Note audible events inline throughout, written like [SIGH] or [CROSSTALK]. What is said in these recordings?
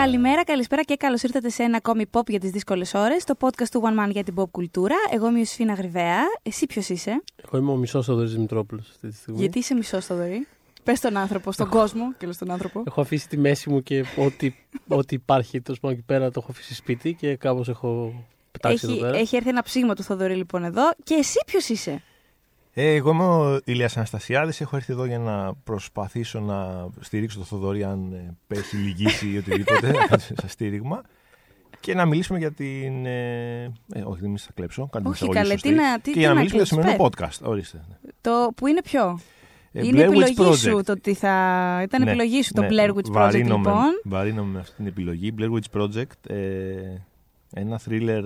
Καλημέρα, καλησπέρα και καλώς ήρθατε σε ένα ακόμη pop για τις δύσκολες ώρες, το podcast του One Man για την pop κουλτούρα. Εγώ είμαι η Ιωσήφινα Γρυβαία. Εσύ ποιος είσαι, Εγώ είμαι ο μισός Θοδωρής Δημητρόπουλος αυτή τη στιγμή. Γιατί είσαι μισός Θοδωρή; Πες στον άνθρωπο, στον κόσμο και λες στον άνθρωπο. Έχω αφήσει τη μέση μου και ό,τι, ό,τι υπάρχει τέλος πάντων εκεί πέρα το έχω αφήσει σπίτι και κάπως έχω πετάξει Έχει, εδώ πέρα. έχει έρθει ένα ψήγμα του Θοδωρή λοιπόν εδώ. Και εσύ ποιος είσαι; Ε, εγώ είμαι ο Ηλίας Αναστασιάδης, έχω έρθει εδώ για να προσπαθήσω να στηρίξω το Θοδωρή αν ε, πέσει, λυγίσει ή οτιδήποτε, [LAUGHS] να κάνω σε στήριγμα. Και να μιλήσουμε για την... Ε, ε, όχι, δεν θα κλέψω. Κάντε την Όχι, εισαγωγή καλέ, σωστή. τι να- τι- και τι για να να μιλήσουμε για το κλείσεις, σημερινό πες. podcast. Ορίστε. Το που είναι ποιο; Ε, είναι Blair Witch επιλογή Project. σου το ότι θα. Ήταν Ναι, επιλογή σου το ναι. Blair Witch Project Βαρύνομαι- λοιπόν. Βαρύνομαι με αυτή την επιλογή. Blair Witch Project, ε, ένα thriller...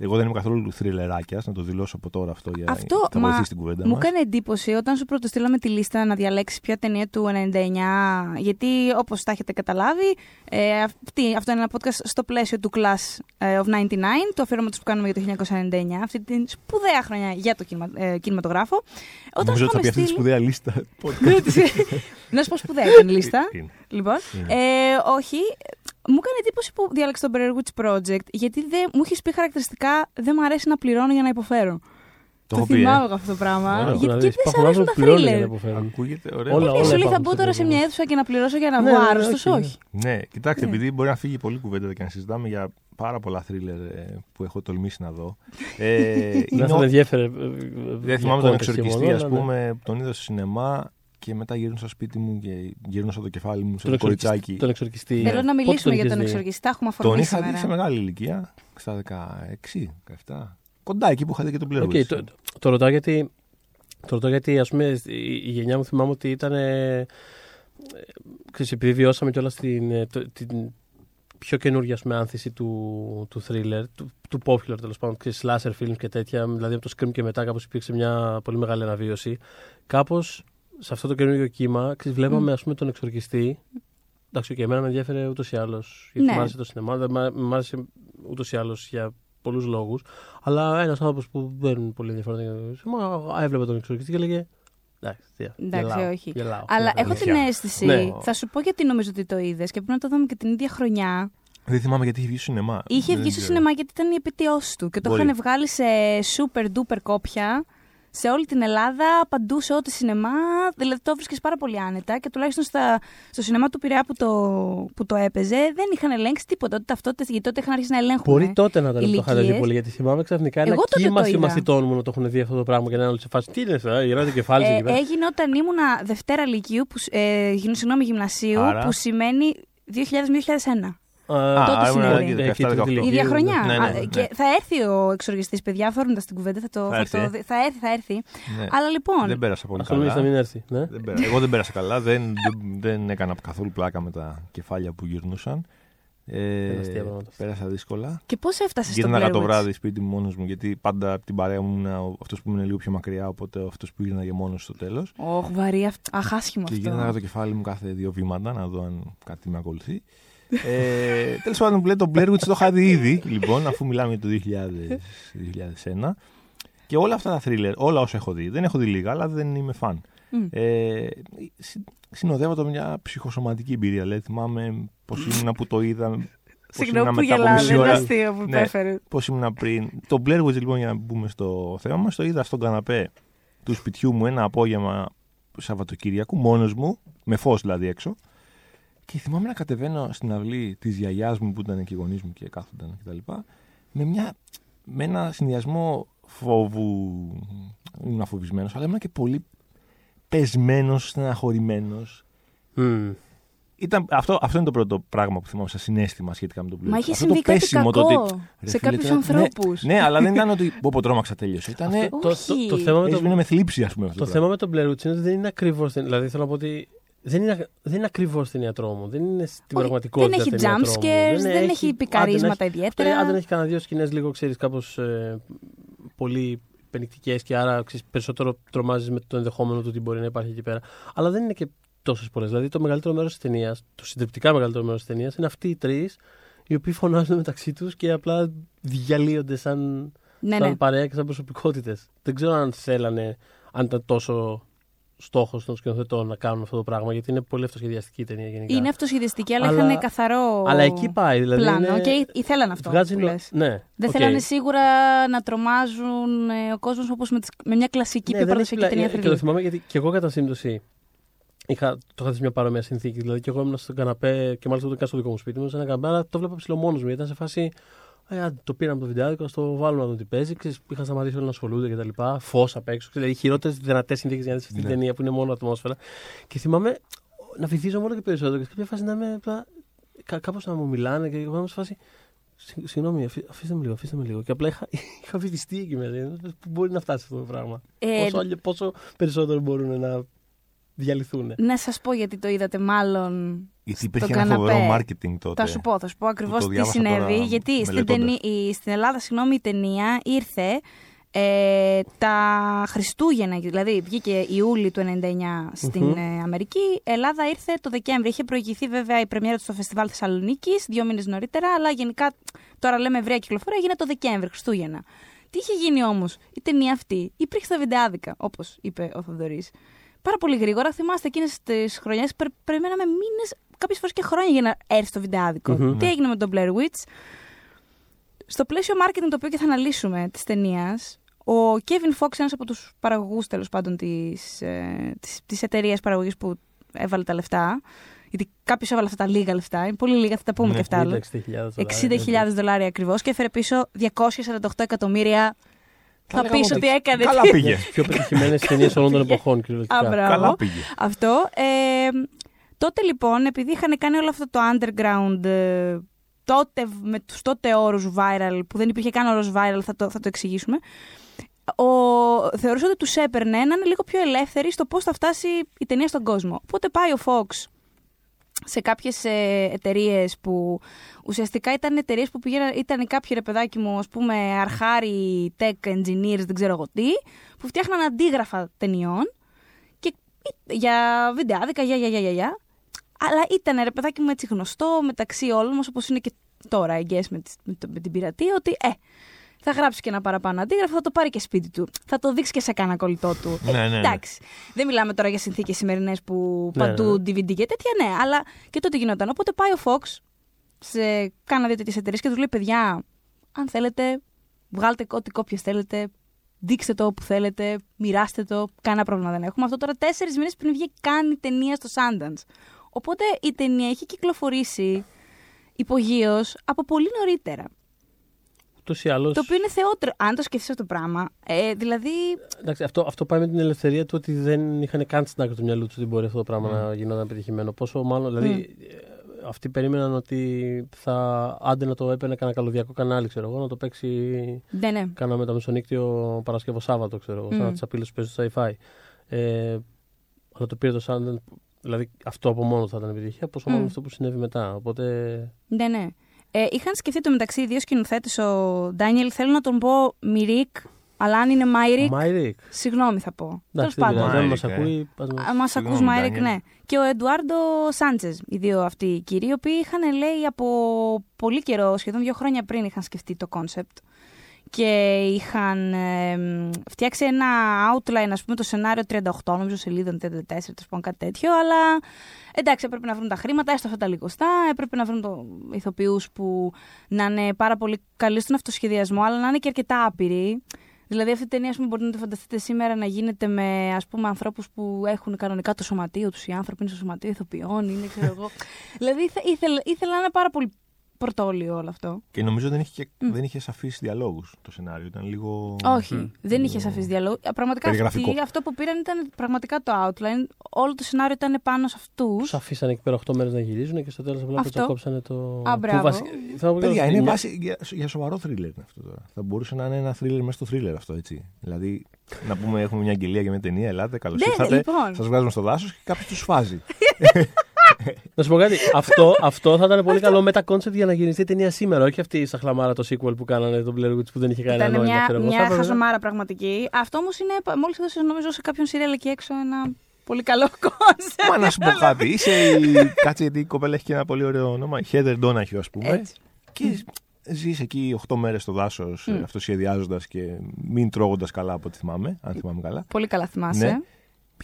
Ε, εγώ δεν είμαι καθόλου θρυλεράκιας, να το δηλώσω από τώρα αυτό για Αυτό, θα μα, βοηθήσει την κουβέντα Μου μας. έκανε εντύπωση όταν σου πρωτοστήλαμε τη λίστα να διαλέξεις ποια ταινία του 99. Γιατί όπως τα έχετε καταλάβει, ε, αυτή, αυτό είναι ένα podcast στο πλαίσιο του Class ε, of 99, τους αφιερώματο που κάνουμε για το 1999, αυτή την σπουδαία χρονιά για το κινημα, ε, κινηματογράφο. Όταν Νομίζω σου ότι θα πει αυτή τη είχαμε σπουδαία λίστα. στείλει- [LAUGHS] να σου πω σπουδαία ήταν η λίστα. Είναι. Λοιπόν, Είναι. ε, όχι. Μου έκανε εντύπωση που διάλεξε το Blair Witch Project, γιατί δεν, μου έχει πει χαρακτηριστικά δεν μου αρέσει να πληρώνω για να υποφέρω. Το Το έχω πει, ε. θυμάμαι εγώ αυτό το πράγμα. Ωραίο. γιατί Να και δεις, δεν σε υπάρχουν αρέσουν άνθρωποι τα που πληρώνουν για να thriller. υποφέρουν. Ακούγεται ωραία. Όλα, Όχι, όλα σου λέει θα υπάρχουν μπω στο τώρα σε τηλέφωνο. μια αίθουσα και να πληρώσω για να Ναι, βγω ναι, άρρωστος. όχι, Όχι. Ναι, κοιτάξτε, Ναι. επειδή μπορεί να φύγει πολύ κουβέντα και να συζητάμε για πάρα πολλά θρίλερ ε, που έχω τολμήσει να δω. Ε, Δεν είναι θα ο- με ενδιαφέρε. ε, ε, δεν για θυμάμαι τον context και εξορκιστή, μόνο, ας αλλά ναι. πούμε, που τον είδα στο σινεμά και μετά γύρνω στο σπίτι μου και γύρνω στο κεφάλι μου, Τον στο εξορκιστή. κοριτσάκι. Τον εξορκιστή. Θέλω να Πότε μιλήσουμε για είχες τον δει; εξοργιστή. Τα έχουμε Τον αφορμή είχα δει σε σήμερα. μεγάλη ηλικία, στα 16, 17. Κοντά εκεί που είχα δει και τον Blair Οκ, Witch. το, το ρωτάω γιατί, το ρωτάω γιατί ας πούμε, η, η γενιά μου θυμάμαι ότι ήταν. Ε, ε, ξέρεις, επειδή βιώσαμε κιόλας την, ε, το- την πιο καινούργια ας πούμε, άνθηση του, του thriller, του, του popular τέλος πάντων, ξέρεις, slasher films και τέτοια. Δηλαδή από το Scream και μετά κάπως υπήρξε μια πολύ μεγάλη αναβίωση. Κάπως σε αυτό το καινούργιο κύμα ξέρεις, βλέπαμε Μμ. ας πούμε, τον εξορκιστή. Εντάξει, και εμένα με ενδιαφέρε ούτως ή άλλως. Γιατί Ναι. μου άρεσε το σινεμά, δεν μ' μ' άρεσε ούτως ή άλλως για πολλούς λόγους. Αλλά ένας άνθρωπος που δεν πολύ ενδιαφέρον για το σινεμά, έβλεπε τον εξορκιστή και έλεγε. Εντάξει, τι, Εντάξει, γελάω, όχι. γελάω, Αλλά γελάω». έχω την αλήθεια. αίσθηση, Ναι. θα σου πω γιατί νομίζω ότι το είδες και πρέπει να το δούμε και την ίδια χρονιά. Δεν θυμάμαι γιατί είχε βγει στο σινεμά. Είχε Δεν βγει στο ξέρω. σινεμά γιατί ήταν η επέτειό του και το Μπορεί. είχαν βγάλει σε super duper κόπια σε όλη την Ελλάδα, παντού σε ό,τι σινεμά. Δηλαδή το βρίσκε πάρα πολύ άνετα και τουλάχιστον στα, στο σινεμά του Πειραιά που το, που το έπαιζε δεν είχαν ελέγξει τίποτα. Ούτε ταυτότητες, γιατί τότε είχαν αρχίσει να ελέγχουν. Μπορεί τότε να ήταν που το είχατε δει ηλικίες. πολύ, γιατί θυμάμαι ξαφνικά ένα Εγώ τότε κύμα το είδα. συμμαθητών μου να το έχουν δει αυτό το πράγμα και να είναι όλοι σε φάση. Τι είναι αυτό, γυρνάει το κεφάλι σου Ε, εκεί πέρα. έγινε όταν ήμουνα Δευτέρα Λυκείου, που, σ- ε, γυμ- συγγνώμη, γυμνασίου, Άρα; που σημαίνει 2000-2001. Α, τότε άρα ήμουν συνέβη. εκεί, Ε, 17, 18. Η ίδια Λυκείου, χρονιά. ναι, ναι, Α, ναι. Και θα έρθει ο εξοργιστής, παιδιά, φέρνοντα την κουβέντα. Θα, το, Θα θα, έρθει, το ε; δει- θα έρθει, θα έρθει. Ναι. Αλλά λοιπόν. Δεν πέρασα πολύ Αυτό νομίζω να καλά. μην έρθει. Ναι; Δεν πέρα- Εγώ δεν πέρασα καλά. Δεν, δεν, δεν έκανα καθόλου πλάκα με τα κεφάλια που γυρνούσαν. Ε, Ήταν αστεία πράγματα. πέρασα δύσκολα. Και πώς έφτασες στο Γύρναγα Blair το Witch? βράδυ σπίτι μου μόνος μου, γιατί πάντα από την παρέα μου ήμουν αυτός που ήμουν λίγο πιο μακριά, οπότε αυτός που γύρναγε μόνος στο τέλος. Ωχ, βαρύ αυτό. Αχ, άσχημο Και αυτό. γύρναγα το κεφάλι μου κάθε δύο βήματα να δω αν κάτι με ακολουθεί. Ε, Τέλος πάντων, που λέει το Blair Witch το είχα δει ήδη, λοιπόν, αφού μιλάμε για το 2000, 2001. Και όλα αυτά τα thriller, όλα όσα έχω δει, δεν έχω δει λίγα, αλλά δεν είμαι φαν. Μμ. Ε, συ- συνοδεύονται με μια ψυχοσωματική εμπειρία. Δηλαδή, θυμάμαι πώς ήμουν που το είδα. [LAUGHS] πώς Συγγνώμη ήμουνα που μετά από γελάω, μισή δεν είναι ώρα. αστείο που Ναι. υπέφερε. Πώς ήμουν πριν. Το Blair Witch, λοιπόν, για να μπούμε στο θέμα μας, το είδα στον καναπέ του σπιτιού μου ένα απόγευμα Σαββατοκύριακου, μόνος μου, με φως δηλαδή έξω. Και θυμάμαι να κατεβαίνω στην αυλή της γιαγιάς μου που ήταν και οι γονείς μου και κάθονταν κτλ. Με, μια, με ένα συνδυασμό φόβου. Ήμουν αφοβισμένο, αλλά ήμουν και πολύ πεσμένος, στεναχωρημένος. Μμ. Ήταν, αυτό, αυτό είναι το πρώτο πράγμα που θυμάμαι σαν συνέστημα σχετικά με το Blair Μα Witch. είχε Αυτό συμβεί το κάτι πέσιμο, κακό το ότι σε φίλε, κάποιους τώρα- ανθρώπους. Ναι, ναι, αλλά δεν ήταν ότι. Πω, πω, τρόμαξα τελείωσε. Ήταν. Αυτό- το, όχι. το, το θέμα με το, Έσβηνε με θλίψη, ας πούμε. Αυτό το θέμα με τον Blair Witch είναι ότι δεν είναι ακριβώ. Δηλαδή θέλω να πω ότι δεν είναι, δεν είναι ακριβώς ταινιατρό μου. Δεν είναι στην Όχι, πραγματικότητα. δεν έχει ταινιατρό jump μου. scares, δεν έχει αν πικαρίσματα δεν έχει- ιδιαίτερα. Αν δεν έχει κανένα δύο σκηνές λίγο, ξέρεις, κάπως ε, πολύ πενικτικές και άρα ξέρεις, περισσότερο τρομάζεις με το ενδεχόμενο του ότι μπορεί να υπάρχει εκεί πέρα. Αλλά δεν είναι και τόσες πολλές. Δηλαδή το μεγαλύτερο μέρος της ταινίας, το συντριπτικά μεγαλύτερο μέρος της ταινίας είναι αυτοί οι τρεις οι οποίοι φωνάζουν μεταξύ τους και απλά διαλύονται σαν, Ναι, σαν ναι. παρέα και σαν προσωπικότητες. Δεν ξέρω αν θέλανε, αν ήταν τόσο στόχος των σκηνοθετών να κάνουν αυτό το πράγμα, γιατί είναι πολύ αυτοσχεδιαστική η ταινία γενικά. Είναι αυτοσχεδιαστική, αλλά, Αλλά- είχαν καθαρό Αλλά εκεί πάει. Δηλαδή πλάνο είναι... και ήθ- ήθελαν αυτό βγάζει που νο- λες. Ναι, Δεν οκ. θέλανε σίγουρα να τρομάζουν ε, ο κόσμος όπως με, τις- με μια κλασική Ναι, πιο δεν παραδοσιακή έχει ταινία πλα- Και το thriller. θυμάμαι γιατί και εγώ κατά σύμπτωση είχα, το είχα δει σε μια παρόμοια συνθήκη. Δηλαδή και εγώ ήμουν στον καναπέ και μάλιστα το στο δικό μου σπίτι μου, σε ένα καναπέ, αλλά το βλέπα ψιλομόνος μου. Ήταν σε φάση. Ε, άντε, το πήραμε απ' το βιντεάδικο, να το βάλουμε να δω τι παίζει. Ξέρεις, είχαν σταματήσει όλοι να ασχολούνται κτλ. Φως απ' έξω. Δηλαδή, οι χειρότερες δυνατές συνθήκες για να δει αυτή την Ναι. ταινία που είναι μόνο ατμόσφαιρα. Και θυμάμαι να βυθίζω όλο και περισσότερο. Και σε κάποια φάση να είμαι. απλά Κάπως να μου μιλάνε και εγώ είμαι σε φάση. «Συ- Συγγνώμη, αφή- αφήστε με λίγο, αφήστε με λίγο. Και απλά είχα, [LAUGHS] είχα βυθιστεί εκεί μέσα. Πού μπορεί να φτάσει αυτό το πράγμα; Ε, Πόσο, άλλο- πόσο περισσότερο μπορούν να διαλυθούν. να σας πω γιατί το είδατε, μάλλον. Γιατί στο υπήρχε ένα καναπέ. φοβερό marketing τότε. Θα σου πω, θα σου πω ακριβώς το τι διάβασα συνέβη. τώρα γιατί στην, μελετώντας. ταινί- η- στην Ελλάδα, συγγνώμη, η ταινία ήρθε ε, τα Χριστούγεννα, δηλαδή βγήκε Ιούλη του 99 στην Μμμ. ε, Αμερική. Ελλάδα ήρθε το Δεκέμβρη. Είχε προηγηθεί βέβαια η πρεμιέρα του στο Φεστιβάλ Θεσσαλονίκης δύο μήνες νωρίτερα, αλλά γενικά τώρα λέμε ευρεία κυκλοφορία, έγινε το Δεκέμβρη, Χριστούγεννα. Τι είχε γίνει όμως, η ταινία αυτή; Υπήρχε στα βιντεάδικα, όπως είπε ο Θοδωρής. Πάρα πολύ γρήγορα. Θυμάστε εκείνες τις χρονιές που περιμέναμε μήνες, κάποιες φορές και χρόνια για να έρθει στο βιντεάδικο. Μμμ. Τι έγινε με τον Blair Witch; Στο πλαίσιο marketing το οποίο και θα αναλύσουμε της ταινίας, ο Kevin Fox, ένας από τους παραγωγούς τέλος πάντων της ε, της, της εταιρείας παραγωγής που έβαλε τα λεφτά. Γιατί κάποιος έβαλε αυτά τα λίγα λεφτά. Είναι πολύ λίγα, θα τα πούμε Ναι, και αυτά. Ήταν άλλο. 60.000 60.000 δολάρια ακριβώς και έφερε πίσω 248 εκατομμύρια. Θα λέγαμε πεις ότι έκανε. Καλά πήγε. Πιο πετυχημένες ταινίες όλων των εποχών, κυριολεκτικά. Α, μπράβο. Καλά πήγε. Αυτό. Ε, τότε λοιπόν, επειδή είχαν κάνει όλο αυτό το underground, ε, τότε, με τους τότε όρους viral, που δεν υπήρχε καν όρος viral, θα το, θα το εξηγήσουμε, ο, θεωρούσα ότι τους έπαιρνε να είναι λίγο πιο ελεύθεροι στο πώς θα φτάσει η ταινία στον κόσμο. Οπότε πάει ο Fox σε κάποιες ε, εταιρείες που ουσιαστικά ήταν εταιρείες που πήγαιναν, ήταν κάποιοι ρε παιδάκι μου, ας πούμε, αρχάρι, tech engineers, δεν ξέρω εγώ τι, που φτιάχναν αντίγραφα ταινιών και για βιντεάδικα, για, για, για, για, για. Αλλά ήταν ρε παιδάκι μου έτσι γνωστό μεταξύ όλων μας, όπως είναι και τώρα, I guess, με, τις- με, το- με την πειρατεία, ότι ε, θα γράψει και ένα παραπάνω αντίγραφο, θα το πάρει και σπίτι του. Θα το δείξει και σε κανένα κολλητό του. Ναι, ναι, ναι. Εντάξει. Δεν μιλάμε τώρα για συνθήκες σημερινές που Ναι, παντού ναι. DVD και τέτοια, ναι, αλλά και τότε γινόταν. Οπότε πάει ο Fox σε κάνα δύο τέτοιες εταιρείες και τους λέει: Παιδιά, αν θέλετε, βγάλτε ό,τι κόπιες θέλετε, δείξτε το όπου θέλετε, μοιράστε το. Κανένα πρόβλημα δεν έχουμε. Αυτό τώρα τέσσερις μήνες πριν βγει καν η ταινία στο Sundance. Οπότε η ταινία έχει κυκλοφορήσει υπογείως από πολύ νωρίτερα. Ούτως ή άλλω. Το οποίο είναι θεότερο. Αν το σκεφτείς αυτό το πράγμα. Ε, δηλαδή. Εντάξει, αυτό, αυτό πάει με την ελευθερία του ότι δεν είχαν καν στην άκρη του μυαλού του ότι μπορεί αυτό το πράγμα Mm. να γινόταν πετυχημένο. Πόσο μάλλον, δηλαδή, ε, αυτοί περίμεναν ότι θα άντε να το έπαιρνε κανένα καλωδιακό κανάλι, ξέρω εγώ, να το παίξει. Ναι, ναι. Κάναμε τα μεσονύκτιο Παρασκευό Σάββατο, ξέρω εγώ, σαν Mm. τις απειλές που παίζουν στο sci-fi. Ε, αλλά το πήρε το Sundance, δηλαδή αυτό από μόνο θα ήταν επιτυχία, πόσο Mm. μάλλον αυτό που συνέβη μετά. Οπότε. Ναι, ναι. Ε, είχαν σκεφτεί το μεταξύ οι δύο σκηνοθέτες, ο Ντάνιελ, θέλω να τον πω Μιρίκ, αλλά αν είναι Μάιρικ, Μάιρικ. συγγνώμη θα πω. Τέλος Εντάξει, δεν πάντων. πειράζει, αν Μάιρικ, μα ε. ακούει. πας μας- Μας Συγγνώμη, ακού Μάιρικ, Ντάνιελ. ναι. Και ο Εντουάρντο Σάντζε, οι δύο αυτοί οι κύριοι, οι οποίοι είχαν λέει από πολύ καιρό, σχεδόν δύο χρόνια πριν, είχαν σκεφτεί το concept. Και είχαν ε, μ, φτιάξει ένα outline, ας πούμε, το σενάριο 38, νομίζω σελίδων 34, τέλος πάντων κάτι τέτοιο. Αλλά εντάξει, έπρεπε να βρουν τα χρήματα, έστω αυτά τα λιγοστά. Έπρεπε να βρουν το ηθοποιούς που να είναι πάρα πολύ καλοί στον αυτοσχεδιασμό, αλλά να είναι και αρκετά άπειροι. Δηλαδή, αυτή η ταινία, ας πούμε, μπορείτε να τη φανταστείτε σήμερα να γίνεται με ας πούμε, ανθρώπους που έχουν κανονικά το σωματείο τους. Οι άνθρωποι είναι στο σωματείο ηθοποιών, είναι ξέρω εγώ. [LAUGHS] δηλαδή, ήθε- ήθελε, ήθελα να είναι πάρα πολύ πρωτόλιο όλο αυτό. Και νομίζω δεν είχε, και- Μμ. δεν είχε σαφείς διαλόγους το σενάριο. Ήταν λίγο. Όχι, Μμ. δεν είχε σαφή διαλόγους. Πραγματικά Περιγραφικό. αυτοί, αυτό που πήραν ήταν πραγματικά το outline. Όλο το σενάριο ήταν πάνω σε αυτούς. Τους αφήσανε εκεί πέρα 8 μέρες να γυρίζουν και στο τέλος απλά Αυτό. κόψανε το. Α, που μπράβο. βασι- θα πω Παιδιά, για- είναι μια- βάση για, για σοβαρό θρίλερ είναι αυτό τώρα. Θα μπορούσε να είναι ένα θρίλερ μέσα στο θρίλερ αυτό, έτσι. Δηλαδή, να πούμε, έχουμε μια αγγελία για μια ταινία, ελάτε, καλώς Ναι, ήρθατε. λοιπόν. Σας βγάζουμε στο δάσος και κάποιος τους σφάζει. [LAUGHS] [LAUGHS] Να σου πω κάτι. αυτό, αυτό θα ήταν πολύ καλό με τα concept για να γυριστεί η ταινία σήμερα. Όχι αυτή η σαχλαμάρα το sequel που κάνανε τον Blair Witch που δεν είχε κανένα Ήταν νόημα. μια, ξέρω εγώ. Θα μια έπρεπε- χαζομάρα πραγματική. Αυτό όμως είναι, μόλις έδωσε νομίζω σε κάποιον serial εκεί έξω ένα πολύ καλό [LAUGHS] concept. Μα να σου πω κάτι. Είσαι η. Κάτσε γιατί η κοπέλα έχει και ένα πολύ ωραίο όνομα. η Heather Donahue, ας πούμε. Έτσι. Και ζεις εκεί 8 μέρες στο δάσος, αυτοσχεδιάζοντας και μην τρώγοντας καλά από ό,τι θυμάμαι. Αν θυμάμαι καλά. Πολύ καλά θυμάσαι. Ναι.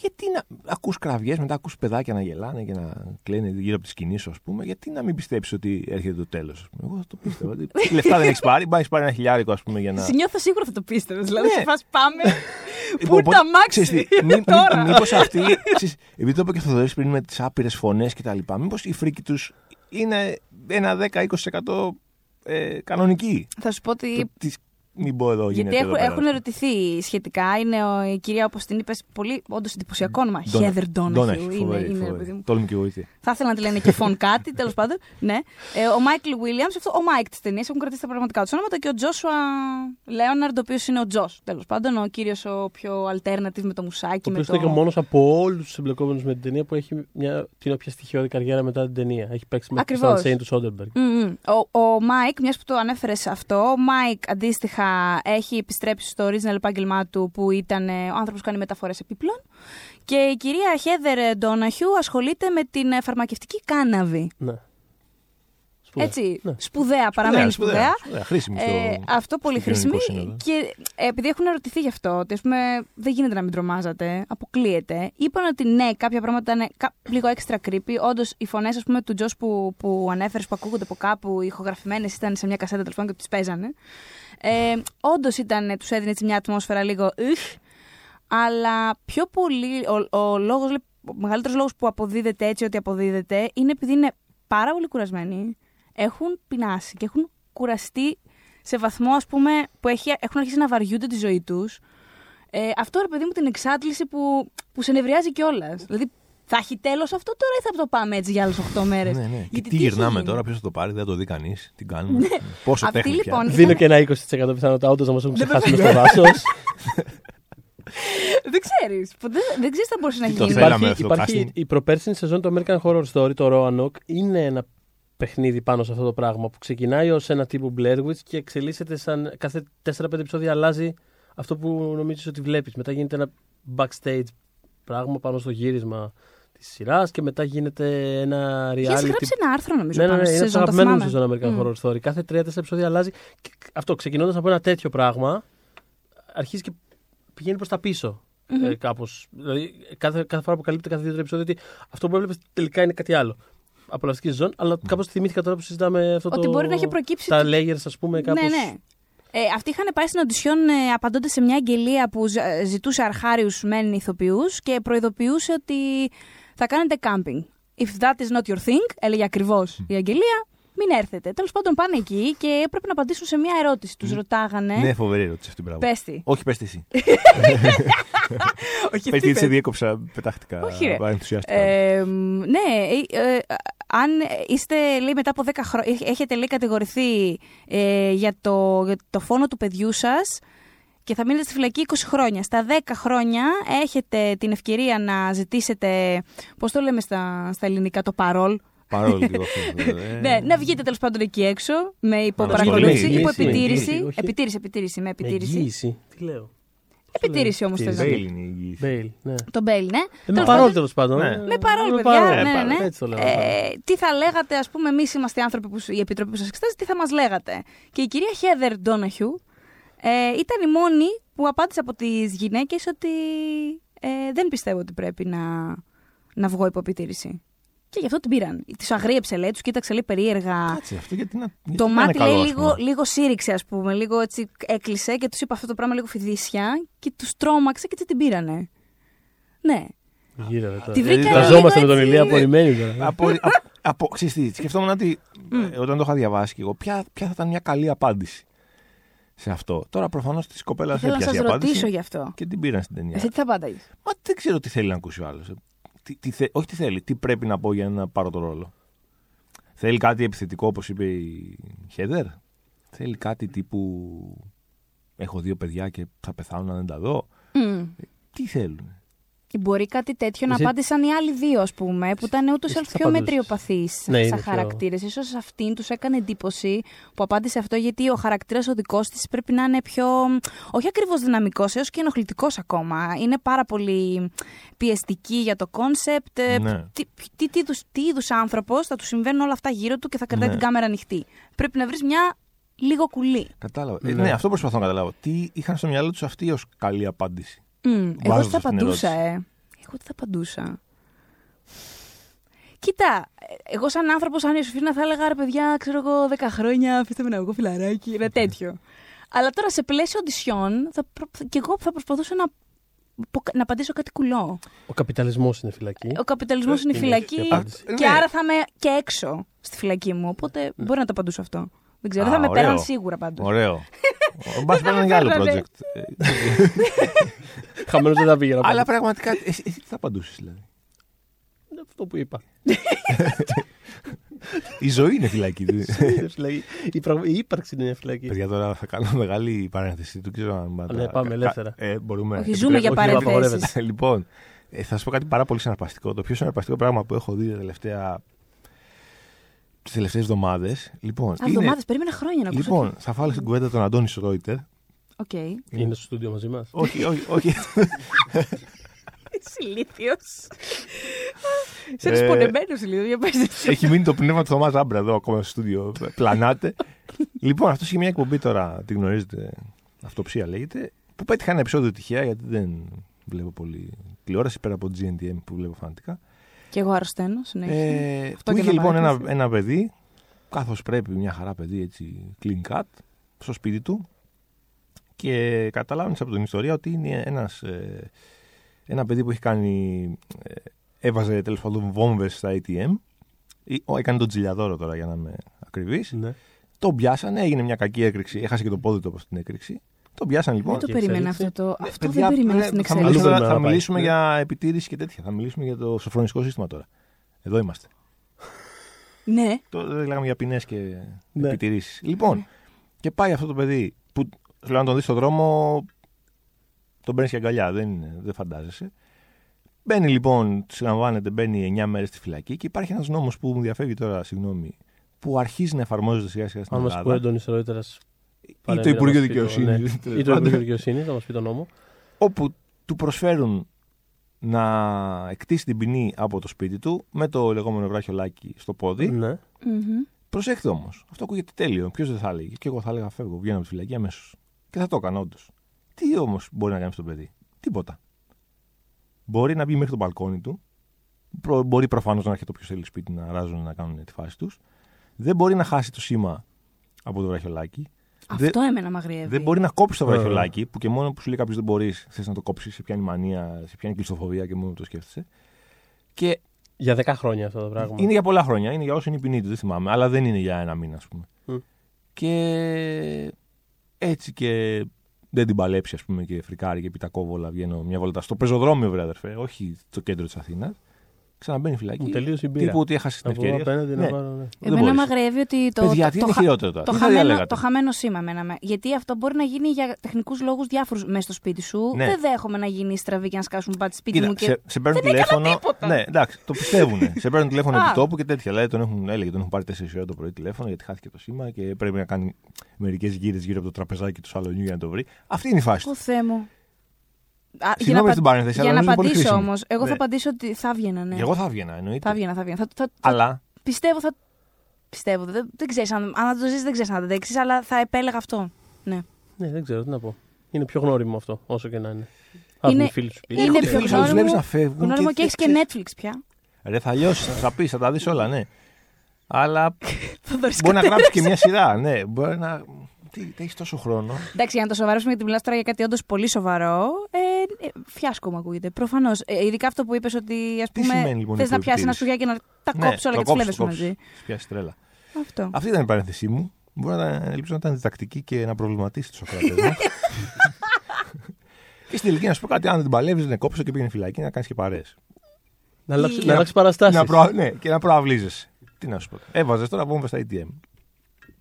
Γιατί να ακούς κραυγές, μετά ακούς παιδάκια να γελάνε και να κλαίνε γύρω από τη σκηνή σου, ας πούμε. Γιατί να μην πιστέψεις ότι έρχεται το τέλος. Εγώ θα το πίστευα. ότι [LAUGHS] λεφτά δεν έχεις πάρει, έχεις πάρει ένα χιλιάρικο, ας πούμε, για να. Συνιώθω σίγουρα θα το πίστευε. Δηλαδή, Ναι. σε φας πάμε. Πού Οπότε, τα μάξι ξέρεις τι, [LAUGHS] μη- μη- τώρα. Μήπως αυτοί, ξέρεις, επειδή το είπε και ο Θοδωρής πριν με τις άπειρες φωνές και τα λοιπά, μήπως η φρίκη τους είναι ένα 10-20% ε, κανονική. Θα σου πω ότι Το τι- μην πω εδώ Γιατί γίνεται έχουν, εδώ πέρα. έχουν ερωτηθεί σχετικά. Είναι ο, η κυρία, όπως την είπες, πολύ όντως εντυπωσιακό όνομα. Ντόνα- Heather Donahue. Ντόναχιου, Είναι, φοβερή, είναι, ρε φοβερή. παιδί μου. Τόλμη και βοήθεια. Θα ήθελα να τη λένε και φων [LAUGHS] κάτι, τέλος πάντων. Ναι. Ε, ο Μάικλ Βίλιαμς, αυτός ο Μάικ της ταινίας, έχουν κρατήσει τα πραγματικά τους ονόματα και ο Τζόσουα Λέοναρντ, ο οποίος είναι ο Τζος, τέλος πάντων. Ο κύριος ο πιο alternative με το μουσάκι. Ο με οποίος το... είναι και ο μόνος από όλους τους εμπλεκόμενους με την ταινία που έχει μια, την όποια στοιχειώδη καριέρα μετά την ταινία. Έχει παίξει με τον Ακριβώς. Sunshine του Σόντερμπεργκ. Μμμ. Ο, ο Μάικ, μιας που το ανέφερες αυτό, ο Μάικ αντίστοιχα έχει επιστρέψει στο original επάγγελμά του που ήταν ε, ο άνθρωπος που κάνει μεταφορές επίπλων. Και η κυρία Χέδερ Ντόναχιου ασχολείται με την ε, φαρμακευτική κάναβη. Ναι. Σπουδαία. Έτσι, Ναι. σπουδαία, παραμένει σπουδαία. σπουδαία. Χρήσιμη στο, Ε, αυτό πολύ στο χρήσιμη. κοινωνικό σύνολο. Και ε, επειδή έχουν ερωτηθεί γι' αυτό, ότι ας πούμε, δεν γίνεται να μην τρομάζατε, αποκλείεται. Είπαν ότι ναι, κάποια πράγματα είναι κα- λίγο έξτρα creepy. Όντως, οι φωνές του Τζος που, που ανέφερες, που ακούγονται από κάπου, ηχογραφημένες, ήταν σε μια κασέτα τέλος πάντων και τις παίζανε. Ε, Όντως τους έδινε έτσι μια ατμόσφαιρα λίγο υχ, αλλά πιο πολύ ο, ο, λόγος, ο μεγαλύτερος λόγος που αποδίδεται έτσι ότι αποδίδεται είναι επειδή είναι πάρα πολύ κουρασμένοι, έχουν πεινάσει και έχουν κουραστεί σε βαθμό ας πούμε που έχει, έχουν αρχίσει να βαριούνται τη ζωή τους. Ε, αυτό ρε παιδί μου την εξάντληση που, που σε νευριάζει κιόλας. Δηλαδή θα έχει τέλος αυτό τώρα ή θα το πάμε έτσι για άλλες 8 μέρες; Ναι, ναι. Και Γιατί τι έχει γυρνάμε γίνει; τώρα, ποιος θα το πάρει, δεν θα το δει κανείς. Τι κάνουμε; Πόσο Αυτή, τέχνη πια. λοιπόν, Δίνω ήταν- και ένα 20% πιθανότητα όντως να μας έχουν Δεν ξεχάσει με βέβαια. στο δάσο. δεν ξέρεις. Δεν, δεν ξέρεις τι θα μπορούσε να Τι το γίνει. θέλαμε υπάρχει αυτό το υπάρχει casting. η προπέρσινη σεζόν του American Horror Story, το Roanoke, είναι ένα παιχνίδι πάνω σε αυτό το πράγμα που ξεκινάει ως ένα τύπου Blair Witch και εξελίσσεται σαν κάθε 4-5 επεισόδια αλλάζει αυτό που νομίζεις ότι βλέπεις. Μετά γίνεται ένα backstage πράγμα πάνω στο γύρισμα της σειράς και μετά γίνεται ένα reality. Είχες γράψει ένα άρθρο νομίζω Ναι, ναι, πάνω ναι, στη είναι από τα σεζόν, το αγαπημένα μου θυμάμαι. σεζόν American Μμ. Horror Story. Κάθε 3-4 επεισόδια αλλάζει. Και αυτό ξεκινώντας από ένα τέτοιο πράγμα, αρχίζει και πηγαίνει προς τα πίσω. Μμμ. Ε, κάπως. Δηλαδή, κάθε, κάθε φορά που καλύπτει κάθε δύο επεισόδια ότι αυτό που έβλεπες τελικά είναι κάτι άλλο. Απολαυστική σεζόν, αλλά κάπως θυμήθηκα τώρα που συζητάμε αυτό Ότι το. μπορεί να έχει προκύψει Τα το- layers, ας πούμε, κάπως. Ναι, ναι. Ε, αυτοί είχαν πάει στην οντισιόν ε, απαντώντας σε μια αγγελία που ζ- ε, ζητούσε αρχάριους μεν ηθοποιούς και προειδοποιούσε ότι θα κάνετε κάμπινγκ. If that is not your thing, έλεγε ακριβώς η αγγελία, μην έρθετε. Τέλος πάντων πάνε εκεί και έπρεπε να απαντήσουν σε μια ερώτηση. Τους ρωτάγανε. Ναι, φοβερή ερώτηση αυτή. Μπράβο. Πες τη. Όχι, πες τη εσύ. [LAUGHS] Όχι, Πες τη, έτσι διέκοψα πετάχτηκα. Όχι, ρε. από ενθουσιάστηκα. Ε, ναι, ε, ε, αν είστε, λέει, μετά από 10 χρόνια, έχετε, λέει, κατηγορηθεί ε, για, το, για το φόνο του παιδιού σας και θα μείνετε στη φυλακή 20 χρόνια. Στα 10 χρόνια έχετε την ευκαιρία να ζητήσετε, πώς το λέμε στα, στα ελληνικά, το παρόλ. Παρόλο λίγο [LAUGHS] αυτό. ε, Ναι, να βγείτε τέλος πάντων εκεί έξω με Αναστολή, υποπαρακολούθηση, εγγύηση, υποεπιτήρηση. εγγύηση, όχι. Επιτήρηση, επιτήρηση, με επιτήρηση. Εγγύηση. Τι λέω; Επιτήρηση όμως Τι θες να Μπέιλ πει. είναι η εγγύηση. Bail, ναι. Το bail, ναι. Ε, με Τέλος παρόλο πάντων, τέλος πάντων. Ναι. Ε, Με παρόλο, με παιδιά. παρόλο. ναι, ναι, ναι. Έτσι το λέω. Ε, τι θα λέγατε, ας πούμε, εμείς είμαστε οι άνθρωποι που, η επιτροπή που σας εξετάζει, τι θα μας λέγατε; Και η κυρία Χέδερ Ντόναχιου ε, ήταν η μόνη που απάντησε από τις γυναίκες ότι ε, δεν πιστεύω ότι πρέπει να, να βγω υπό επιτήρηση. Και γι' αυτό την πήραν. Τη αγρίεψε, λέει, τους κοίταξε λέει περίεργα. Κάτσε, αυτό γιατί να. γιατί Το να είναι μάτι καλό, λέει ας λίγο, πούμε. λίγο σύρηξε, ας πούμε. Λίγο έτσι έκλεισε και τους είπα αυτό το πράγμα λίγο φιδίσια και τους τρόμαξε και έτσι την πήρανε. Ναι. Γύρω τώρα. Τη βρήκα βρήκα Ταζόμαστε με λίγο τον έτσι. Ηλία απορριμμένη τώρα. από, από, από, ξέρεις τι, σκεφτόμουν ότι ε, όταν το είχα διαβάσει και εγώ, ποια, ποια θα ήταν μια καλή απάντηση σε αυτό. Τώρα προφανώς της κοπέλας Θέλω να έπιασε η σα απάντηση ρωτήσω γι' αυτό. και την πήραν στην ταινία. Εσύ τι θα απάνταγε. Μα δεν ξέρω τι θέλει να ακούσει ο άλλος. Τι, τι θε- όχι τι θέλει, τι πρέπει να πω για να πάρω το ρόλο. Θέλει κάτι επιθετικό όπως είπε η Χέδερ. Θέλει κάτι τύπου έχω δύο παιδιά και θα πεθάνω να δεν τα δω. Τι θέλουν. Μπορεί κάτι τέτοιο να Εσύ- απάντησαν οι άλλοι δύο, ας πούμε, που ήταν ούτως ή Εσύ άλλως τι θα πιο απαντούσες; μετριοπαθείς Ναι, είναι σαν πιο- χαρακτήρες. σω αυτήν τους έκανε εντύπωση που απάντησε αυτό, γιατί ο χαρακτήρας ο δικός της πρέπει να είναι πιο. Όχι ακριβώς δυναμικός, έως και ενοχλητικός ακόμα. Είναι πάρα πολύ πιεστική για το concept. ε, Ναι. Τι, τι, τι, είδους- τι είδους άνθρωπος θα τους συμβαίνουν όλα αυτά γύρω του και θα κρατάει Ναι. την κάμερα ανοιχτή. Πρέπει να βρεις μια λίγο κουλή. Κατάλαβα. Ε, Ναι. ναι, αυτό προσπαθώ να καταλάβω. Τι είχαν στο μυαλό τους αυτοί ως καλή απάντηση; Μμ, εγώ τι Βάζοντας θα την απαντούσα, ερώτηση. ε. Εγώ τι θα απαντούσα. Κοίτα, ε, εγώ σαν άνθρωπος, σαν Ιωσήφινα, θα έλεγα ρε παιδιά, ξέρω εγώ, 10 χρόνια, αφήστε με να βγω φιλαράκι, είναι τέτοιο. Αλλά τώρα σε πλαίσιο οντισιών, θα προ... και εγώ θα προσπαθούσα να, πω- να απαντήσω κάτι κουλό. Ο καπιταλισμός είναι φυλακή. Ο καπιταλισμός είναι είναι φυλακή η απάντηση. και Ναι. άρα θα είμαι και έξω στη φυλακή μου. Οπότε μπορεί να το απαντούσα αυτό. Δεν ξέρω, Α, δεν θα με ωραίο. πέραν σίγουρα πάντως. Ωραίο. [LAUGHS] Μπας πέραν για άλλο παίρνανε. project. Ε, [LAUGHS] Χαμένος δεν θα πήγαινα. Αλλά Αλλά... πραγματικά, εσύ εσύ τι θα απαντούσες δηλαδή. Αυτό που είπα. [LAUGHS] Η ζωή είναι φυλακή. Είναι φυλακή. η, πραγμα- η ύπαρξη είναι μια φυλακή. Παιδιά, τώρα θα κάνω μεγάλη παρένθεση. Δεν ξέρω αν πάτε. Ναι, πάμε ελεύθερα. Ε, μπορούμε. Όχι, ζούμε για Όχι, παρεμβάσεις. απαγορεύεται. λοιπόν, ε, θα σας πω κάτι πάρα πολύ συναρπαστικό. Το πιο συναρπαστικό πράγμα που έχω δει τα τελευταία. Τις τελευταίες εβδομάδες. Λοιπόν, Α, εβδομάδες, περίμενα χρόνια να ακούσω. λοιπόν, θα βάλω στην κουβέντα τον Αντώνη Σρόιτερ. Οκ. Είναι στο στούντιο μαζί μας. όχι, όχι, όχι. [LAUGHS] Είσαι ηλίθιος. Είσαι Ε, πονεμένος λίγο, για πες. Έχει μείνει το πνεύμα του Θωμάς Ζάμπρα εδώ ακόμα στο στούντιο. Πλανάτε. λοιπόν, αυτός είχε μια εκπομπή τώρα, τη γνωρίζετε. Αυτοψία λέγεται. Που πέτυχα ένα επεισόδιο τυχαία γιατί δεν βλέπω πολύ τηλεόραση πέρα από GNTM που βλέπω φανατικά. Και εγώ αρρωσταίνω, συνέχεια. Ε, Αυτό που και είχε να λοιπόν ένα, παρατήσει. ένα παιδί, καθώ πρέπει, μια χαρά παιδί έτσι, clean cut, στο σπίτι του. Και καταλάβαινες από την ιστορία ότι είναι ένας, ε, ένα παιδί που έχει κάνει. Ε, έβαζε τέλος πάντων βόμβες στα ATM. Ή- ο- Έκανε τον τζιλιαδόρο τώρα για να είμαι ακριβής. Ναι. Τον πιάσανε, έγινε μια κακή έκρηξη. Έχασε και το πόδι του από την έκρηξη. Τον πιάσανε λοιπόν. Δεν το και περίμενα εξέλιξη. αυτό το. Ναι, Αυτό παιδιά, δεν περίμενα ναι, στην θα εξέλιξη. μιλήσουμε, Αλλού θα πρέπει να μιλήσουμε πάει. για επιτήρηση και τέτοια. Θα μιλήσουμε για το σοφρονιστικό σύστημα τώρα. Εδώ είμαστε. Ναι. Το δεν λέγαμε για ποινές και Ναι. επιτηρήσεις. Λοιπόν, και πάει αυτό το παιδί που σου λέω να τον δεις στον δρόμο, τον παίρνεις και αγκαλιά. Δεν, είναι, δεν φαντάζεσαι. Μπαίνει λοιπόν, συλλαμβάνεται, μπαίνει 9 μέρες στη φυλακή και υπάρχει ένας νόμος που μου διαφεύγει τώρα, συγγνώμη, που αρχίζει να εφαρμόζεται σιγά σιγά στην Αν μα πει ο Ελλάδα. Έντονης Ρόιτερα. Ή το Υπουργείο Δικαιοσύνης. Ή το Υπουργείο Δικαιοσύνης, θα μας πει το νόμο. όπου του προσφέρουν να εκτίσει την ποινή από το σπίτι του με το λεγόμενο βράχιολάκι στο πόδι. Ναι. Μμμ. Προσέχτε όμως. Αυτό ακούγεται τέλειο. Ποιος δεν θα έλεγε; Και εγώ θα έλεγα φεύγω, βγαίνω από τη φυλακή αμέσως. Και θα το έκανα όντως. Τι όμως μπορεί να κάνει στο παιδί; Τίποτα. Μπορεί να μπει μέχρι το μπαλκόνι του. Προ- Μπορεί προφανώς να έρχεται όποιος θέλει σπίτι να ράζουν να κάνουν τη φάση τους. Δεν μπορεί να χάσει το σήμα από το βραχιολάκι. Αυτό εμένα μ' αγριεύει. Δεν μπορεί να κόψεις το Ε. βραχιολάκι που και μόνο που σου λέει κάποιος δεν μπορείς, θες να το κόψεις, σε πιάνει μανία, σε πιάνει κλειστοφοβία και μόνο το σκέφτεσαι. Και Για 10 χρόνια αυτό το πράγμα. είναι για πολλά χρόνια, είναι για όσο είναι η ποινή του, δεν θυμάμαι, αλλά δεν είναι για ένα μήνα, ας πούμε. Μμ. Και έτσι και δεν την παλέψει, ας πούμε, και φρικάρει και πει τα κόβολα, βγαίνω μια βόλτα στο πεζοδρόμιο, βέβαια, αδερφέ, όχι στο κέντρο της Αθήνας. Ξαναμπαίνει φυλακή. Μου τελείωσε η μπύρα. Τύπου ότι έχασε την Να βγω ευκαιρία. απέναντι Ναι. να πάρω. ναι. Δεν Εμένα μπορείς. μ' αγριεύει ότι το. Παιδιά, το, τι το, είναι χα- χειρότερο τώρα. το, Τι θα χαμένο, διαλέγατε; το χαμένο σήμα εμένα με. Γιατί αυτό μπορεί να γίνει για τεχνικούς λόγους διάφορους μέσα στο σπίτι σου. Ναι. Δεν δέχομαι να γίνει στραβή και να σκάσουν πάτη σπίτι Κοίτα, μου. Και... σε, σε παίρνουν Δεν έκανα τηλέφωνο. τίποτα. Ναι, εντάξει, το πιστεύουν. [LAUGHS] σε παίρνουν τηλέφωνο Α. επί τόπου και τέτοια. Δηλαδή, τον έχουν, έλεγε, τον έχουν πάρει 4 ώρα το πρωί τηλέφωνο γιατί χάθηκε το σήμα και πρέπει να κάνει μερικές γύρες γύρω από το τραπεζάκι του σαλονιού για να το βρει. Αυτή είναι η φάση. Ω του. Θεέ μου. Α, Συγγνώμη στην παρένθεση, για αλλά να νομίζω πολύ απαντήσω χρήσιμη. όμως, εγώ Ναι. θα απαντήσω ότι θα έβγαινα, ναι. Και Εγώ θα έβγαινα, εννοείται. Θα έβγαινα, θα έβγαινα. Θα, θα, θα- Αλλά Πιστεύω, θα. Πιστεύω. Δεν, δεν ξέρεις αν, αν το ζήσει, δεν ξέρεις αν το αντέξει, αλλά θα επέλεγα αυτό. Ναι. Ναι, δεν ξέρω τι να πω. Είναι πιο γνώριμο αυτό, όσο και να είναι. Α, Είναι- είναι φίλοι σου σπίτι. είναι έχω πιο φίλους, αλλά τους γνώριμο- βλέπεις να φεύγουν. Γνώριμο και έχεις και ξέρεις- Netflix πια. Ρε, θα λιώσεις, θα πεις, θα τα δεις όλα, ναι. [LAUGHS] Αλλά Θα δώσεις μπορεί να κατέ- γράψεις και μια σειρά, ναι. Μπορεί να. Τι, έχεις τόσο χρόνο. Εντάξει, για να το σοβαρέψουμε, γιατί μιλάς τώρα για κάτι όντως πολύ σοβαρό. Ε, ε, φιάσκο μου ακούγεται. Προφανώς. Ε, ειδικά αυτό που είπες ότι ας Τι πούμε, σημαίνει, λοιπόν, θες να πιάσεις ένα υποεπιτήρηση; σουγιά και να τα Ναι, κόψεις όλα το και τις κόψεις, φλέβες το σου μαζί. κόψεις. Σου πιάσεις τρέλα. Αυτό. Αυτή ήταν η παρένθεσή μου. Μπορεί να ελπίζω να ήταν διδακτική και να προβληματίσει του Σοκράτε μα. [LAUGHS] και στην τελική να σου πω κάτι, αν δεν την παλεύεις, δεν κόψω και πήγαινε φυλακή να κάνεις και παρέ. Να αλλάξει, Ή- να αλλάξεις παραστάσεις. Να προ... Ναι, και να προαυλίζεσαι. Τι να σου πω. Έβαζες τώρα βόμβα στα ATM.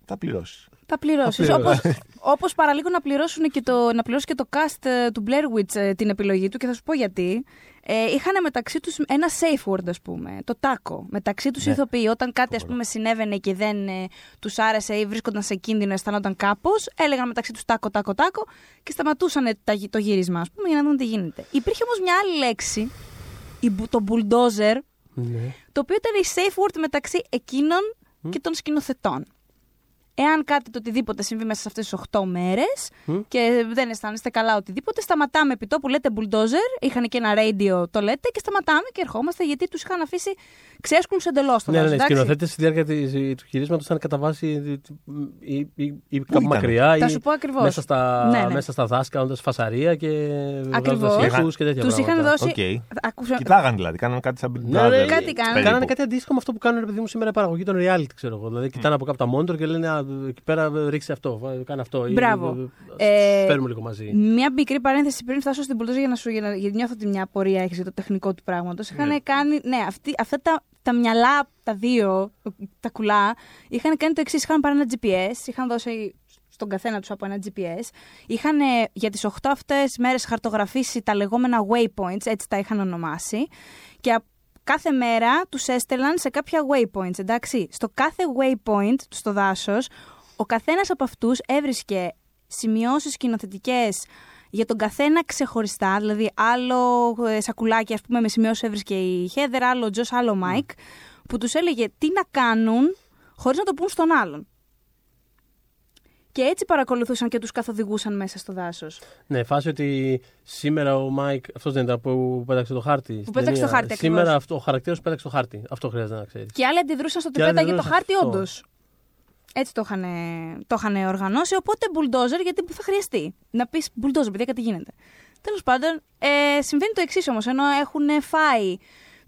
Θα πληρώσεις. Θα πληρώσεις. Θα Όπω πληρώσεις. όπως παραλίγο να, πληρώσουν και το, να πληρώσει και το cast ε, του Blair Witch ε, την επιλογή του και θα σου πω γιατί. Ε, είχαν μεταξύ τους ένα safe word, ας πούμε. Το τάκο. Μεταξύ τους Ναι. ηθοποιοί, όταν κάτι ας Φοβερό. πούμε συνέβαινε και δεν ε, τους άρεσε ή βρίσκονταν σε κίνδυνο, αισθανόταν κάπως, έλεγαν μεταξύ τους τάκο, τάκο, τάκο και σταματούσαν τα, το γύρισμα, ας πούμε, για να δουν τι γίνεται. Υπήρχε όμως μια άλλη λέξη, η, μπου- το bulldozer, Ναι. το οποίο ήταν η safe word μεταξύ εκείνων και των σκηνοθετών. Εάν κάτι το οτιδήποτε συμβεί μέσα σε αυτές τις 8 μέρες Μμ. και δεν αισθάνεστε καλά οτιδήποτε, σταματάμε επί τόπου, λέτε bulldozer, είχαν και ένα radio, το λέτε και σταματάμε και ερχόμαστε γιατί τους είχαν αφήσει ξέσκουλου εντελώς το Ναι, ναι, δάσος, ναι. Οι εντάξει. σκηνοθέτε στη διάρκεια της- του γυρίσματος ήταν κατά βάση ή, ή, ή, ή κάπου ήτανε; μακριά Θα ή σου πω ακριβώς. μέσα στα, Ναι, ναι. μέσα στα δάση κάνοντας φασαρία και Ακριβώς. βγάζοντας ήχους και τέτοια Τους είχαν πράγματα. δώσει. Οκ. Άκουσα- Κοιτάγαν δηλαδή, κάνανε κάτι σαν Big Ναι, Brother. ναι, Κάτι κάνανε. περίπου. Κάνανε κάτι αντίστοιχο με αυτό που κάνουν ρε παιδί μου σήμερα η παραγωγή των reality, ξέρω εγώ. Δηλαδή, κοιτάνε από κάπου τα monitor και λένε «Α, εκεί πέρα ρίξε αυτό, βά- κάνε αυτό. ή, Μπράβο. ε, Ε, τους Φέρουμε λίγο μαζί. Μια μικρή παρένθεση πριν φτάσω στην Bulldozer για να σου για να, γιατί νιώθω ότι μια πορεία έχεις για το τεχνικό του πράγματος. Είχαν Ναι. κάνει. Ναι, αυτοί, αυτά τα, τα μυαλά, τα δύο, τα κουλά, είχαν κάνει το εξής. Είχαν πάρει ένα GPS, είχαν δώσει στον καθένα τους από ένα GPS. Είχαν ε, για τις 8 αυτές μέρες χαρτογραφήσει τα λεγόμενα waypoints, έτσι τα είχαν ονομάσει. Και α- κάθε μέρα τους έστελναν σε κάποια waypoints. Εντάξει, στο κάθε waypoint στο δάσος, ο καθένας από αυτούς έβρισκε σημειώσεις σκηνοθετικές για τον καθένα ξεχωριστά. Δηλαδή, άλλο ε, σακουλάκι, ας πούμε, με σημειώσεις έβρισκε η Χέδερ, άλλο ο Τζος, άλλο ο Μάικ, που τους έλεγε τι να κάνουν χωρίς να το πουν στον άλλον. Και έτσι παρακολουθούσαν και τους καθοδηγούσαν μέσα στο δάσος. Ναι, φάση ότι σήμερα ο Μάικ, αυτός δεν ήταν που πέταξε το χάρτη. στην πέταξε το ταινία. χάρτη, Σήμερα ακριβώς. αυτό, ο χαρακτήρας πέταξε το χάρτη. Αυτό χρειάζεται να ξέρεις. Και άλλοι αντιδρούσαν στο ότι Και άλλοι πέταγε το αντιδρούσαν χάρτη, αυτό. όντως. Έτσι το είχαν, το είχαν οργανώσει. Οπότε bulldozer, γιατί θα χρειαστεί. Να πεις bulldozer, παιδιά, κάτι γίνεται. Τέλος πάντων, ε, συμβαίνει το εξής όμως. Ενώ έχουν φάει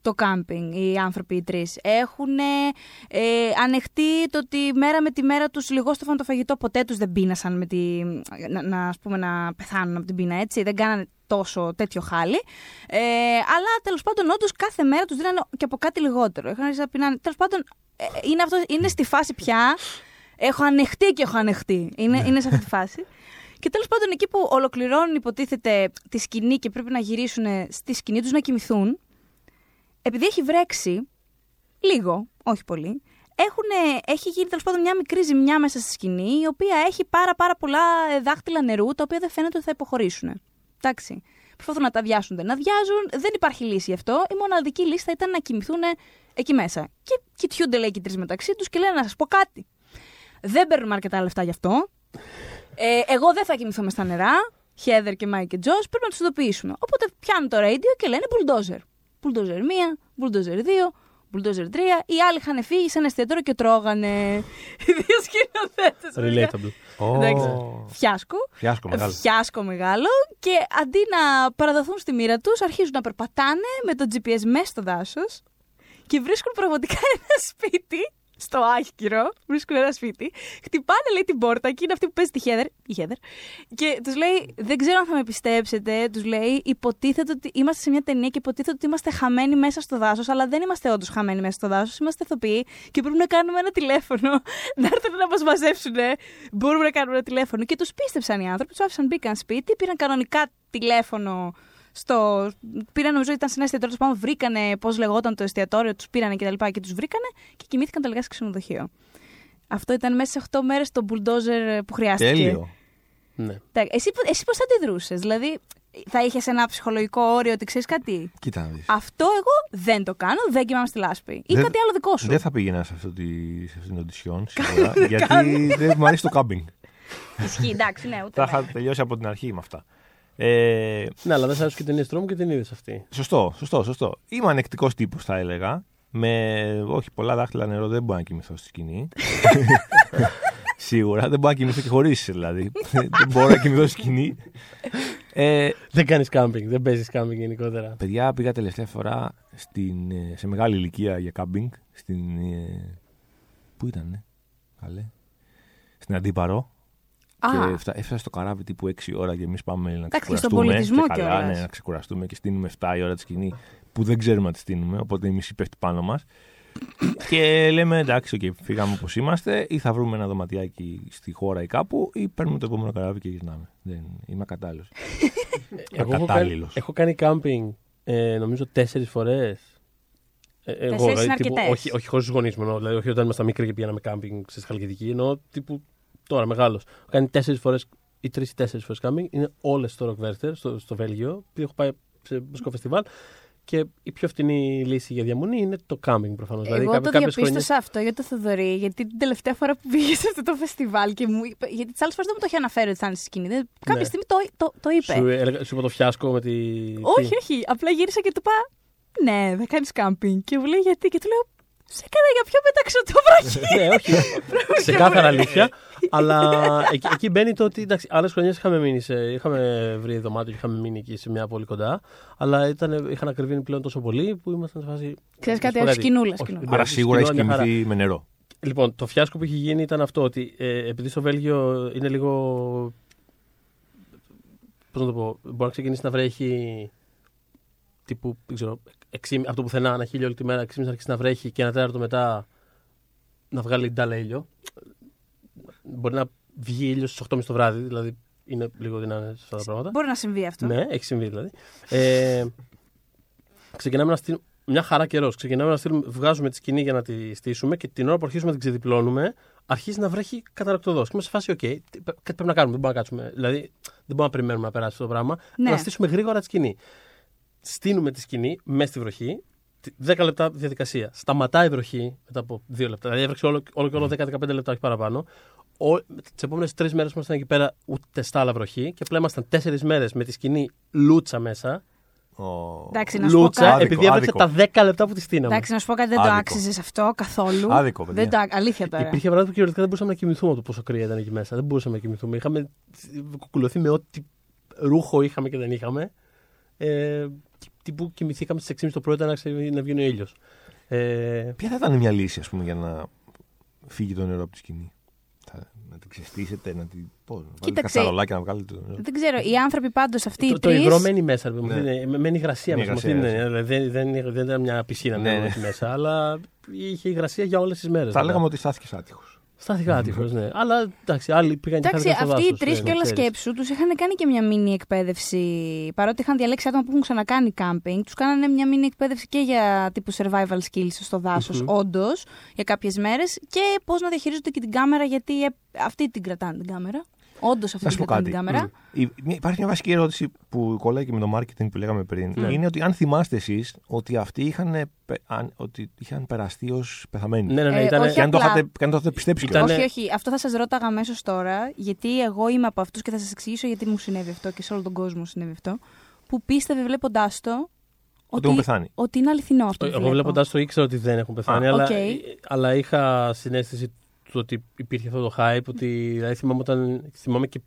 το κάμπινγκ οι άνθρωποι οι τρεις. Έχουν ε, ανεχτεί το ότι μέρα με τη μέρα τους λιγόστοφαν το φαγητό. Ποτέ τους δεν πείνασαν με τη, να, να, ας πούμε, να πεθάνουν από την πείνα έτσι. Δεν κάνανε τόσο τέτοιο χάλι. Ε, αλλά τέλος πάντων, όντως κάθε μέρα τους δίνανε και από κάτι λιγότερο. Είχαν αρχίσει να πεινάνε. Τέλος πάντων, ε, είναι, αυτό, είναι στη φάση πια. Έχω ανεχτεί και έχω ανεχτεί. Είναι, είναι σε αυτή τη φάση. [LAUGHS] Και τέλος πάντων, εκεί που ολοκληρώνουν, υποτίθεται, τη σκηνή και πρέπει να γυρίσουν στη σκηνή τους να κοιμηθούν, επειδή έχει βρέξει, λίγο, όχι πολύ, έχουνε, έχει γίνει τέλος πάντων μια μικρή ζημιά μέσα στη σκηνή, η οποία έχει πάρα, πάρα πολλά ε, δάχτυλα νερού, τα οποία δεν φαίνεται ότι θα υποχωρήσουν. Εντάξει. Προσπαθούν να τα αδειάσουν, δεν αδειάζουν. Δεν υπάρχει λύση γι' αυτό. Η μοναδική λύση θα ήταν να κοιμηθούν εκεί μέσα. Και κοιτιούνται, λέει, και οι τρεις μεταξύ τους και λένε να σας πω κάτι. Δεν παίρνουμε αρκετά λεφτά γι' αυτό. Ε, εγώ δεν θα κοιμηθώ μες στα νερά. Χέδερ και Μάικ και Τζος. Πρέπει να τους ειδοποιήσουμε. Οπότε πιάνουν το radio και λένε bulldozer. Bulldozer 1, bulldozer 2, bulldozer 3. Οι άλλοι είχαν φύγει σε ένα εστιατόριο και τρώγανε. Οι [LAUGHS] δύο σκηνοθέτες. Relatable. Εντάξει. Ω, Φιάσκο. Φιάσκο μεγάλο. Φιάσκο μεγάλο. Και αντί να παραδοθούν στη μοίρα τους, αρχίζουν να περπατάνε με το GPS μέσα στο δάσος και βρίσκουν πραγματικά [LAUGHS] ένα σπίτι. Στο Άχυρο, βρίσκουν ένα σπίτι. Χτυπάνε, λέει, την πόρτα και είναι αυτή που παίζει τη Χέδερ. Η Χέδερ. Και τους λέει: Δεν ξέρω αν θα με πιστέψετε. Τους λέει: Υποτίθεται ότι είμαστε σε μια ταινία και υποτίθεται ότι είμαστε χαμένοι μέσα στο δάσος. Αλλά δεν είμαστε όντως χαμένοι μέσα στο δάσος. Είμαστε ηθοποιοί και πρέπει να κάνουμε ένα τηλέφωνο. [LAUGHS] να έρθουν να μας μαζέψουν. Μπορούμε να κάνουμε ένα τηλέφωνο. Και τους πίστεψαν οι άνθρωποι. Τους άφησαν, μπήκαν σπίτι, πήραν κανονικά τηλέφωνο. Στο... Πήραν, νομίζω, ήταν σε ένα εστιατόριο. Πάμε, βρήκανε πώς λεγόταν το εστιατόριο, τους πήρανε και τα λοιπά και τους βρήκανε και κοιμήθηκαν τελικά σε ξενοδοχείο. Αυτό ήταν μέσα σε 8 μέρες το bulldozer που χρειάστηκε. Τέλειο. Ναι. Εντάξει, Εσύ, πο- εσύ πώς θα αντιδρούσες, Δηλαδή, θα είχες ένα ψυχολογικό όριο ότι ξέρεις κάτι; Κοίτα να δεις. Αυτό εγώ δεν το κάνω, δεν κοιμάμαι στη λάσπη. Ή Δεν- κάτι άλλο δικό σου. Δεν θα πήγαινα σε, αυτό τη, σε αυτήν την οντισιόν [LAUGHS] σίγουρα, γιατί δεν μου αρέσει το κάμπινγκ. Ισχύει, εντάξει, ναι, ούτε. Τα ναι. είχα τελειώσει από την αρχή με αυτά. Ε, ναι, αλλά δεν σ' άρεσε και ταινίε τρόμου και την είδες αυτή. σωστό, σωστό, σωστό. Είμαι ανεκτικός τύπος, θα έλεγα. Με όχι πολλά δάχτυλα νερό δεν μπορώ να κοιμηθώ στη σκηνή. [LAUGHS] Σίγουρα. Δεν μπορώ να κοιμηθώ και χωρίς δηλαδή. δεν μπορώ να κοιμηθώ στη σκηνή. Ε, Δεν κάνεις κάμπινγκ, δεν παίζεις κάμπινγκ γενικότερα. παιδιά, πήγα τελευταία φορά στην, ε, σε μεγάλη ηλικία για κάμπινγκ. Στην. ε, πού ήταν, καλέ. Στην Αντίπαρο. Α, Και έφτα- έφτασε στο καράβι τύπου 6 ώρα και εμείς πάμε να Εντάξει, και στον ξεκουραστούμε. πολιτισμό και καλά, κιόλας. ναι, να ξεκουραστούμε και στείνουμε 7 η ώρα τη σκηνή που δεν ξέρουμε να τη στείνουμε. Οπότε η μισή πέφτει πάνω μας. [COUGHS] και λέμε εντάξει, okay, φύγαμε όπως είμαστε, ή θα βρούμε ένα δωματιάκι στη χώρα ή κάπου, ή παίρνουμε το επόμενο καράβι και γυρνάμε. Δεν, είμαι ακατάλληλος. Εγώ έχω κάνει, Ακατάλληλος. έχω κάνει κάμπινγκ ε, νομίζω τέσσερις φορές. Ε, εγώ, Τέσσερις είναι δηλαδή, τύπου, αρκετές. όχι, όχι χωρίς γονείς μου, εννοώ, δηλαδή όχι όταν ήμασταν μικροί και πήγαμε κάμπινγκ στη Χαλκιδική, εννοώ τύπου τώρα μεγάλος. Έχω κάνει τέσσερις φορές ή τρεις ή τέσσερις φορές κάμπινγκ. Είναι όλες στο Rock Werther, στο, στο Βέλγιο, επειδή έχω πάει σε μουσικό φεστιβάλ. Και η πιο φτηνή λύση για διαμονή είναι το κάμπινγκ προφανώς. Εγώ δηλαδή, το διαπίστωσα χρονιές... αυτό για το Θοδωρή, γιατί την τελευταία φορά που πήγε σε αυτό το φεστιβάλ και μου είπε. Γιατί τις άλλες φορές δεν μου το είχε αναφέρει ότι θα είναι στη σκηνή. Δεν... Κάποια ναι. στιγμή το, το, το είπε. Σου, έλεγα, σου είπα το φιάσκο με τη. Όχι, όχι. Απλά γύρισα και του είπα. Ναι, θα κάνεις κάμπινγκ. Και μου λέει γιατί. Και του λέω σε έκανα για πιο μεταξωτό βραχή. ναι, όχι. [LAUGHS] ξεκάθαρα αλήθεια. Αλλά εκεί, εκεί μπαίνει το ότι εντάξει, άλλες χρονιές είχαμε, μείνει σε, είχαμε βρει δωμάτιο και είχαμε μείνει εκεί σε μια πολύ κοντά. Αλλά ήταν, είχαν ακριβήνει πλέον τόσο πολύ που ήμασταν σε φάση. Ξέρεις κάτι, όχι σκηνούλας. Άρα σίγουρα έχεις κοιμηθεί με νερό. Λοιπόν, το φιάσκο που είχε γίνει ήταν αυτό ότι ε, επειδή στο Βέλγιο είναι λίγο. Πώς να το πω, μπορεί να ξεκινήσει να βρέχει τύπου, δεν ξέρω, 6, από το πουθενά ένα χίλιο όλη τη μέρα, 6,5 να αρχίσει να βρέχει και ένα τέταρτο μετά να βγάλει ντάλα ήλιο. Μπορεί να βγει ήλιος στις 8.30 το βράδυ, δηλαδή είναι λίγο δυνατό αυτά τα πράγματα. Μπορεί να συμβεί αυτό. Ναι, έχει συμβεί δηλαδή. Ε, ξεκινάμε να στείλουμε. Μια χαρά καιρός. Ξεκινάμε να στείλουμε, βγάζουμε τη σκηνή για να τη στήσουμε και την ώρα που αρχίσουμε να την ξεδιπλώνουμε, αρχίζει να βρέχει καταρακτοδό. Και είμαστε σε φάση, OK, κάτι πρέπει να κάνουμε. Δεν μπορούμε να κάτσουμε. Δηλαδή, δεν μπορούμε να περιμένουμε να περάσει αυτό το πράγμα. Ναι. Να στήσουμε γρήγορα τη σκηνή στείνουμε τη σκηνή μέσα στη βροχή. 10 λεπτά διαδικασία. Σταματάει η βροχή μετά από 2 λεπτά. Δηλαδή έβρεξε όλο, όλο και όλο 10-15 λεπτά, όχι παραπάνω. Τις επόμενες τρεις μέρες που ήμασταν εκεί πέρα, ούτε στάλα βροχή. Και απλά ήμασταν τέσσερις μέρες με τη σκηνή λούτσα μέσα. Oh. Εντάξει, να σου Λούτσα, πω κάτι. επειδή έβρεξε τα 10 λεπτά που τη στείναμε. Εντάξει, να σου πω κάτι, δεν άδικο. το άξιζες αυτό καθόλου. Άδικο, παιδιά. Δεν το, αλήθεια τώρα. Υπήρχε πράγματα που κυριολεκτικά δεν μπορούσαμε να κοιμηθούμε από το πόσο κρύα ήταν εκεί μέσα. Δεν μπορούσαμε να κοιμηθούμε. Είχαμε κουκουλωθεί με ό,τι ρούχο είχαμε και δεν είχαμε. Ε, τύπου κοιμηθήκαμε στις 6.30 το πρωί να, να βγει ο ήλιος. Ε... Ποια θα ήταν μια λύση, ας πούμε, για να φύγει το νερό από τη σκηνή; Να την ξεστήσετε, να την. Πώς, Κοίταξε. να βγάλετε το νερό. Δεν ξέρω. Οι άνθρωποι πάντως αυτοί οι τρει. Το υγρό μένει μέσα. Ναι. Μένει υγρασία μέσα. Δεν, δεν, δεν, ήταν μια πισίνα ναι, ναι. μέσα, αλλά είχε υγρασία για όλες τις μέρες. Θα λέγαμε ότι στάθηκε άτυχος. Στάθηκα άτυχο, ναι. Αλλά εντάξει, άλλοι πήγαν και Εντάξει, αυτοί οι τρεις και όλα σκέψου τους είχαν κάνει και μια μήνυ εκπαίδευση. Παρότι είχαν διαλέξει άτομα που έχουν ξανακάνει κάμπινγκ, τους κάνανε μια μήνυ εκπαίδευση και για τύπου survival skills στο δάσος, mm-hmm. όντως, για κάποιες μέρες. Και πώς να διαχειρίζονται και την κάμερα, γιατί ε, αυτοί την κρατάνε την κάμερα. Όντως αυτή την, την κάμερα. Mm. Υπάρχει μια βασική ερώτηση που κολλάει και με το marketing που λέγαμε πριν. Ναι. Είναι ότι αν θυμάστε εσείς ότι αυτοί είχαν, ότι είχαν περαστεί ως πεθαμένοι. Ναι, ναι, ναι. Ήταν... και αν το είχατε, το είχατε πιστέψει ήταν... Όχι, όχι. Αυτό θα σας ρώταγα αμέσως τώρα, γιατί εγώ είμαι από αυτούς και θα σας εξηγήσω γιατί μου συνέβη αυτό και σε όλο τον κόσμο συνέβη αυτό. Που πίστευε βλέποντάς το ότι, ότι, ότι είναι αληθινό αυτό. Εγώ βλέποντα το ήξερα ότι δεν έχουν πεθάνει, Α, αλλά, okay. αλλά είχα συνέστηση το ότι υπήρχε αυτό το hype. Ότι, δηλαδή θυμάμαι, όταν, θυμάμαι και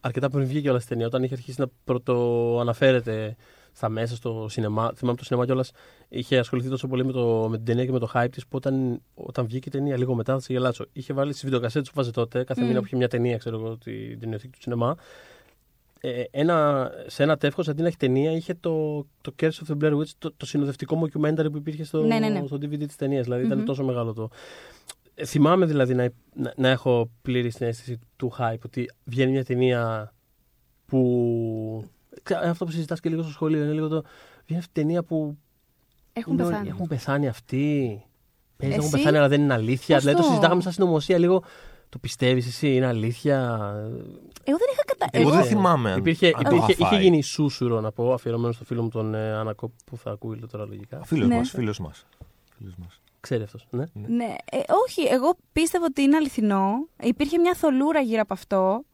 αρκετά πριν βγήκε όλα στην ταινία, όταν είχε αρχίσει να πρωτοαναφέρεται στα μέσα, στο σινεμά. Θυμάμαι το σινεμά κιόλας είχε ασχοληθεί τόσο πολύ με, το, με την ταινία και με το hype της που όταν, όταν βγήκε η ταινία λίγο μετά, θα σε γελάσω. Είχε βάλει τι βιντεοκασέτες που βάζε τότε, κάθε mm. μήνα που είχε μια ταινία, ξέρω εγώ, την ταινιοθήκη του σινεμά. Ε, ένα, σε ένα τεύχος αντί να έχει ταινία, είχε το, το Curse of the Blair Witch, το, το συνοδευτικό documentary που υπήρχε στο, ναι, ναι, ναι. στο DVD της ταινίας. Δηλαδή mm-hmm. ήταν τόσο μεγάλο το. Θυμάμαι δηλαδή να, να, να, έχω πλήρη συνέστηση του hype ότι βγαίνει μια ταινία που. Αυτό που συζητάς και λίγο στο σχολείο είναι λίγο το. Βγαίνει αυτή η ταινία που. Έχουν είναι, πεθάνει. Έχουν πεθάνει αυτοί. Παίζει έχουν πεθάνει, αλλά δεν είναι αλήθεια. Πώς δηλαδή το συζητάγαμε σαν συνωμοσία λίγο. Το πιστεύεις εσύ, είναι αλήθεια; Εγώ δεν είχα κατα... Εγώ, δεν θυμάμαι. Υπήρχε, αν υπήρχε, είχε γίνει σούσουρο να πω, αφιερωμένο στο φίλο μου τον ε, Ανακόπ που θα ακούει τώρα λογικά. Φίλος ναι. μας, φίλος μας. Ξέρει αυτός. Ναι. ναι. ναι. Ε, όχι, εγώ πίστευα ότι είναι αληθινό. Υπήρχε μια θολούρα γύρω από αυτό.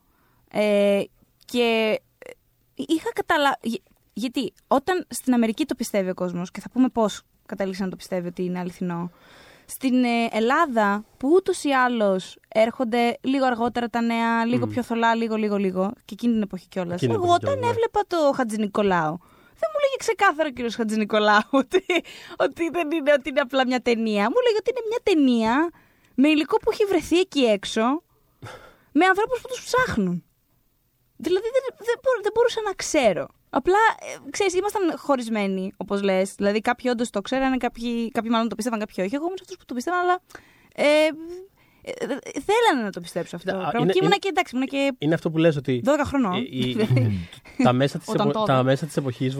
Ε, και ε, είχα καταλάβει. Γιατί όταν στην Αμερική το πιστεύει ο κόσμος, και θα πούμε πώς κατάληξε να το πιστεύει ότι είναι αληθινό. Στην ε, Ελλάδα, που ούτως ή άλλως έρχονται λίγο αργότερα τα νέα, λίγο πιο θολά, λίγο, λίγο, λίγο, και εκείνη την εποχή κιόλας. Εγώ όταν ναι. έβλεπα το Χατζη Νικολάου, δεν μου λέγε ξεκάθαρα ο κύριος Χατζη Νικολάου ότι, ότι δεν είναι, ότι είναι απλά μια ταινία. Μου λέγε ότι είναι μια ταινία με υλικό που έχει βρεθεί εκεί έξω, με ανθρώπους που τους ψάχνουν. Δηλαδή δεν, δεν, δεν μπορούσα να ξέρω. Απλά, ε, ξέρεις, ήμασταν χωρισμένοι, όπως λες. Δηλαδή, κάποιοι όντως το ξέρανε, κάποιοι, κάποιοι μάλλον το πίστευαν, κάποιοι όχι. Εγώ ήμουν αυτούς που το πίστευαν, αλλά. Ε, ε, θέλανε να το πιστέψω αυτό. Είναι, και ήμουν και εντάξει, ήμουν και. Είναι αυτό που λες ότι. 12 χρονών. Η, τα μέσα τη επο, τα μέσα της εποχή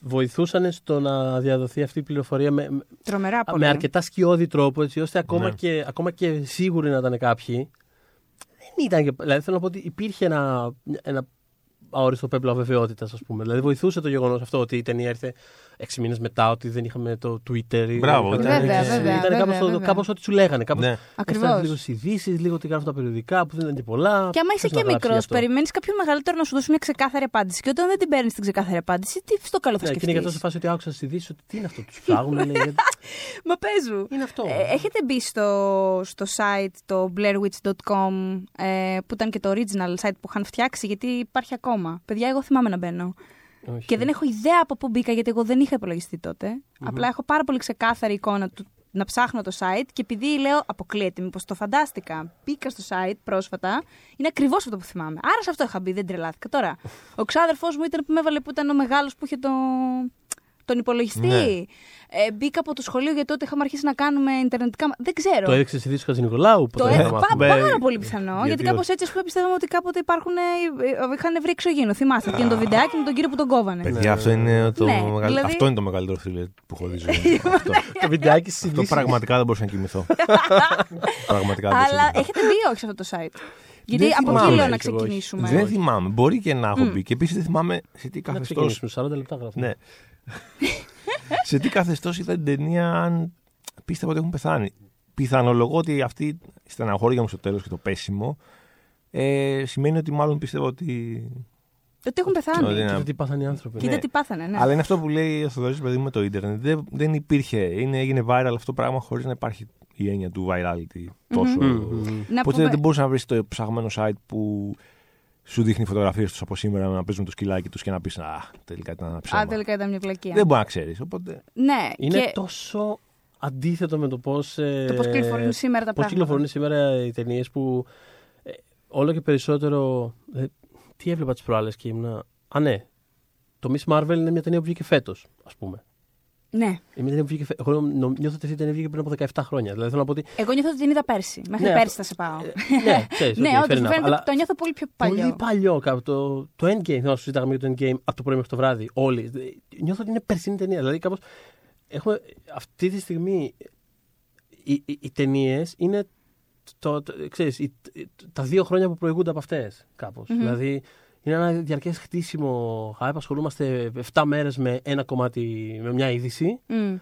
βοηθούσαν στο να διαδοθεί αυτή η πληροφορία με, Τρομερά με αρκετά σκιώδη τρόπο, έτσι ώστε ακόμα, ναι. και, ακόμα και σίγουροι να ήταν κάποιοι. Δεν ήταν και. Δηλαδή θέλω να πω ότι υπήρχε ένα, ένα αόριστο πέπλο αβεβαιότητα, α πούμε. Δηλαδή βοηθούσε το γεγονό αυτό ότι η ταινία ήρθε έξι μήνες μετά ότι δεν είχαμε το Twitter. ή Μπράβο, δεν ήταν- είχαμε- Βέβαια, βέβαια, Ήταν βέβαια, κάπως, το- βέβαια. κάπως ό,τι σου λέγανε. Κάπως Ναι. Ακριβώς. έφτανε λίγο στι ειδήσεις, λίγο τι γράφουν τα περιοδικά που δεν ήταν και πολλά. Και άμα είσαι Ποιος να και γράψει μικρός, γι' αυτό. περιμένεις κάποιον μεγαλύτερο να σου δώσει μια ξεκάθαρη απάντηση. Και όταν δεν την παίρνεις την ξεκάθαρη απάντηση, τι στο καλό θα Ναι, και είναι σκεφτείς; για τόσο φάση ότι άκουσα στι ειδήσεις ότι τι είναι αυτό, τους ψάχνουν. λέει, γιατί- [LAUGHS] Μα παίζου. Είναι αυτό. Ε, έχετε μπει στο, στο site το blairwitch.com ε, που ήταν και το original site που είχαν φτιάξει γιατί υπάρχει ακόμα. Παιδιά, εγώ θυμάμαι να μπαίνω. Όχι. Και δεν έχω ιδέα από πού μπήκα γιατί εγώ δεν είχα υπολογιστεί τότε. Απλά έχω πάρα πολύ ξεκάθαρη εικόνα του να ψάχνω το site και επειδή λέω αποκλείεται, μήπως το φαντάστηκα. Μπήκα στο site πρόσφατα, είναι ακριβώς αυτό που θυμάμαι. Άρα σε αυτό είχα μπει, δεν τρελάθηκα. Τώρα, ο ξάδερφός μου ήταν που με έβαλε που ήταν ο μεγάλος που είχε το, τον υπολογιστή. Ναι. Ε, μπήκα από το σχολείο γιατί τότε είχαμε αρχίσει να κάνουμε ιντερνετικά. μα- Δεν ξέρω. Το έδειξε ειδήσει του Χατζηνικολάου. Το ποτέ έχω να πά- μάθουμε. πάρα πολύ πιθανό. Γιατί Γιατί, κάπως όχι. έτσι ας πούμε, πιστεύαμε ότι κάποτε υπάρχουν. ε, ε, είχαν βρει εξωγήινο. Θυμάστε. Και είναι το βιντεάκι με τον κύριο που τον κόβανε. Παιδιά, αυτό είναι, το Ναι, μεγαλ- δηλαδή- αυτό είναι το μεγαλύτερο θρύλερ που έχω δει. στη ζωή μου. [LAUGHS] αυτό. Το βιντεάκι στι αυτό ειδήσει. πραγματικά δεν μπορούσα να κοιμηθώ. [LAUGHS] πραγματικά δεν μπορούσα να Αλλά κοιμηθώ. έχετε μπει όχι σε αυτό το site; Γιατί Δεν από εκεί θυμάμαι, λέω να έτσι, εγώ όχι. ξεκινήσουμε. Δεν θυμάμαι. Μπορεί και να έχω μπει. Και επίσης δεν θυμάμαι σε τι Να καθεστώ. ξεκινήσουμε. 40 λεπτά γράφουμε. Ναι. [LAUGHS] σε τι καθεστώς ήταν την ταινία, αν πίστευα ότι έχουν πεθάνει; Πιθανολογώ ότι αυτή η στεναχώρια μου στο τέλος και το πέσιμο ε, σημαίνει ότι μάλλον πιστεύω ότι. Ότι έχουν Ότι πεθάνει. είναι- Κοίτα τι πάθανε οι άνθρωποι. Κοίτα ναι. τι πάθανε, ναι. Αλλά είναι αυτό που λέει ο Θοδωρής, παιδί μου, με το ίντερνετ. Δεν, δεν υπήρχε. Είναι, έγινε viral αυτό το πράγμα χωρίς να υπάρχει η έννοια του virality τόσο. Μμμ, μμμ. Να Οπότε πούμε- δεν μπορούσε να βρεις το ψαγμένο site που σου δείχνει φωτογραφίες τους από σήμερα να παίζουν το σκυλάκι τους και να πεις Α, τελικά ήταν ένα ψέμα. Α, τελικά ήταν μια πλακία. Δεν μπορεί να ξέρεις. Οπότε. Ναι, Είναι και τόσο αντίθετο με το πώς. το πώς κυκλοφορούν σήμερα τα Πώς πράγματα. κυκλοφορούν σήμερα οι ταινίες που ε, όλο και περισσότερο. ε, τι έβλεπα τις προάλλες και ήμουνα. Α, ναι. Το Miss Marvel είναι μια ταινία που βγήκε φέτος, ας πούμε. Ναι. Είναι μια ταινία που βγήκε φέ- Εγώ νο- νιώθω ότι αυτή η ταινία βγήκε πριν από 17 χρόνια. Δηλαδή θέλω να πω ότι. Εγώ νιώθω ότι την είδα πέρσι. Μέχρι Ναι, πέρσι αυτό- θα σε πάω. ε, [LAUGHS] ναι, ξέρεις, ναι, okay, όντως fair enough. φαίνεται Αλλά ότι το νιώθω πολύ πιο παλιό. Πολύ παλιό κάπου. Το, το Endgame. Θυμάσαι που συζητάγαμε για το Endgame από το πρωί μέχρι το βράδυ. Όλοι. Ε, Νιώθω ότι είναι περσινή ταινία. Δηλαδή κάπως. Έχουμε αυτή τη στιγμή. Οι, οι, οι ταινίες είναι. Το, το, ξέρεις, οι- τα δύο χρόνια που προηγούνται από αυτές. κάπως. Μμμ. Δηλαδή είναι ένα διαρκές χτίσιμο. Hype. Ασχολούμαστε 7 μέρες με ένα κομμάτι, με μια είδηση. Μμ.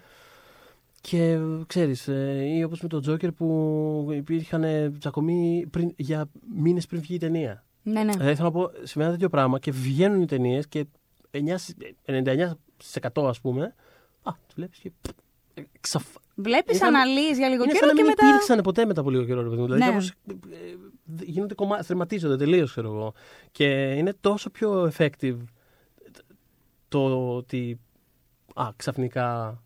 Και ξέρεις, ε, ή όπως με τον Τζόκερ που υπήρχαν ε, τσακωμοί πριν, για μήνες πριν βγει η ταινία. Ναι, ναι. Δηλαδή θέλω να πω, σημαίνει ένα τέτοιο πράγμα και βγαίνουν οι ταινίες και 9, σ- 99% ας πούμε, α, τις βλέπεις και ε, ξαφ... Βλέπεις, Είναι σαν- αναλύεις για λίγο Είναι καιρό σαν να και μην μετά. υπήρξαν ποτέ μετά από λίγο καιρό. ρε παιδί μου. Δηλαδή Ναι. κάπως, ε, ε, γίνονται κομμάτια, θρηματίζονται τελείως, ξέρω εγώ. Και είναι τόσο πιο effective το ότι α, ξαφνικά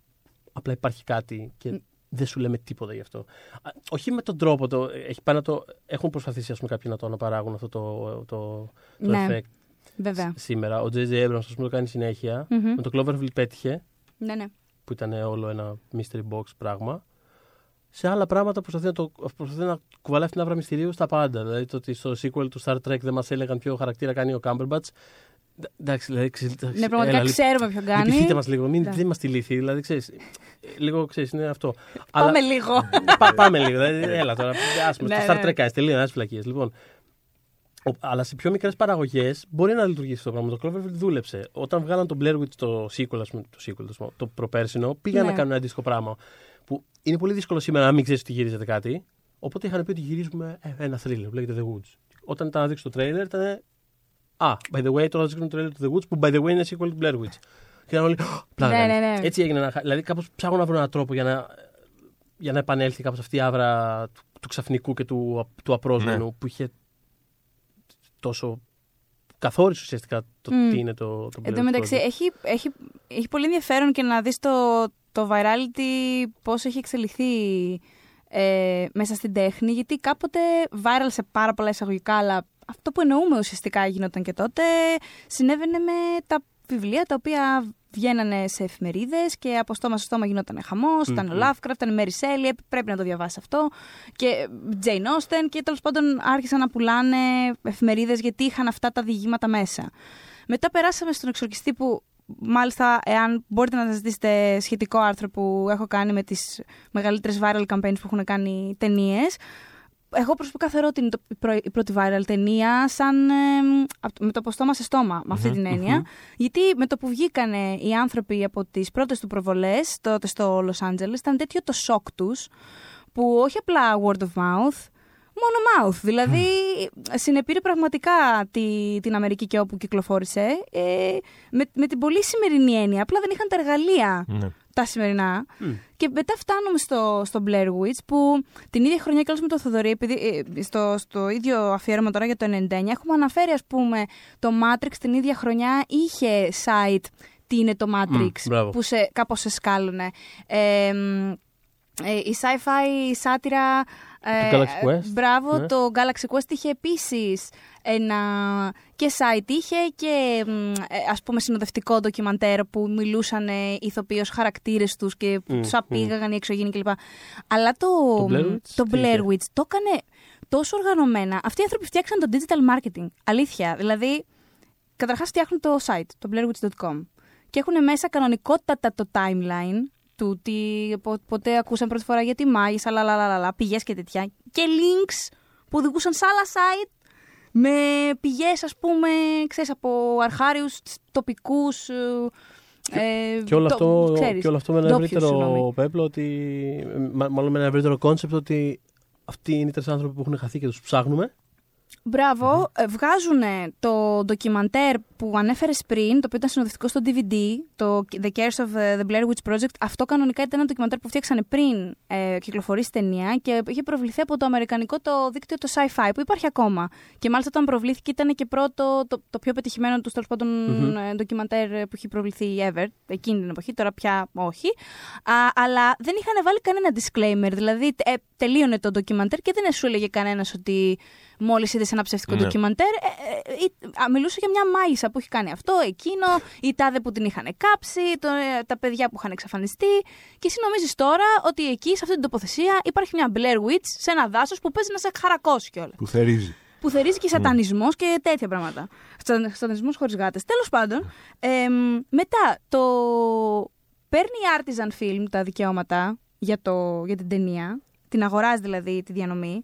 απλά υπάρχει κάτι και δεν σου λέμε τίποτα γι' αυτό. Α, όχι με τον τρόπο, το, έχει πάει να το, έχουν προσπαθήσει ας πούμε, κάποιοι να το αναπαράγουν αυτό το, το, το Ναι. effect Βέβαια. σ- σήμερα. Ο J.J. Abrams ας πούμε, το κάνει συνέχεια. Μμμ. Με το Cloverfield πέτυχε Ναι, ναι. που ήταν όλο ένα mystery box πράγμα. Σε άλλα πράγματα προσπαθεί να, το, προσπαθεί να κουβαλάει αυτήν την άβρα μυστηρίου στα πάντα. Δηλαδή το ότι στο sequel του Star Trek δεν μας έλεγαν ποιο χαρακτήρα κάνει ο Cumberbatch. Ντα- Εντάξει, δηλαδή. ξε- Ναι, πραγματικά έλα, ξέρουμε ποιον κάνει. Λυπηθείτε μας λίγο, μην, Ναι. δεν είμαστε ηλίθιοι. Δηλαδή, ξέρεις, ε, λίγο ξέρεις, είναι αυτό. Πάμε λίγο. Πά- πάμε λίγο. Δηλαδή, έλα τώρα. Ας πούμε, Ναι, στο Star ναι. Trek, άσε, τελείω, άσε φυλακίες. Λοιπόν, ο- αλλά σε πιο μικρές παραγωγές μπορεί να λειτουργήσει το πράγμα. Το Cloverfield δούλεψε. Όταν βγάλαν το Blair Witch το sequel, ας πούμε, το, sequel, το, το προπέρσινο, πήγαν Ναι. να κάνουν ένα αντίστοιχο πράγμα. Που είναι πολύ δύσκολο σήμερα να μην ξέρεις ότι γυρίζεται κάτι. Οπότε είχαν πει ότι γυρίζουμε ε, ένα thriller που λέγεται The Woods. Όταν ήταν να δείξει το trailer ήταν. Α, by the way, τώρα δείξουν το trailer του The Woods που by the way είναι sequel του Blair Witch. Και ήταν όλοι. «Ω, Πλάκα. Ναι, κάνεις». ναι, ναι. Έτσι έγινε. ένα χα- Δηλαδή, κάπως ψάχνω να βρω έναν τρόπο για να, για να επανέλθει κάπως αυτή η άβρα του, του ξαφνικού και του, του απρόσμενου Ναι. που είχε τόσο καθόρισε ουσιαστικά το Μμ. τι είναι το, το Εν τω Blair Witch μεταξύ, Project. έχει, έχει, έχει πολύ ενδιαφέρον και να δεις το, το virality πώς έχει εξελιχθεί ε, μέσα στην τέχνη, γιατί κάποτε viral σε πάρα πολλά εισαγωγικά, αλλά αυτό που εννοούμε ουσιαστικά γινόταν και τότε, συνέβαινε με τα βιβλία τα οποία βγαίνανε σε εφημερίδες και από στόμα σε στόμα γινόταν χαμός, ήταν ο Μμμ. Lovecraft, ήταν η Mary Shelley, πρέπει να το διαβάσει αυτό και Jane Austen και τέλος πάντων άρχισαν να πουλάνε εφημερίδες γιατί είχαν αυτά τα διηγήματα μέσα. Μετά περάσαμε στον εξορκιστή που μάλιστα εάν μπορείτε να αναζητήσετε σχετικό άρθρο που έχω κάνει με τις μεγαλύτερες viral campaigns που έχουν κάνει ταινίες. εγώ προσωπικά θεωρώ ότι είναι το, η πρω- η πρώτη viral ταινία σαν ε, απ' το- με το από στόμα σε στόμα, με αυτή την έννοια. Γιατί με το που βγήκανε οι άνθρωποι από τις πρώτες του προβολές, τότε στο Los Angeles, ήταν τέτοιο το σοκ τους, που όχι απλά word of mouth, μόνο mouth. Δηλαδή, συνεπήρε πραγματικά τη, την Αμερική και όπου κυκλοφόρησε, ε, με, με την πολύ σημερινή έννοια. Απλά δεν είχαν τα εργαλεία Ναι. τα σημερινά. Και μετά φτάνουμε στο, στο Blair Witch που την ίδια χρονιά κιόλας με το Θοδωρή, επειδή ε, στο, στο ίδιο αφιέρωμα τώρα για το 99 έχουμε αναφέρει ας πούμε το Matrix την ίδια χρονιά είχε site τι είναι το Matrix μπράβο. που σε, κάπως σε σκάλωνε. Ε, μ, ε, η sci-fi σάτυρα... ε, Το Galaxy Quest, Μπράβο, ναι. το Galaxy Quest είχε επίσης ένα και site είχε και μ, ε, ας πούμε συνοδευτικό ντοκιμαντέρ που μιλούσαν ε, ηθοποιοί χαρακτήρες τους και που Μμ, τους απήγαγαν οι εξωγήινοι κλπ. Αλλά το, Το Blair Witch, το τι Blair είχε; Witch το έκανε τόσο οργανωμένα. Αυτοί οι άνθρωποι φτιάξαν το digital marketing. Αλήθεια. Δηλαδή, καταρχάς φτιάχνουν το site, το blairwitch.com και έχουν μέσα κανονικότατα το timeline του τι πο- ποτέ ακούσαν πρώτη φορά για τη μάγισσα, λαλαλαλαλα, πηγές και τέτοια. Και links που οδηγούσαν σε άλλα site με πηγές, ας πούμε, ξέρεις, από αρχάριους τοπικούς... ε, Και όλο, το- αυτό, ξέρεις, και όλο αυτό με ένα ντόπιους, ευρύτερο συγγνώμη. πέπλο, ότι, μα- μάλλον με ένα ευρύτερο concept ότι αυτοί είναι οι τρεις άνθρωποι που έχουν χαθεί και τους ψάχνουμε. Μπράβο, ε, βγάζουν το ντοκιμαντέρ που ανέφερες πριν, το οποίο ήταν συνοδευτικό στο DVD, το The Cares of the Blair Witch Project. Αυτό κανονικά ήταν ένα ντοκιμαντέρ που φτιάξανε πριν ε, κυκλοφορήσει ταινία και είχε προβληθεί από το αμερικανικό το δίκτυο το Sci-Fi, που υπάρχει ακόμα. Και μάλιστα όταν προβλήθηκε ήταν και πρώτο, το, το πιο πετυχημένο του τέλος πάντων Μμμ. ε, ντοκιμαντέρ που έχει προβληθεί ever, εκείνη την εποχή, τώρα πια όχι. Α, αλλά δεν είχαν βάλει κανένα disclaimer, δηλαδή ε, τελείωνε το ντοκιμαντέρ και δεν σου έλεγε κανένας ότι μόλις είδες ένα ψεύτικο Ναι. ντοκιμαντέρ. Ε, ε, ή- α, μιλούσε για μια μάγισσα που έχει κάνει αυτό, εκείνο, η τάδε που την είχαν κάψει, το, ε, τα παιδιά που είχαν εξαφανιστεί. Και εσύ νομίζεις τώρα ότι εκεί, σε αυτή την τοποθεσία, υπάρχει μια Blair Witch σε ένα δάσος που παίζει να σε χαρακώσει κιόλας. Που θερίζει. Που θερίζει και σατανισμός και τέτοια πράγματα. Σατανισμός χωρίς γάτες. Τέλος πάντων, εμ, μετά το. Παίρνει η Artisan Film τα δικαιώματα για, το, για την ταινία, την αγοράζει δηλαδή τη διανομή.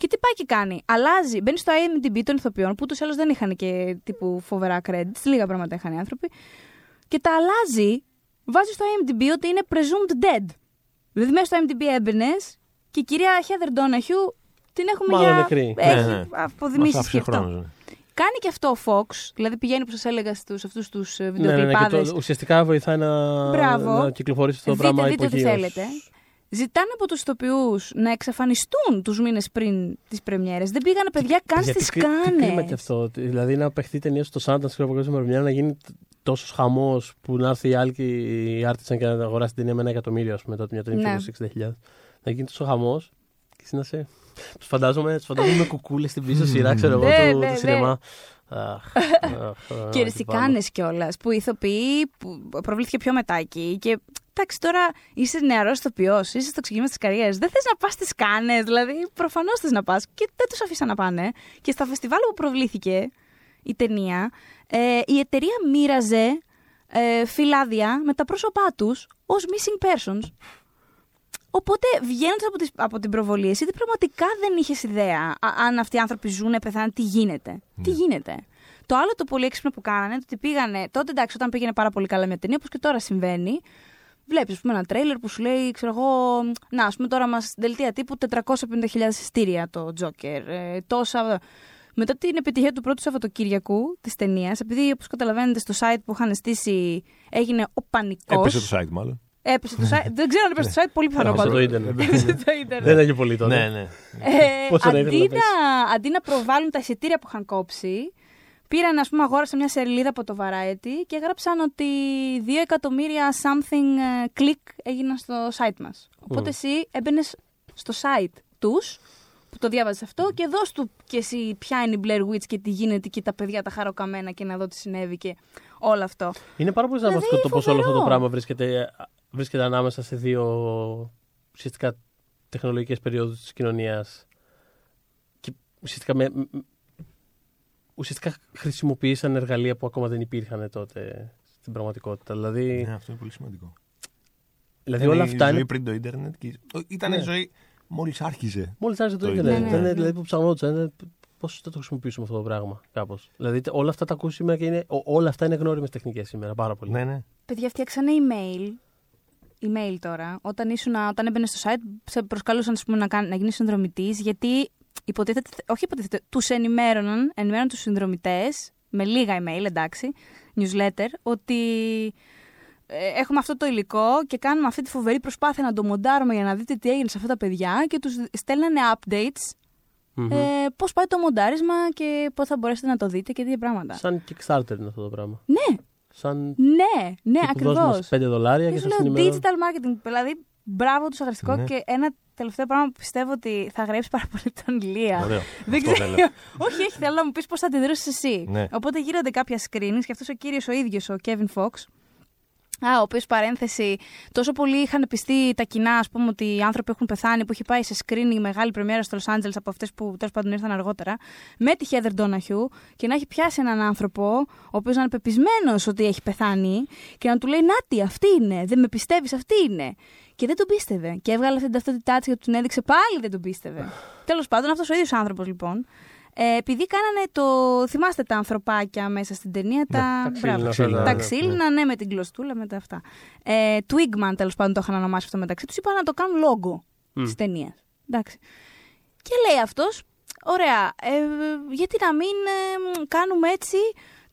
Και τι πάει και κάνει. Αλλάζει, μπαίνει στο IMDb των ηθοποιών που ούτως ή άλλως δεν είχαν και τύπου φοβερά credits, λίγα πράγματα είχαν οι άνθρωποι. Και τα αλλάζει, βάζει στο IMDb ότι είναι presumed dead. Δηλαδή μέσα στο IMDb έμπαινες και η κυρία Heather Donahue την έχουμε Μάλλον για. νεκρή. Έχει Ναι, ναι. αποδημήσει Μας άφησε αυτό. χρόνος, ναι. Κάνει και αυτό ο Fox, δηλαδή πηγαίνει που σας έλεγα στους αυτούς τους Ναι, ναι, ναι, και βιντεοκλιπάδες. το, ουσιαστικά βοηθάει να, Μπράβο. να κυκλοφορήσει αυτό το Δείτε, πράγμα δείτε ό,τι υπογείως. θέλετε. Ζητάνε από τους ηθοποιούς να εξαφανιστούν τους μήνες πριν τις πρεμιέρες. Δεν πήγανε παιδιά καν Γιατί στις κρύ- Τι κρίμα κάνε. και αυτό. Δηλαδή να παιχτεί ταινία στο Sundance και από κάποια πρεμιέρα να γίνει τόσος χαμός που να έρθει η άλλη και η Artisan και να αγοράσει την ταινία με ένα εκατομμύριο, ας πούμε, τότε μια ταινία Ναι. που 60.000. Να γίνει τόσο χαμός και εσύ να σε. Τους φαντάζομαι, τους φαντάζομαι με κουκούλες στην πίσω σειρά, ξέρω εγώ, Ναι, του, ναι, του ναι. σινεμά. Αχ, [LAUGHS] αχ, αχ, Και εκεί ρεσικάνε κιόλας που οι ηθοποιοί που προβλήθηκε πιο μετά εκεί. Και εντάξει, τώρα είσαι νεαρός ηθοποιός, είσαι στο ξεκίνημα της καριέρας. Δεν θες να πας στις κάνες, δηλαδή προφανώς θες να πας. Και δεν τους αφήσαν να πάνε. Και στα φεστιβάλ που προβλήθηκε η ταινία, ε, η εταιρεία μοίραζε ε, φυλάδια με τα πρόσωπά τους ως missing persons. Οπότε βγαίνοντα από, τις- από την προβολή, εσύ δεν- πραγματικά δεν είχες ιδέα α- αν αυτοί οι άνθρωποι ζουν, πεθάνε, τι γίνεται. Τι γίνεται. Το άλλο το πολύ έξυπνο που κάνανε, το ότι πήγανε. Τότε εντάξει, όταν πήγαινε πάρα πολύ καλά μια ταινία, όπως και τώρα συμβαίνει, βλέπεις, ας πούμε, ένα τρέιλερ που σου λέει, ξέρω εγώ, να, ας πούμε, τώρα μας δελτία τύπου 450.000 εισιτήρια το Joker. Ε, τόσα. Μετά την επιτυχία του πρώτου Σαββατοκύριακου της ταινίας, επειδή όπως καταλαβαίνετε στο site που είχαν στήσει έγινε ο πανικός. Έπεσε το site μάλλον. Έπεσε το site. Δεν ξέρω αν έπεσε το site, πολύ πιθανό Έπεσε πάντως. το ίντερνετ. [LAUGHS] Έπεσε το ίντερνετ. Δεν έχει πολύ τότε. Ναι, ναι. Ε, Πόσο να ήθελα αντί, να πέσει. να, αντί να προβάλλουν τα εισιτήρια που είχαν κόψει, πήραν, ας πούμε, αγόρασαν μια σελίδα από το Variety και έγραψαν ότι 2 εκατομμύρια something ε, click έγιναν στο site μας. Οπότε εσύ έμπαινες στο site τους, που το διάβαζες αυτό, και δώσ' του και εσύ ποια είναι η Blair Witch και τι γίνεται και τα παιδιά τα χαροκαμένα και να δω τι συνέβη και όλο αυτό. Είναι πάρα πολύ Δηλαδή, δραματικό το πώς όλο αυτό το φοβερό. πράγμα βρίσκεται, βρίσκεται ανάμεσα σε δύο ουσιαστικά τεχνολογικές περιόδους της κοινωνίας. Και ουσιαστικά, με, μ- ουσιαστικά χρησιμοποίησαν εργαλεία που ακόμα δεν υπήρχαν τότε στην πραγματικότητα. Δηλαδή, Ναι, αυτό είναι πολύ σημαντικό. δηλαδή Ήταν όλα η αυτά ζωή είναι. πριν το ίντερνετ. και- Ήταν Ναι. η ζωή μόλις άρχιζε. Μόλις άρχισε το Το ίντερνετ. ίντερνετ. Ήταν Ναι, ναι. δηλαδή που ψαγνόντουσαν. Πώς θα το χρησιμοποιήσουμε αυτό το πράγμα, κάπως. Δηλαδή όλα αυτά τα ακούς σήμερα και είναι, ό- όλα αυτά είναι γνώριμες τεχνικές σήμερα πάρα πολύ. Ναι, ναι. Παιδιά, φτιάξανε email. Email τώρα. Όταν, ήσουν, όταν έμπαινε στο site, σε προσκαλούσαν ας πούμε, να, κάνει, να γίνεις συνδρομητής, γιατί υποτίθεται, όχι υποτίθεται, τους ενημέρωναν, ενημέρωναν τους συνδρομητές με λίγα email, εντάξει, newsletter, ότι ε, έχουμε αυτό το υλικό και κάνουμε αυτή τη φοβερή προσπάθεια να το μοντάρουμε για να δείτε τι έγινε σε αυτά τα παιδιά και τους στέλνανε updates Μμμ. ε, πώς πάει το μοντάρισμα και πώς θα μπορέσετε να το δείτε και τέτοια πράγματα. Σαν Kickstarter είναι αυτό το πράγμα. Ναι, Σαν. ναι, ναι, τύπου δώσ' μας ακριβώς. 5 δολάρια και Και σας σου λέω ενημερώνω. digital marketing. Δηλαδή, μπράβο του αγριστικό Ναι. και ένα τελευταίο πράγμα που πιστεύω ότι θα γράψει πάρα πολύ τον Ηλία. Ωραίο. [LAUGHS] Δεν Αυτό ξέρω. θέλω. όχι, όχι, θέλω να μου πεις πώς θα αντιδράσει εσύ. Ναι. Οπότε γίνονται κάποια screenings και αυτό ο κύριος ο ίδιος, ο Kevin Fox, Α, ο οποίος παρένθεση, τόσο πολύ είχαν πιστεί τα κοινά, ας πούμε, ότι οι άνθρωποι έχουν πεθάνει, που είχε πάει σε screening μεγάλη πρεμιέρα στο Los Angeles από αυτές που τέλος πάντων ήρθαν αργότερα, με τη Heather Donahue και να έχει πιάσει έναν άνθρωπο, ο οποίος να είναι πεπισμένος ότι έχει πεθάνει και να του λέει Νάτι, αυτή είναι, δεν με πιστεύεις, αυτή είναι. Και δεν τον πίστευε. Και έβγαλε αυτή την ταυτότητά της και του την έδειξε πάλι δεν τον πίστευε. [SIGHS] Τέλος πάντων, αυτός ο ίδιος άνθρωπος λοιπόν. Ε, επειδή κάνανε το. Θυμάστε τα ανθρωπάκια μέσα στην ταινία, τα. τα ξύλινα, Μπράβο. αυτά, τα ναι, ξύλινα, ναι, με την κλωστούλα, με τα αυτά. Ε, Twigman, τέλος πάντων, το είχαν ονομάσει αυτό μεταξύ τους. Είπαν να το κάνουν λόγο Μμ. της ταινίας. Εντάξει. Και λέει αυτός, ωραία, ε, γιατί να μην ε, κάνουμε έτσι.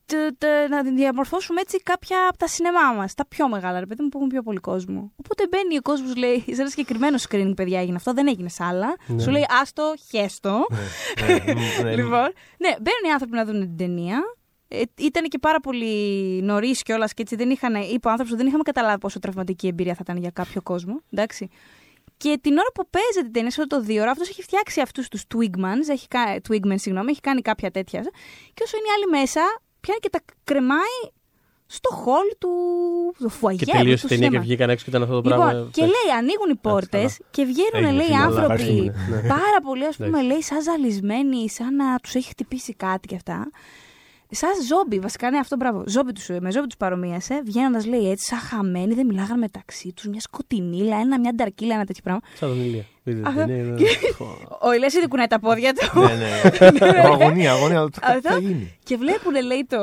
Τε- τε- να διαμορφώσουμε έτσι κάποια από τα σινεμά μας. Τα πιο μεγάλα, ρε παιδί μου, που έχουν πιο πολύ κόσμο. Οπότε μπαίνει ο κόσμος, λέει, [LAUGHS] σε ένα συγκεκριμένο screening, παιδιά, έγινε αυτό, δεν έγινε σε άλλα. Ναι. Σου λέει, άστο, χέστο. Ναι, ναι, [LAUGHS] ναι. λοιπόν, ναι, μπαίνουν οι άνθρωποι να δουν την ταινία. Ε, ήταν και πάρα πολύ νωρίς κιόλας και έτσι δεν είχαν, είπε ο άνθρωπος ότι δεν είχαμε καταλάβει πόσο τραυματική εμπειρία θα ήταν για κάποιο κόσμο. Εντάξει. Και την ώρα που παίζεται την ταινία, σε αυτό το δύο ώρα, αυτός έχει φτιάξει αυτούς τους Twigmans, έχει, κα- Twigman, συγγνώμη, έχει κάνει κάποια τέτοια. Και όσο είναι οι άλλοι μέσα, πιάνει και τα κρεμάει στο χολ του το φουαγέ. Και τελείωσε του η ταινία και σινεμά. βγήκαν έξω και ήταν αυτό το Λοιπόν, πράγμα. και λέει, ανοίγουν οι πόρτες καλά. και βγαίνουν, Έγινε, λέει, φίλε, αλλά άνθρωποι ευχαριστούμε. πάρα πολύ, ας πούμε, Εντάξει. λέει, σαν ζαλισμένοι, σαν να τους έχει χτυπήσει κάτι και αυτά. Σαν ζόμπι, βασικά, ναι, αυτό μπράβο. Ζόμπι τους, με ζόμπι τους παρομοίασε, βγαίνοντας, λέει έτσι, σαν χαμένοι, δεν μιλάγαν μεταξύ τους, μια σκοτεινίλα, ένα, μια νταρκίλα, ένα τέτοιο πράγμα. Σαν τον Ηλία. Είδες Αυτό. την ταινία, είναι- Ο Ηλίας ήδη κουνάει τα πόδια του. Ναι, ναι. Αγωνία, αγωνία. Τι Αυτό. θα γίνει. Και βλέπουν, λέει, το,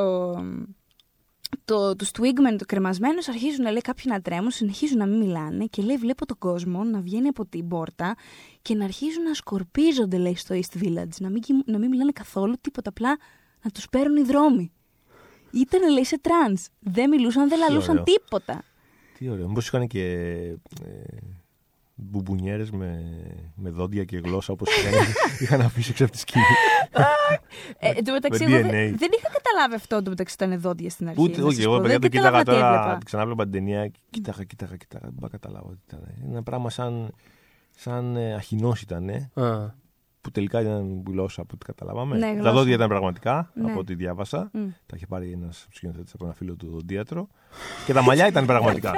το, τους Twigmen, το κρεμασμένους, αρχίζουν, λέει, κάποιοι να τρέμουν, συνεχίζουν να μην μιλάνε και λέει, βλέπω τον κόσμο να βγαίνει από την πόρτα και να αρχίζουν να σκορπίζονται, λέει, στο East Village, να μην, κοιμ- να μην μιλάνε καθόλου τίποτα, απλά να τους παίρνουν οι δρόμοι. Ήταν, λέει, σε τρανς. Δεν μιλούσαν, δεν λαλούσαν ωραίο. τίποτα. Τι ωραίο. Μήπως είχαν και ε, μπουμπουνιέρες με, με δόντια και γλώσσα όπως είχαν, [LAUGHS] είχαν αφήσει έξω από τη σκηνή. Ε, εν τω μεταξύ, Με εγώ δεν, DNA. δεν είχα καταλάβει αυτό εν τω μεταξύ ήταν δόντια στην αρχή. Ούτε, να όχι, σας εγώ πω. παιδιά Δεν το κοίταγα κατάλαβα τι τώρα, έβλεπα. ξανάβλεπα την ταινία, κοίταγα, κοίταγα, κοίταγα, δεν μπορούσα να καταλάβω τι ήταν. Ένα πράγμα σαν, σαν ε, αχινός ήταν, Α, που τελικά ήταν γλώσσα από ό,τι καταλάβαμε. Ναι, Τα γλώσσα. δόντια ήταν πραγματικά, Ναι. από ό,τι διάβασα. Μμ. Τα είχε πάρει ένα σκηνοθέτη από ένα φίλο του δοντίατρο. και τα μαλλιά ήταν πραγματικά.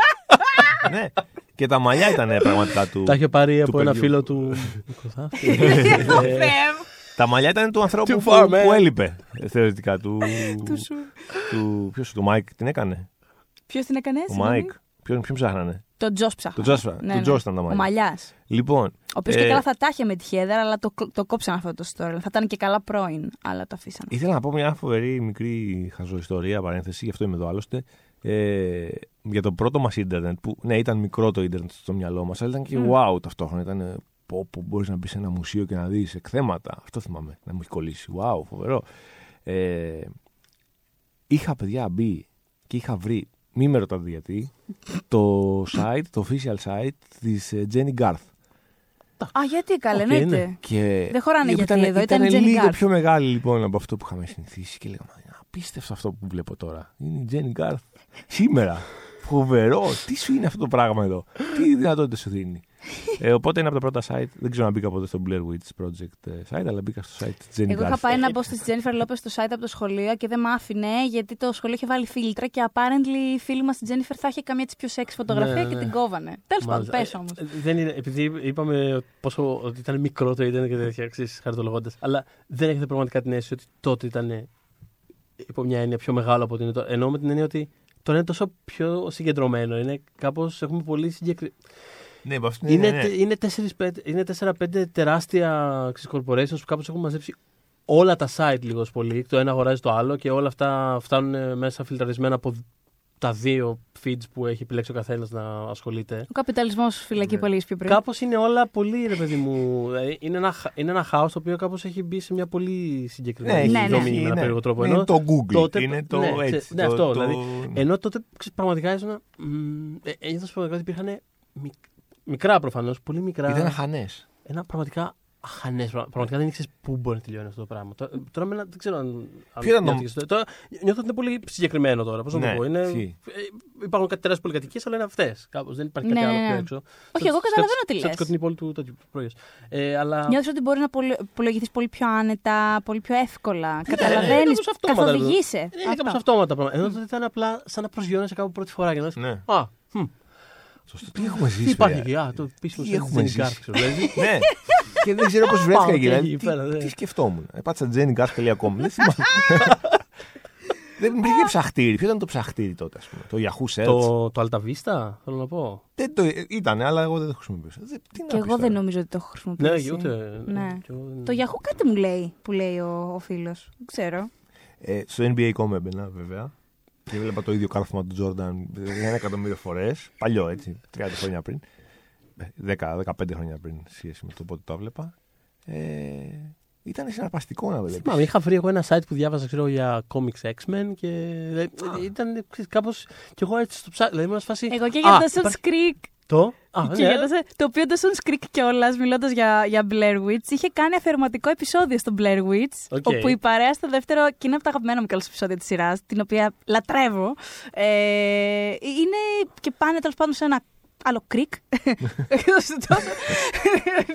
ναι. Και τα μαλλιά ήταν πραγματικά του. Τα είχε πάρει από ένα παιδιού. φίλο του. Μικροθάφτη. Ω, Ε, Θεέ μου. Τα μαλλιά ήταν του ανθρώπου Too που, far, man. που έλειπε. ε, Θεωρητικά. Του. Του σου. του ποιος, του Μάικ την έκανε. Ποιο την έκανε, Ο συγγνώμη? Μάικ. Ποιον, ποιον ψάχνανε; Το Τζος ψάχνω. Το Τζος- το Τζος ήταν τα Ο μαλλιά. Μαλλιά. Λοιπόν. Ο οποίος ε, και καλά θα τα είχε με τη Χέδερα, αλλά το, το κόψαν αυτό το story. Θα ήταν και καλά πρώην, αλλά το αφήσαν. Ήθελα να πω μια φοβερή μικρή χαζοϊστορία, παρένθεση, γι' αυτό είμαι εδώ άλλωστε. Ε, για το πρώτο μας ίντερνετ, που ναι, ήταν μικρό το ίντερνετ στο μυαλό μας, αλλά ήταν και Μμ. wow ταυτόχρονα. Ήταν ε, πω, πω μπορείς να μπεις σε ένα μουσείο και να δεις εκθέματα. Αυτό θυμάμαι, να μου έχει κολλήσει. Wow, φοβερό. Ε, είχα παιδιά μπει και είχα βρει, μη με ρωτάτε γιατί, το site, το official site της ε, Jenny Garth. Α, γιατί καλέ, ΟΚ, εννοείται. ναι. Και Δεν χωράνε η οποία γιατί εδώ, ήταν η Jenny λίγο Garth. πιο μεγάλη λοιπόν από αυτό που είχαμε συνηθίσει και λέγαμε «Είναι απίστευτο αυτό που βλέπω τώρα. Είναι η Jenny Garth σήμερα. Φοβερό. Τι σου είναι αυτό το πράγμα εδώ; Τι δυνατότητες σου δίνει; Ε, οπότε είναι από τα πρώτα site. Δεν ξέρω αν μπήκα ποτέ στο Blair Witch Project ε, site, αλλά μπήκα στο site της Jenny Εγώ Garth. είχα πάει να μπω στη Jennifer Lopez στο site από το σχολείο και δεν μ' άφηνε γιατί το σχολείο είχε βάλει φίλτρα και apparently η φίλη μας τη Jennifer θα είχε καμία τη πιο σεξ φωτογραφία Ναι, και ναι. την κόβανε. Τέλος πάντων, Μάλιστα. πες όμως. Ε, Δεν είναι, επειδή είπαμε πόσο, ότι ήταν μικρό το ίντερνετ και τέτοια εξή χαριτολογώντα. Αλλά δεν έχετε πραγματικά την αίσθηση ότι τότε ήταν υπό μια έννοια πιο μεγάλο από ότι είναι τώρα. Ενώ με την έννοια ότι τώρα είναι τόσο πιο συγκεντρωμένο. Είναι κάπως έχουμε πολύ συγκεκριμένο. Ναι, με αυτήν Είναι, ναι, ναι. τε- είναι, 4-5, είναι 4-5 τεράστια ξέρεις, corporations που κάπως έχουν μαζέψει όλα τα site λίγος πολύ. Το ένα αγοράζει το άλλο και όλα αυτά φτάνουν ε, μέσα φιλτραρισμένα από τα δύο feeds που έχει επιλέξει ο καθένας να ασχολείται. Ο καπιταλισμός φυλακή Ναι. πολύ πιο πριν. Κάπως είναι όλα πολύ, ρε παιδί μου. δηλαδή, Είναι ένα, χα- είναι ένα χάος το οποίο κάπως έχει μπει σε μια πολύ συγκεκριμένη ναι, ναι. δομή με είναι, ένα περίεργο τρόπο. είναι Ενώ το Google, τότε- είναι το ναι, έτσι. ξε- ναι, το- αυτό, το- δηλαδή, Ενώ τότε ξέρεις, πραγματικά ήσουν. Ε, ένιωθα πραγματικά ότι υπήρχαν μικ- μικρά προφανώς, πολύ μικρά. Ήταν αχανές. Ένα πραγματικά αχανές. Πραγματικά δεν ήξερες πού μπορεί να τελειώνει αυτό το πράγμα. Τώρα, τώρα με ένα- δεν ξέρω αν. αν Ποιο ήταν το- νιώθηκες. Τώρα νιώθω ότι είναι πολύ συγκεκριμένο τώρα. Πώς να Ναι, το πω. Είναι, ισχύει. ε, υπάρχουν κάτι τεράστιε πολυκατοικίες, αλλά είναι αυτές. Κάπως δεν υπάρχει Ναι, κάτι άλλο ναι, πιο ναι. έξω. Όχι, εγώ καταλαβαίνω τι Σαν λες. τη σκοτεινή πόλη του τέτοιου προϊόν. Ε, αλλά. Νιώθεις ότι μπορείς να πολυ- υπολογιστείς πολύ πιο άνετα, πολύ πιο εύκολα. Ναι, Καταλαβαίνεις, κάπως αυτόματα, ρε παιδί. καθοδηγείσαι. Είναι κάπως αυτόματα πράγματα. Ενώ τότε ήταν απλά σαν να προσγειώνεσαι κάπου πρώτη φορά και να λες, Ναι. Α, χμ, Σωστό. Τι έχουμε ζήσει. τι υπάρχει παιδιά. εκεί; Α, το επίσημο Τι site έχουμε της Jenny Garth, ζήσει. ξέρω, δηλαδή. [LAUGHS] ναι. Και δεν ξέρω πώς [LAUGHS] βρέθηκα Πάω εκεί. και δηλαδή, εκεί τι- πέρα, ναι. Τι σκεφτόμουν. Επάτησα jennygas.com. Δεν θυμάμαι. [LAUGHS] Δεν υπήρχε ψαχτήρι. Ποιο ήταν το ψαχτήρι τότε, ας πούμε. Το Yahoo Search; Το, το Alta Vista, θέλω να πω. Δεν το ήταν, αλλά εγώ δεν το χρησιμοποιούσα. Δεν- Τι να Και πεις εγώ δεν τώρα. νομίζω ότι το έχω Ναι, χρησιμοποιήσει. και ούτε. Ναι. και εγώ δεν- Το Yahoo κάτι μου λέει που λέει ο, ο φίλος. Δεν ξέρω. Ε, στο NBA.com έμπαινα, βέβαια. Και έβλεπα το ίδιο κάρφωμα του Τζόρνταν ένα εκατομμύριο φορές. Παλιό, έτσι. 30 χρόνια πριν. Ε, 10-15 χρόνια πριν σχέση με το πότε το έβλεπα. Ε, ήταν συναρπαστικό να βλέπεις. Θυμάμαι, είχα βρει εγώ ένα site που διάβαζα ξέρω, για comics X-Men και ε, ήταν κάπως. κι εγώ έτσι στο ψάχνω. Δηλαδή ήμουν σε φάση. Εγώ και «Α, για το Dawson's υπάρχει Creek. Το. Α, Και ναι. για το, το οποίο το Dawson's Creek κιόλας, μιλώντας για, για Blair Witch, είχε κάνει αφιερωματικό επεισόδιο στο Blair Witch. ΟΚ. Όπου η παρέα στο δεύτερο, και είναι από τα αγαπημένα μου κιόλας επεισόδια της σειράς, την οποία λατρεύω. Ε, είναι και πάνε τέλος πάντων σε ένα άλλο κρίκ. Εκτός του τόσο.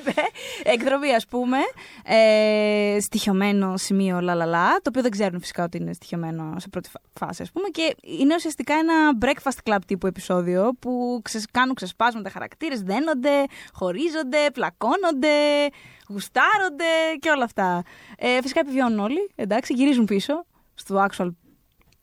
Ναι. Εκδρομή, ας πούμε. Ε, στοιχειωμένο σημείο λαλαλά. Το οποίο δεν ξέρουν φυσικά ότι είναι στοιχειωμένο σε πρώτη φα- φάση, ας πούμε. Και είναι ουσιαστικά ένα breakfast club τύπου επεισόδιο που ξεσ, κάνουν ξεσπάσματα χαρακτήρες, δένονται, χωρίζονται, πλακώνονται, γουστάρονται και όλα αυτά. Ε, φυσικά επιβιώνουν όλοι. Εντάξει, γυρίζουν πίσω στο actual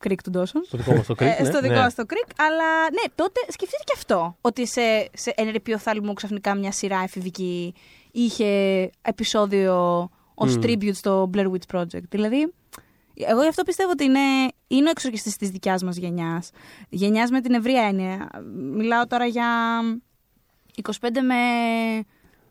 creek του Dawson. Στο δικό μας το Creek. Ε, ναι. στο δικό Ναι. μας το Creek, αλλά ναι, τότε σκεφτείτε και αυτό. Ότι σε, σε ενρεπείο θαλμού ξαφνικά μια σειρά εφηβική είχε επεισόδιο ως Μμμ. tribute στο Blair Witch Project. Δηλαδή, εγώ γι' αυτό πιστεύω ότι είναι, είναι ο εξορκιστής της δικιάς μας γενιάς. Γενιάς με την ευρία έννοια. Μιλάω τώρα για 25 με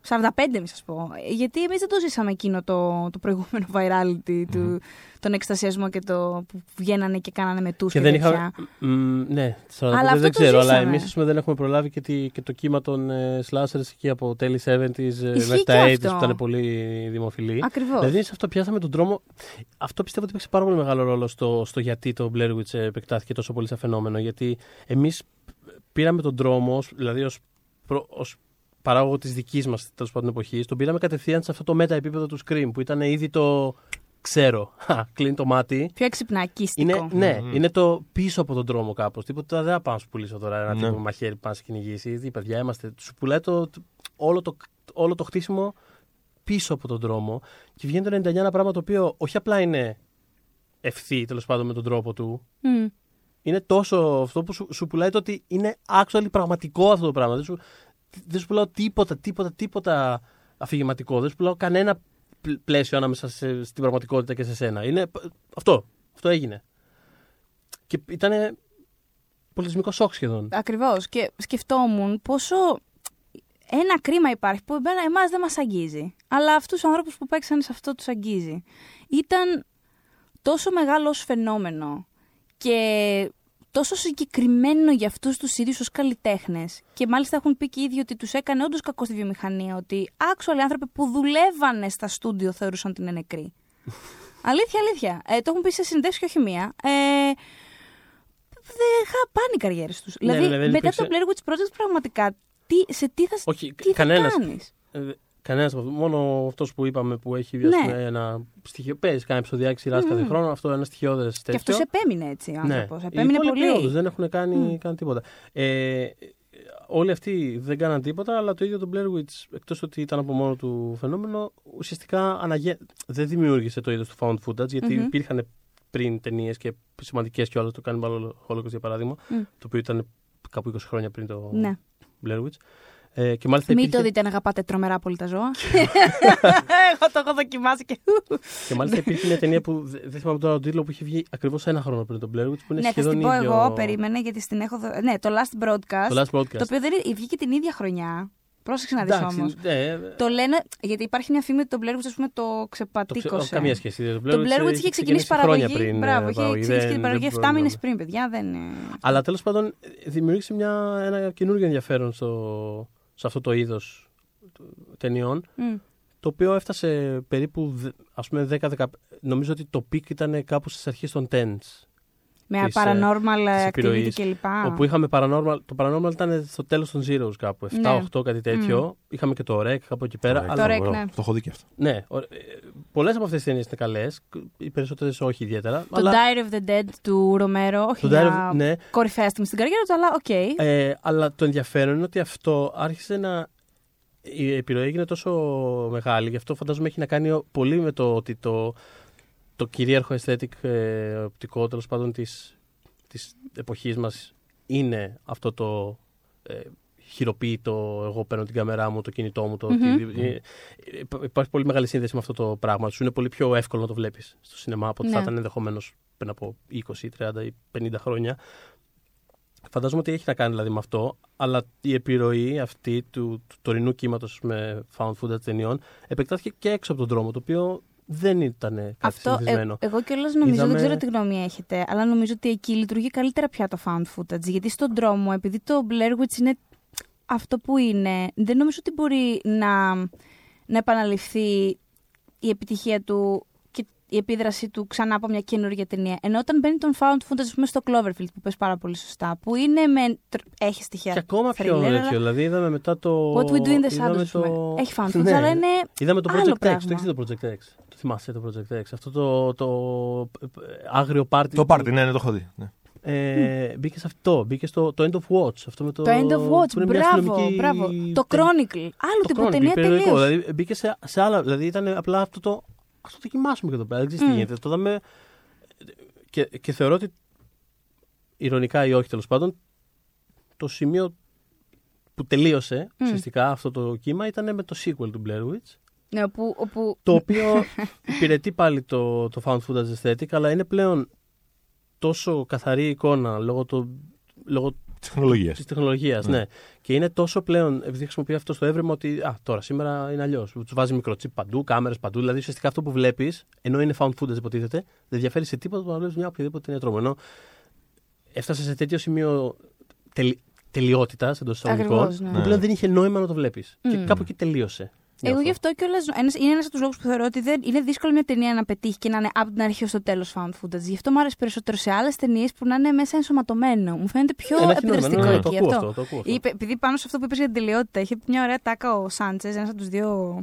45, μη σας πω. Γιατί εμείς δεν το ζήσαμε εκείνο το, το προηγούμενο virality, του, τον εκστασιασμό και το που βγαίνανε και κάνανε με τους και, Και δεν τέτοια. είχα. Μ, ναι, 45 Αλλά αυτό δεν το ξέρω, αλλά ζήσαμε. εμείς δεν έχουμε προλάβει και, τη- και το κύμα των ε, slashers εκεί από τέλη 70s ε, μέχρι και τα 80s αυτό. που ήταν πολύ δημοφιλή. Ακριβώς. Δηλαδή σε αυτό πιάσαμε τον τρόμο. Αυτό πιστεύω ότι παίξει πάρα πολύ μεγάλο ρόλο στο, στο γιατί το Blair Witch ε, επεκτάθηκε τόσο πολύ σαν φαινόμενο. Γιατί εμείς πήραμε τον τρόμο, ως- δηλαδή ως ως παράγωγο της δικής μας τέλος πάντων εποχής, τον πήραμε κατευθείαν σε αυτό το μετα επίπεδο του Scream που ήταν ήδη το. Ξέρω. Χα, κλείνει το μάτι. Πιο εξυπνακίστικο. Είναι, ναι, Μμμ. είναι το πίσω από τον δρόμο κάπως. Τίποτα δεν θα πάω να σου πουλήσω τώρα ένα Ναι. τύπο μαχαίρι που πάει να σε κυνηγήσει. Τι παιδιά είμαστε. Σου πουλάει το, το- όλο, το, όλο το χτίσιμο πίσω από τον δρόμο. Και βγαίνει το 99 ένα πράγμα το οποίο όχι απλά είναι ευθύ τέλος πάντων με τον τρόπο του. Μμ. Είναι τόσο αυτό που σου, σου πουλάει το ότι είναι actually πραγματικό αυτό το πράγμα. Δεν σου, δεν σου πουλάω τίποτα, τίποτα, τίποτα αφηγηματικό. Δεν σου πουλάω κανένα πλ- πλαίσιο ανάμεσα σε, στην πραγματικότητα και σε σένα. Είναι π- αυτό. Αυτό έγινε. Και ήταν πολιτισμικό σοκ σχεδόν. Ακριβώς. Και σκεφτόμουν πόσο ένα κρίμα υπάρχει που εμένα εμάς δεν μας αγγίζει. Αλλά αυτούς τους ανθρώπους που παίξαν σε αυτό τους αγγίζει. Ήταν τόσο μεγάλο ως φαινόμενο και τόσο συγκεκριμένο για αυτούς τους ίδιους ως καλλιτέχνες. Και μάλιστα έχουν πει και οι ίδιοι ότι τους έκανε όντως κακό στη βιομηχανία. Ότι actual άνθρωποι που δουλεύανε στα στούντιο θεωρούσαν ότι είναι νεκροί. [LAUGHS] αλήθεια, αλήθεια. Ε, το έχουν πει σε συνδέσεις και όχι μία. Ε, δεν είχα πάνε οι καριέρες τους. Ναι, δηλαδή, ναι, δεν μετά υπήρξε- το Blair Witch Project, πραγματικά, τι, σε τι θα, Όχι, τι θα κανένας. κάνεις; Ε, Κανένα Μόνο αυτός που είπαμε που έχει ας Ναι. πούμε, ένα στοιχείο. Παίζει κάνα επεισοδιάκι σειράς κάθε χρόνο. Αυτό είναι στοιχειώδες τέτοιο. Και αυτός επέμεινε έτσι ο Ναι. άνθρωπος. Οι Επέμεινε υπόλοιποι πολύ. όντως δεν έχουν κάνει, κάνει τίποτα. Ε, όλοι αυτοί δεν κάναν τίποτα, αλλά το ίδιο το Blair Witch, εκτός ότι ήταν από μόνο του φαινόμενο, ουσιαστικά αναγε... δεν δημιούργησε το είδος του found footage, γιατί Μμμ. υπήρχαν πριν ταινίες και σημαντικές κιόλα. Το Cannibal Holocaust για παράδειγμα, Μμ. το οποίο ήταν κάπου 20 χρόνια πριν το Ναι. Blair Witch. Ε, και μάλιστα Μην υπήρχε, το δείτε να αγαπάτε τρομερά πολύ τα ζώα. [LAUGHS] Εγώ το έχω δοκιμάσει και. και μάλιστα υπήρχε μια ταινία που δε- δεν θυμάμαι τώρα τον τίτλο που είχε βγει ακριβώς ένα χρόνο πριν τον Blair Witch που είναι Ναι, θα σχεδόν την πω ίδιο... εγώ, περίμενε, γιατί στην έχω. δω- Ναι, το Last Broadcast. Το Last Broadcast. Το οποίο δεν είναι, βγήκε την ίδια χρονιά. Πρόσεξε να δεις Εντάξει, όμως. ναι, Το λένε, γιατί υπάρχει μια φήμη ότι το Blair Witch, ας πούμε, το το ξεπατήκωσε. ξέρω, καμία σχέση. Το Το Blair Witch είχε ξεκινήσει παραγωγή. χρόνια πριν. Μπράβο, ε, είχε παραγωγή. ξεκινήσει και Δεν- την παραγωγή δεν 7 μήνες μπορούμε. πριν, παιδιά. Δεν είναι. Αλλά τέλος πάντων δημιούργησε μια, ένα καινούργιο ενδιαφέρον στο, σε αυτό το είδος ταινιών. Μμ. Το οποίο έφτασε περίπου δε- ας πούμε 10-15. Νομίζω ότι το peak ήταν κάπου στις αρχές των tens. Με της, ε, paranormal της activity επιρροής. κλπ. Όπου είχαμε paranormal. Το paranormal ήταν στο τέλος των Zeros κάπου. 7-8 Ναι. κάτι τέτοιο. Είχαμε και το REC κάπου εκεί πέρα. Ωραία, αλλά- Το Rec, ωραίο. ναι. Το έχω δει και αυτό. Ναι, πολλές από αυτές τις ταινίες είναι καλές. Οι περισσότερες όχι ιδιαίτερα. Το Diary of the Dead του Ρομέρο, όχι Το για Diary of- ναι. κορυφαία στιγμή στην καριέρα του, αλλά ΟΚ. Ε, αλλά το ενδιαφέρον είναι ότι αυτό άρχισε να. Η επιρροή έγινε τόσο μεγάλη, γι' αυτό φαντάζομαι έχει να κάνει πολύ με το ότι το, το κυρίαρχο aesthetic ε, οπτικό τέλος πάντων της, της εποχής μας είναι αυτό το ε, χειροποίητο εγώ παίρνω την κάμερά μου, το κινητό μου το, Μμμ. τι- ε, ε, υπάρχει πολύ μεγάλη σύνδεση με αυτό το πράγμα σου είναι πολύ πιο εύκολο να το βλέπεις στο σινεμά από ότι θα Ναι. ήταν ενδεχομένως πριν από 20, 30 ή 50 χρόνια Φαντάζομαι ότι έχει να κάνει δηλαδή με αυτό, αλλά η επιρροή αυτή του, του τωρινού κύματος με found footage ταινιών επεκτάθηκε και έξω από τον δρόμο, το οποίο δεν ήταν κάτι Αυτό, ε, συνηθισμένο. εγώ κιόλας νομίζω, Είδαμε- δεν ξέρω τι γνώμη έχετε, αλλά νομίζω ότι εκεί λειτουργεί καλύτερα πια το found footage. Γιατί στον δρόμο, επειδή το Blair Witch είναι αυτό που είναι, δεν νομίζω ότι μπορεί να, να επαναληφθεί η επιτυχία του και η επίδραση του ξανά από μια καινούργια ταινία. Ενώ όταν μπαίνει τον found footage, ας πούμε, στο Cloverfield, που πες πάρα πολύ σωστά, που είναι με. τρ- έχει στοιχεία. Και ακόμα πιο thriller, τέτοιο. αλλά Δηλαδή, είδαμε μετά το. What we do in the είδαμε shadows, ας πούμε. το- Έχει found footage, Ναι. αλλά είναι. Είδαμε το άλλο Project X. πράγμα. Το έχεις δει το Project X; Το θυμάσαι το Project X; Αυτό το, το ε, άγριο πάρτι. Το πάρτι, ναι, ναι, το έχω δει. Ναι. Ε, μπήκε σε αυτό. Μπήκε στο το End of Watch. Αυτό με το, Το End of Watch, που είναι μια μπράβο, αστυνομική μπράβο. Το ταινία. Chronicle. Άλλο Το τύπου Chronicle, ταινία περιοδικό. τελείως. Δηλαδή μπήκε σε, σε άλλα. Δηλαδή ήταν απλά αυτό το. Α το δοκιμάσουμε και εδώ πέρα. Δεν ξέρεις τι Μμ. γίνεται. Το είδαμε. Και, και θεωρώ ότι. Ηρωνικά ή όχι τέλος πάντων. Το σημείο που τελείωσε Μμ. ουσιαστικά αυτό το κύμα ήταν με το sequel του Blair Witch. Ναι, όπου, όπου Το οποίο υπηρετεί πάλι το, το found footage aesthetic, αλλά είναι πλέον τόσο καθαρή εικόνα λόγω, το, λόγω Τεχνολογίας. της τεχνολογίας. Ναι. Ναι. Και είναι τόσο πλέον, επειδή χρησιμοποιεί αυτό στο έβριμα, ότι α, τώρα σήμερα είναι αλλιώς. Τους βάζει μικροτσίπ παντού, κάμερες παντού. Δηλαδή ουσιαστικά αυτό που βλέπεις, ενώ είναι found footage υποτίθεται, δεν διαφέρει σε τίποτα το να βλέπεις μια οποιαδήποτε ταινία τρόμο. Ενώ έφτασε σε τέτοιο σημείο τελει, τελειότητας εντός εισαγωγικών, Ακριβώς, ναι. που πλέον δεν είχε νόημα να το βλέπεις. Και Μμ. κάπου εκεί τελείωσε. Εγώ νιώθω. γι' αυτό κιόλας. Είναι ένας από τους λόγους που θεωρώ ότι δεν, είναι δύσκολο μια ταινία να πετύχει και να είναι από την αρχή ω το τέλος found footage. Γι' αυτό μου άρεσε περισσότερο σε άλλες ταινίες που να είναι μέσα ενσωματωμένο. Μου φαίνεται πιο Ε, να έχει νόημα. επιδραστικό Ναι, ναι, εκεί. το ακούω αυτό. αυτό, το ακούω αυτό. Είπε, επειδή πάνω σε αυτό που είπες για την τελειότητα, είχε μια ωραία τάκα ο Σάντσες, ένας από τους δύο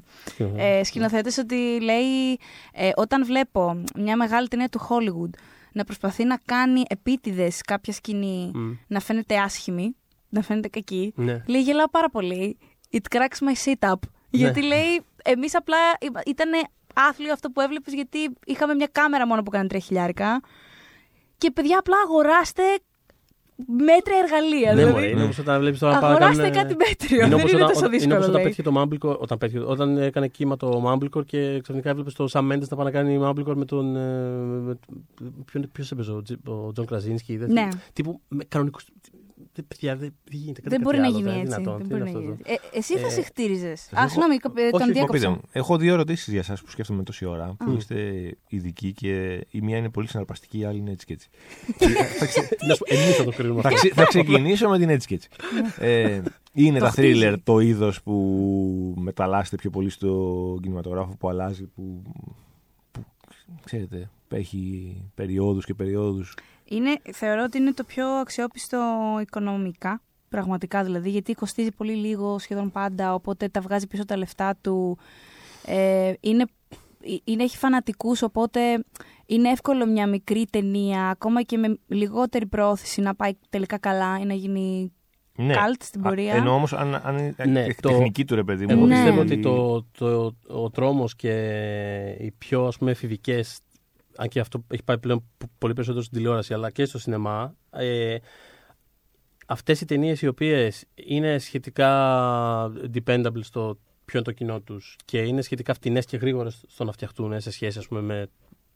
ε, σκηνοθέτες, ότι λέει ε, όταν βλέπω μια μεγάλη ταινία του Hollywood να προσπαθεί να κάνει επίτηδες κάποια σκηνή Μμ. να φαίνεται άσχημη, να φαίνεται κακή, Ναι. λέει γελάω πάρα πολύ. It cracks my sit up. Ναι. Γιατί λέει, εμεί απλά ήταν άθλιο αυτό που έβλεπε, γιατί είχαμε μια κάμερα μόνο που έκανε τρία χιλιάρικα. Και παιδιά, απλά αγοράστε μέτρια εργαλεία. Ναι, δηλαδή. μωρέ, είναι όπως όταν βλέπεις τώρα να πάνε να Αγοράστε κάνουν- κάτι μέτριο. Είναι δεν όπως είναι όταν, τόσο όταν- είναι δύσκολο. όπως όταν λέει. πέτυχε το Mumblecore, όταν, πέτυχε, όταν έκανε κύμα το Mumblecore και ξαφνικά έβλεπε το Sam Mendes να πάει να κάνει Mumblecore με τον. ε, με- Ποιον ποιος έπαιζε, ο Τζι- ο Τζον Κραζίνσκι. δεν Ναι. θυμάμαι. Τύπου με κανονικούς. Δεν, παιδιά, δεν, δεν γίνεται. Δεν κάτι μπορεί να άλλο, γίνει δεν είναι έτσι. δυνατόν. Δεν Τι μπορεί είναι να αυτό γίνει. εδώ; Ε, εσύ θα Ε, σε χτύριζε. εγώ- Α, συγγνώμη, ε, όχι, τον όχι, Πω, πείτε διάκοψα. μου, έχω δύο ερωτήσεις για εσάς που σκέφτομαι τόση ώρα. Που Α. είστε ειδικοί και η μία είναι πολύ συναρπαστική, η άλλη είναι έτσι και έτσι. [LAUGHS] Να σου πω, Εμείς θα το κρίνουμε θα, αυτό. ξε- θα ξεκινήσω με την έτσι και έτσι. ε, είναι Το τα χτίζει. thriller το είδος που μεταλλάσσεται πιο πολύ στο κινηματογράφο που αλλάζει, που, που ξέρετε, έχει περιόδους και περιόδους. Είναι, θεωρώ ότι είναι το πιο αξιόπιστο οικονομικά. Πραγματικά δηλαδή, γιατί κοστίζει πολύ λίγο σχεδόν πάντα, οπότε τα βγάζει πίσω τα λεφτά του. Ε, είναι, είναι, έχει φανατικούς, οπότε είναι εύκολο μια μικρή ταινία, ακόμα και με λιγότερη πρόθεση να πάει τελικά καλά ή να γίνει Ναι. cult στην Α, πορεία. Ενώ όμως αν, αν είναι Ναι, η το- τεχνική του ρε παιδί μου. Εγώ Ναι. πιστεύω ότι- ότι το, το, ο τρόμος και οι πιο ας πούμε εφηβικές αν και αυτό έχει πάει πλέον π- πολύ περισσότερο στην τηλεόραση αλλά και στο σινεμά ε, αυτές οι ταινίες οι οποίες είναι σχετικά dependable στο ποιο είναι το κοινό τους και είναι σχετικά φτηνές και γρήγορες στο να φτιαχτούν σε σχέση ας πούμε, με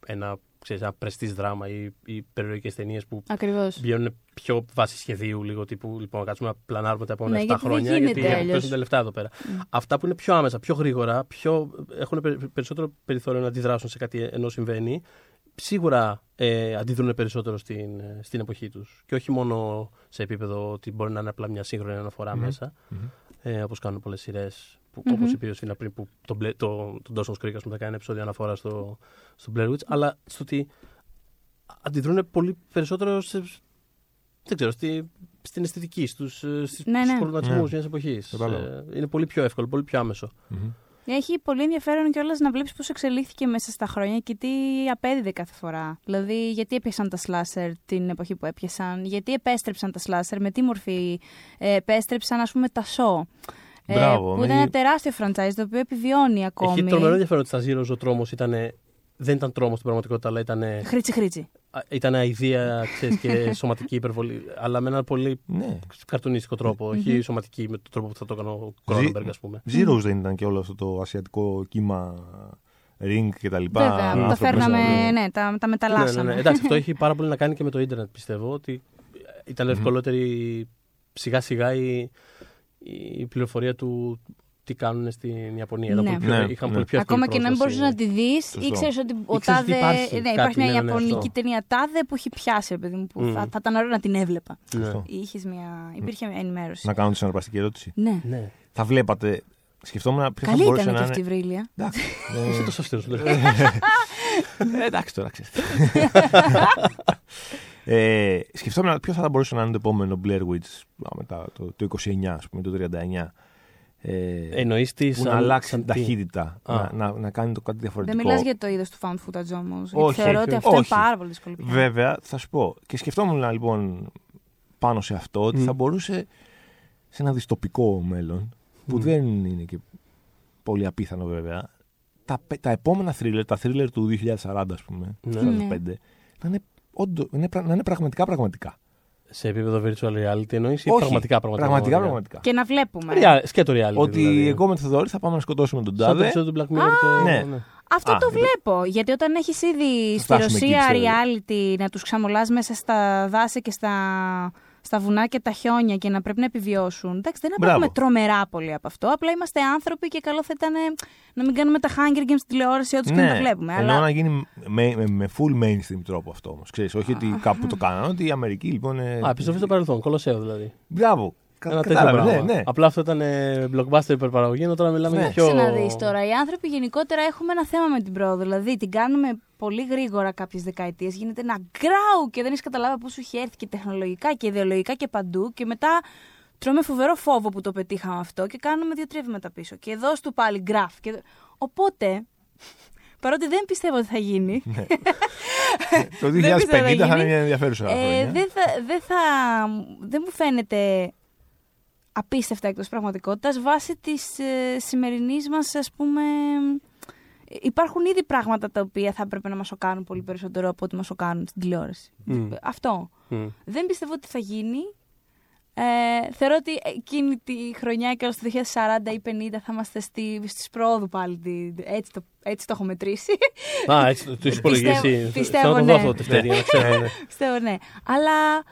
ένα, ξέρεις, ένα πρεστής δράμα ή, ή περιοδικέ ταινίες που Ακριβώς. βγαίνουν πιο βάση σχεδίου λίγο τύπου λοιπόν να κάτσουμε να πλανάρουμε τα επόμενα Ναι, 7 γιατί δεν χρόνια γίνεται γιατί αλλιώς. παίζουν τα λεφτά εδώ πέρα. Mm. Αυτά που είναι πιο άμεσα, πιο γρήγορα, πιο, έχουν περι- περισσότερο περιθώριο να αντιδράσουν σε κάτι ενώ συμβαίνει, σίγουρα ε, αντιδρούν περισσότερο στην, ε, στην εποχή τους. Και όχι μόνο σε επίπεδο ότι μπορεί να είναι απλά μια σύγχρονη αναφορά Μμμ. μέσα, Μμμ. ε, όπως κάνουν πολλές σειρές. Μμμ. Όπως είπε ο Σφίνα πριν, που τον, Μπλε- το, τον Dawson's Creek ας πούμε, θα κάνει επεισόδιο αναφορά στο, στο Blair Witch, αλλά στο ότι αντιδρούν πολύ περισσότερο σε, δεν ξέρω, στη, στην αισθητική, στους, ε, στις, Ναι, ναι. στους προβληματισμούς Ναι. μιας εποχής. Κατάλαβα. Ε, είναι πολύ πιο εύκολο, πολύ πιο άμεσο. Μμμ. Έχει πολύ ενδιαφέρον κιόλας να βλέπεις πώς εξελίχθηκε μέσα στα χρόνια και τι απέδιδε κάθε φορά. Δηλαδή, γιατί έπιασαν τα σλάσερ την εποχή που έπιασαν, γιατί επέστρεψαν τα σλάσερ, με τι μορφή ε, επέστρεψαν, ας πούμε, τα σο. Μπράβο, που με- ήταν ένα τεράστιο franchise το οποίο επιβιώνει ακόμη. Έχει τρομερό ενδιαφέρον ότι στα Zeros ο τρόμος ήταν, δεν ήταν τρόμος στην πραγματικότητα, αλλά ήταν, Χρήτσι, χρήτσι. Ήταν αηδία ξέρεις, και [LAUGHS] σωματική υπερβολή. Αλλά με έναν πολύ Ναι. καρτουνιστικό τρόπο, όχι σωματική με τον τρόπο που θα το έκανε ο Κρόνεμπεργκ, ας πούμε. Zeros δεν ήταν και όλο αυτό το ασιατικό κύμα ring και τα λοιπά. Βέβαια, τα άνθρωποι φέρναμε, μέσα. ναι, τα, τα Ναι, ναι, μεταλλάσσαμε. ναι. Εντάξει, αυτό έχει πάρα πολύ να κάνει και με το ίντερνετ, πιστεύω. Ότι ήταν ευκολότερη σιγά σιγά η, η πληροφορία του τι κάνουν στην Ιαπωνία. Ήταν Ναι. πολύ πιο, Ναι, είχαν ναι. πολύ πιο εύκολη Ακόμα και να μην μπορούσε πρόσβαση. να τη δεις, Σωστό. ήξερε ότι ο Ήξερες ότι τάδε. υπάρχει ναι, κάτι, υπάρχει μια ναι, ναι, Ιαπωνική αυτό. ταινία τάδε που έχει πιάσει, ρε παιδί μου, που Μμμ. θα, θα ήταν ωραίο να την έβλεπα. Ναι. Σωστό. Είχες μια... Υπήρχε μια ενημέρωση. Να κάνω τη συναρπαστική ερώτηση. Ναι. Ναι. Θα βλέπατε. Σκεφτόμουν ποιο θα Καλή μπορούσε ήταν να και αυτή η είναι. βρύλια. Εντάξει. [LAUGHS] Είσαι τόσο αυστηρός, λες. Ε, Εντάξει τώρα, ξέρεις. ε, σκεφτόμουν ποιο θα μπορούσε να είναι το επόμενο Blair Witch α, μετά το, το 29, ας πούμε, το 39. Ε, Εννοείς τις που να σαν- αλλάξει σαν την τι; ταχύτητα, Α. να, να, να κάνει το κάτι διαφορετικό. Δεν μιλάς για το είδος του found footage όμως. Όχι, Θεωρώ όχι, ότι αυτό όχι. είναι πάρα πολύ δύσκολο. πια. Βέβαια, θα σου πω. Και σκεφτόμουν λοιπόν πάνω σε αυτό ότι Μμ. θα μπορούσε σε ένα δυστοπικό μέλλον, που Μμ. δεν είναι και πολύ απίθανο βέβαια, τα, πε- τα επόμενα thriller, τα thriller του 2040 ας πούμε, Ναι. του 2005, να είναι, όντω, είναι, πρα- να είναι πραγματικά πραγματικά. Σε επίπεδο virtual reality εννοείς ή Όχι, πραγματικά πραγματικά. Πραγματικά, πραγματικά; Και να βλέπουμε. Real- σκέτο reality. Ότι δηλαδή. εγώ με τη Θοδωρή θα πάμε να σκοτώσουμε τον Σαν το Τάδε. επεισόδιο του Black Mirror. το- Ναι. Αυτό Α, το δεν- βλέπω. Γιατί όταν έχεις ήδη Θα στη φτάσουμε εκεί, Ρωσία ξέρω. reality να τους ξαμολάς μέσα στα δάση και στα, στα βουνά και τα χιόνια και να πρέπει να επιβιώσουν. Εντάξει, δεν Μπράβο. απέχουμε τρομερά πολύ από αυτό. Απλά είμαστε άνθρωποι και καλό θα ήταν να μην κάνουμε τα Hunger Games στη τηλεόραση όντω και να τα βλέπουμε. Ναι, εννοώ Αλλά να γίνει με, με, με full mainstream τρόπο αυτό όμως. Όχι ότι κάπου το κάνανε, ότι η Αμερική λοιπόν. ε, Α, επιστροφή στο παρελθόν. Κολοσσέο δηλαδή. Μπράβο. Κα- Ένα τέτοιο Κατάλαβε, ναι, πράγμα. ναι. Απλά αυτό ήταν ε, blockbuster υπερπαραγωγή, ενώ τώρα μιλάμε Ναι. για πιο. Κοίταξε να δεις τώρα, οι άνθρωποι γενικότερα έχουμε ένα θέμα με την πρόοδο. Δηλαδή την κάνουμε πολύ γρήγορα κάποιες δεκαετίες. Γίνεται ένα γκράου και δεν έχεις καταλάβει πώ σου έχει έρθει και τεχνολογικά και ιδεολογικά και παντού. Και μετά τρώμε φοβερό φόβο που το πετύχαμε αυτό και κάνουμε δύο-τρία βήματα πίσω. Και εδώ του πάλι γκράφ. Και... εδώ- Οπότε, παρότι δεν πιστεύω ότι θα γίνει. [LAUGHS] Το 2050 Δεν θα πιστεύω να είναι γίνει. μια ενδιαφέρουσα Ε, χρονιά. δεν, θα, δεν, θα, δεν μου φαίνεται απίστευτα εκτός πραγματικότητας βάσει της ε, σημερινής μας ας πούμε υπάρχουν ήδη πράγματα τα οποία θα έπρεπε να μας σοκάρουν πολύ περισσότερο από ό,τι μας σοκάρουν στην τηλεόραση. Μμ. Αυτό. Μμ. Δεν πιστεύω ότι θα γίνει. Ε, θεωρώ ότι εκείνη τη χρονιά και ως το 2040 ή 50 θα είμαστε στη, στις πρόοδου πάλι. τη- Έτσι το, έτσι το έχω μετρήσει. Α, έτσι το, το έχεις υπολογίσει. Πιστεύω- πιστεύω, Θέλω να το ναι. δω αυτό το Δευτέρη, για να ξέρω. ναι. [LAUGHS] Πιστεύω, ναι. Αλλά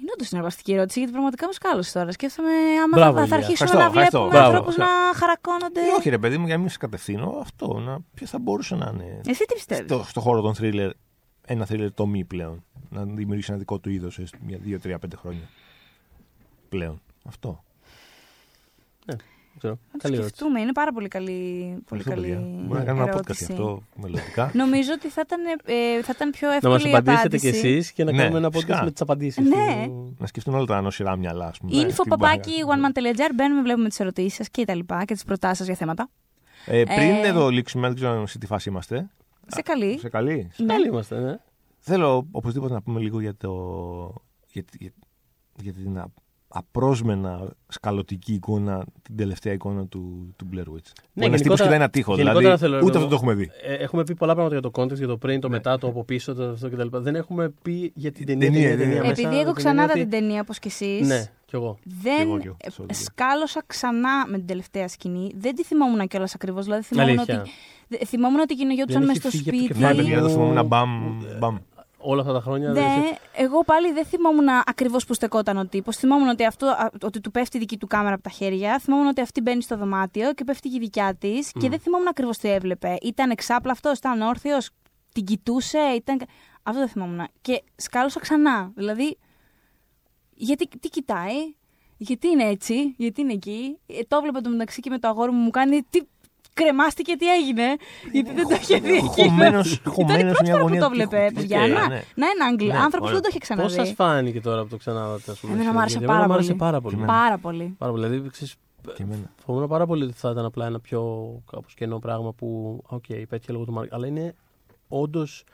είναι όντως συναρπαστική ερώτηση γιατί πραγματικά μου σκάλωσε τώρα. Σκέφτομαι άμα Μπράβο, θα, θα Ηλία. αρχίσουμε Ευχαριστώ, να ευχαριστώ. βλέπουμε Μπράβο. ανθρώπους να χαρακώνονται. Ε, όχι, ρε παιδί μου, για να μην σε κατευθύνω, αυτό. Να, ποιο θα μπορούσε να είναι Εσύ τι πιστεύεις; στο, στο χώρο των thriller ένα thriller τομή πλέον. Να δημιουργήσει ένα δικό του είδος σε μια, δύο, τρία, πέντε χρόνια. Πλέον. Αυτό. Δεν ξέρω. Να το Καλή ερώτηση. σκεφτούμε. Είναι πάρα πολύ καλή, πολύ Ευχαριστώ, καλή παιδιά. Μπορεί να κάνουμε ένα podcast ερώτηση. γι' αυτό μελλοντικά. Νομίζω ότι θα ήταν, ε, θα ήταν πιο Να εύκολη μα η απαντήσετε κι απάντηση. εσείς και να Ναι, κάνουμε ένα podcast φυσικά. με τις απαντήσεις. Ναι. να σκεφτούν όλα τα νοσηρά μυαλά, ας πούμε. Info στην παπάκι μπάγα. oneman.gr. Μπαίνουμε, βλέπουμε τις ερωτήσεις σας και τα λοιπά και τις προτάσεις σας για θέματα. Ε, πριν Ε, εδώ λήξουμε, δεν ξέρω σε τι φάση είμαστε. Σε καλή. Σε καλή. Ναι. Καλοί είμαστε, ναι. Θέλω οπωσδήποτε να πούμε λίγο για το. για, για, για την α- απρόσμενα σκαλωτική εικόνα την τελευταία εικόνα του, του Blair Witch. Ναι, Ναι, ένα τύπο γενικότερα- κοιτάει ένα τείχο. γενικότερα Δηλαδή, θέλω να ούτε πω- αυτό το έχουμε δει. Ε, έχουμε πει πολλά πράγματα για το context, για το πριν, το Ναι. μετά, το από πίσω, το αυτό κτλ. Δεν έχουμε πει για την ταινία. ταινία, την ναι. μέσα, Επειδή την έχω ξανά ταινία δει ότι- την ταινία όπως και εσείς. Ναι, κι εγώ. Δεν εγώ, κι εγώ, ε, sorry, yeah. σκάλωσα ξανά με την τελευταία σκηνή. Δεν τη θυμόμουν κιόλας ακριβώς. Δηλαδή θυμόμουν Αλήθεια. ότι, δε- θυμόμουν ότι γινόταν Δεν μες έχει στο φύγει από το σπίτι. Ναι, κεφάλι παιδιά, το μου- θυμόμουν μπαμ, μπαμ. Όλα αυτά τα χρόνια. Ναι, δεν- εγώ πάλι δεν θυμόμουν ακριβώς που στεκόταν ο τύπος. Θυμόμουν ότι, αυτό, α, ότι του πέφτει η δική του κάμερα από τα χέρια. Θυμόμουν ότι αυτή μπαίνει στο δωμάτιο και πέφτει και η δικιά της. Και δεν θυμόμουν ακριβώς τι έβλεπε. Ήταν εξάπλαυτο, ήταν όρθιος, την κοιτούσε. Ήταν... Αυτό δεν θυμόμουν. Και σκάλωσα ξανά. Δηλαδή, γιατί τι κοιτάει, γιατί είναι έτσι, γιατί είναι εκεί; Ε, το έβλεπα το μεταξύ και με το αγόρι μου μου κάνει. Τι, κρεμάστηκε, τι έγινε. γιατί δεν το είχε δει. εκείνο. Χωμένος- Ήταν η χωμένος πρώτη μια φορά που γωνία το του βλέπε, τείχου. παιδιά. Οκ, να, ναι. να είναι Άγγλ. Ναι, Άνθρωπος ωραία. δεν το είχε Πώς σας ξαναδεί. φάνηκε τώρα που το ξανάδατε, ας πούμε. Εμένα μου άρεσε Γιατί πάρα εμένα μου άρεσε πολύ. πάρα πολύ. Και Πάρα πολύ. Πάρα πολύ. Δηλαδή, ξέρεις, Και εμένα. φοβούμαι πάρα πολύ ότι θα ήταν απλά ένα πιο κάπως κενό πράγμα που, ΟΚ, πέτυχε λόγω του marketing. Αλλά είναι όντως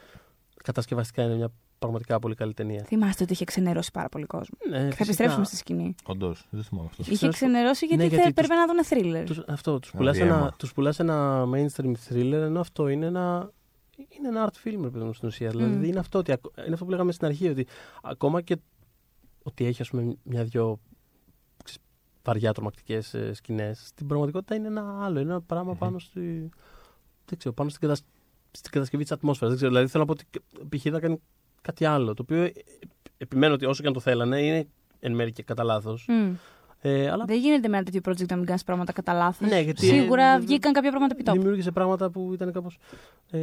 κατασκευαστικά είναι μια πραγματικά πολύ καλή ταινία. Θυμάστε ότι είχε ξενερώσει πάρα πολύ κόσμο. Ναι, Και θα φυσικά. επιστρέψουμε στη σκηνή. Όντως, δεν θυμάμαι αυτό. Είχε ξενερώσει γιατί, Ναι, θε- γιατί τους- πρέπει να δουν thriller. Τους, αυτό, τους Α, πουλάς, διαίμα. ένα, τους πουλάς ένα mainstream thriller, ενώ αυτό είναι ένα, είναι ένα art film, ρε παιδί μου, στην ουσία. Δηλαδή είναι αυτό, ότι, ακ- είναι αυτό που λέγαμε στην αρχή, ότι ακόμα και ότι έχει, ας πούμε, μια-δυο ξέρεις, βαριά τρομακτικές ε, σκηνές, στην πραγματικότητα είναι ένα άλλο, είναι ένα πράγμα πάνω στη, δεν ξέρω, πάνω στην, κατασ... στην κατασκευή της ατμόσφαιρας. Δεν ξέρω, δηλαδή θέλω να πω ότι π.χ. θα κάνει κάτι άλλο, το οποίο ε, επιμένω ότι όσο και αν το θέλανε, είναι εν μέρει και κατά λάθος. Μμ. Ε, αλλά Δεν γίνεται με ένα τέτοιο project να μην κάνεις πράγματα κατά λάθος. Ναι, γιατί- Σίγουρα ε, βγήκαν κάποια πράγματα επιτόπου. δημιούργησε πράγματα που ήταν κάπως. Ε,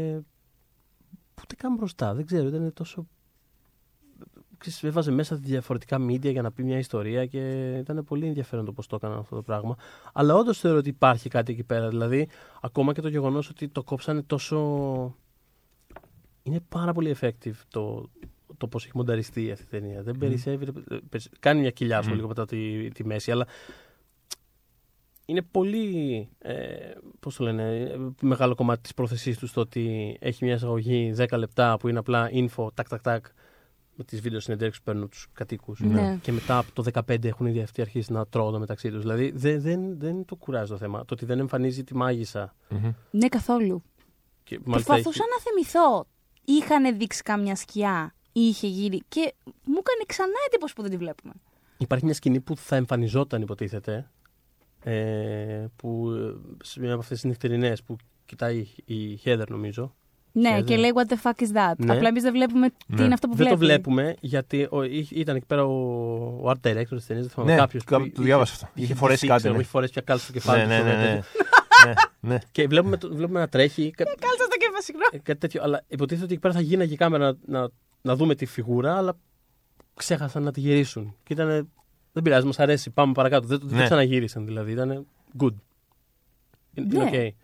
που ούτε καν μπροστά. Δεν ξέρω, ήταν τόσο. Ξέρεις, έβαζε μέσα διαφορετικά media για να πει μια ιστορία και ήταν πολύ ενδιαφέρον το πώς το έκαναν αυτό το πράγμα. Αλλά όντως θεωρώ ότι υπάρχει κάτι εκεί πέρα. Δηλαδή, ακόμα και το γεγονός ότι το κόψανε τόσο. Είναι πάρα πολύ effective το, το πώς έχει μονταριστεί αυτή η ταινία. Δεν περισσεύει. ρε, ε, περισ- Κάνει μια κοιλιά, ας πούμε, Μμμ. λίγο μετά τη, τη μέση, αλλά είναι πολύ, ε, πώς το λένε, ε, μεγάλο κομμάτι της πρόθεσής τους στο ότι έχει μια εισαγωγή 10 λεπτά που είναι απλά info, τάκ, τάκ, τάκ, με τις βίντεο συνεντεύξεις που παίρνουν τους κατοίκους. Ναι. Και μετά από το 15 έχουν ήδη αυτοί αρχίσει να τρώγονται μεταξύ τους. Δηλαδή δεν, δεν, δεν το κουράζει το θέμα. Το ότι δεν εμφανίζει τη μάγισσα. Μμμ. Ναι, καθόλου. Και μάλιστα Προσπαθούσα να θυμηθώ. Είχαν δείξει κάμια σκιά ή είχε γύρει. Και μου έκανε ξανά εντύπωση που δεν τη βλέπουμε. Υπάρχει μια σκηνή που θα εμφανιζόταν, υποτίθεται. Ε, που ε, σε μια από αυτές τις νυχτερινές που κοιτάει η Heather, νομίζω. Ναι, Ξέρετε. και λέει What the fuck is that; Ναι. Απλά εμείς δεν βλέπουμε τι Ναι. είναι αυτό που δεν βλέπει. το βλέπουμε γιατί ο, είχε- ήταν εκεί πέρα ο, ο art director της ταινίας. Δεν θυμάμαι Ναι, κάποιος. κάπου το διάβασα αυτό. Είχε φορέσει κάτι, ναι. Είχε φορέσει πια κάλτσα στο κεφάλι. Ναι, του, ναι, ναι. τέτοιο. ναι. ναι, ναι. Και βλέπουμε, το- βλέπουμε να τρέχει. κα- Κάλτσα στο κέφα, συγγνώμη. ε, κάτι τέτοιο. Αλλά υποτίθεται ότι εκεί πέρα θα γίναγε η κάμερα να, να, να δούμε τη φιγούρα, αλλά ξέχασαν να τη γυρίσουν. Και ήταν. Δεν πειράζει, μας αρέσει. Πάμε παρακάτω. Δεν, δεν Ναι. ξαναγύρισαν δηλαδή. Ήταν good. Είναι Ναι. είναι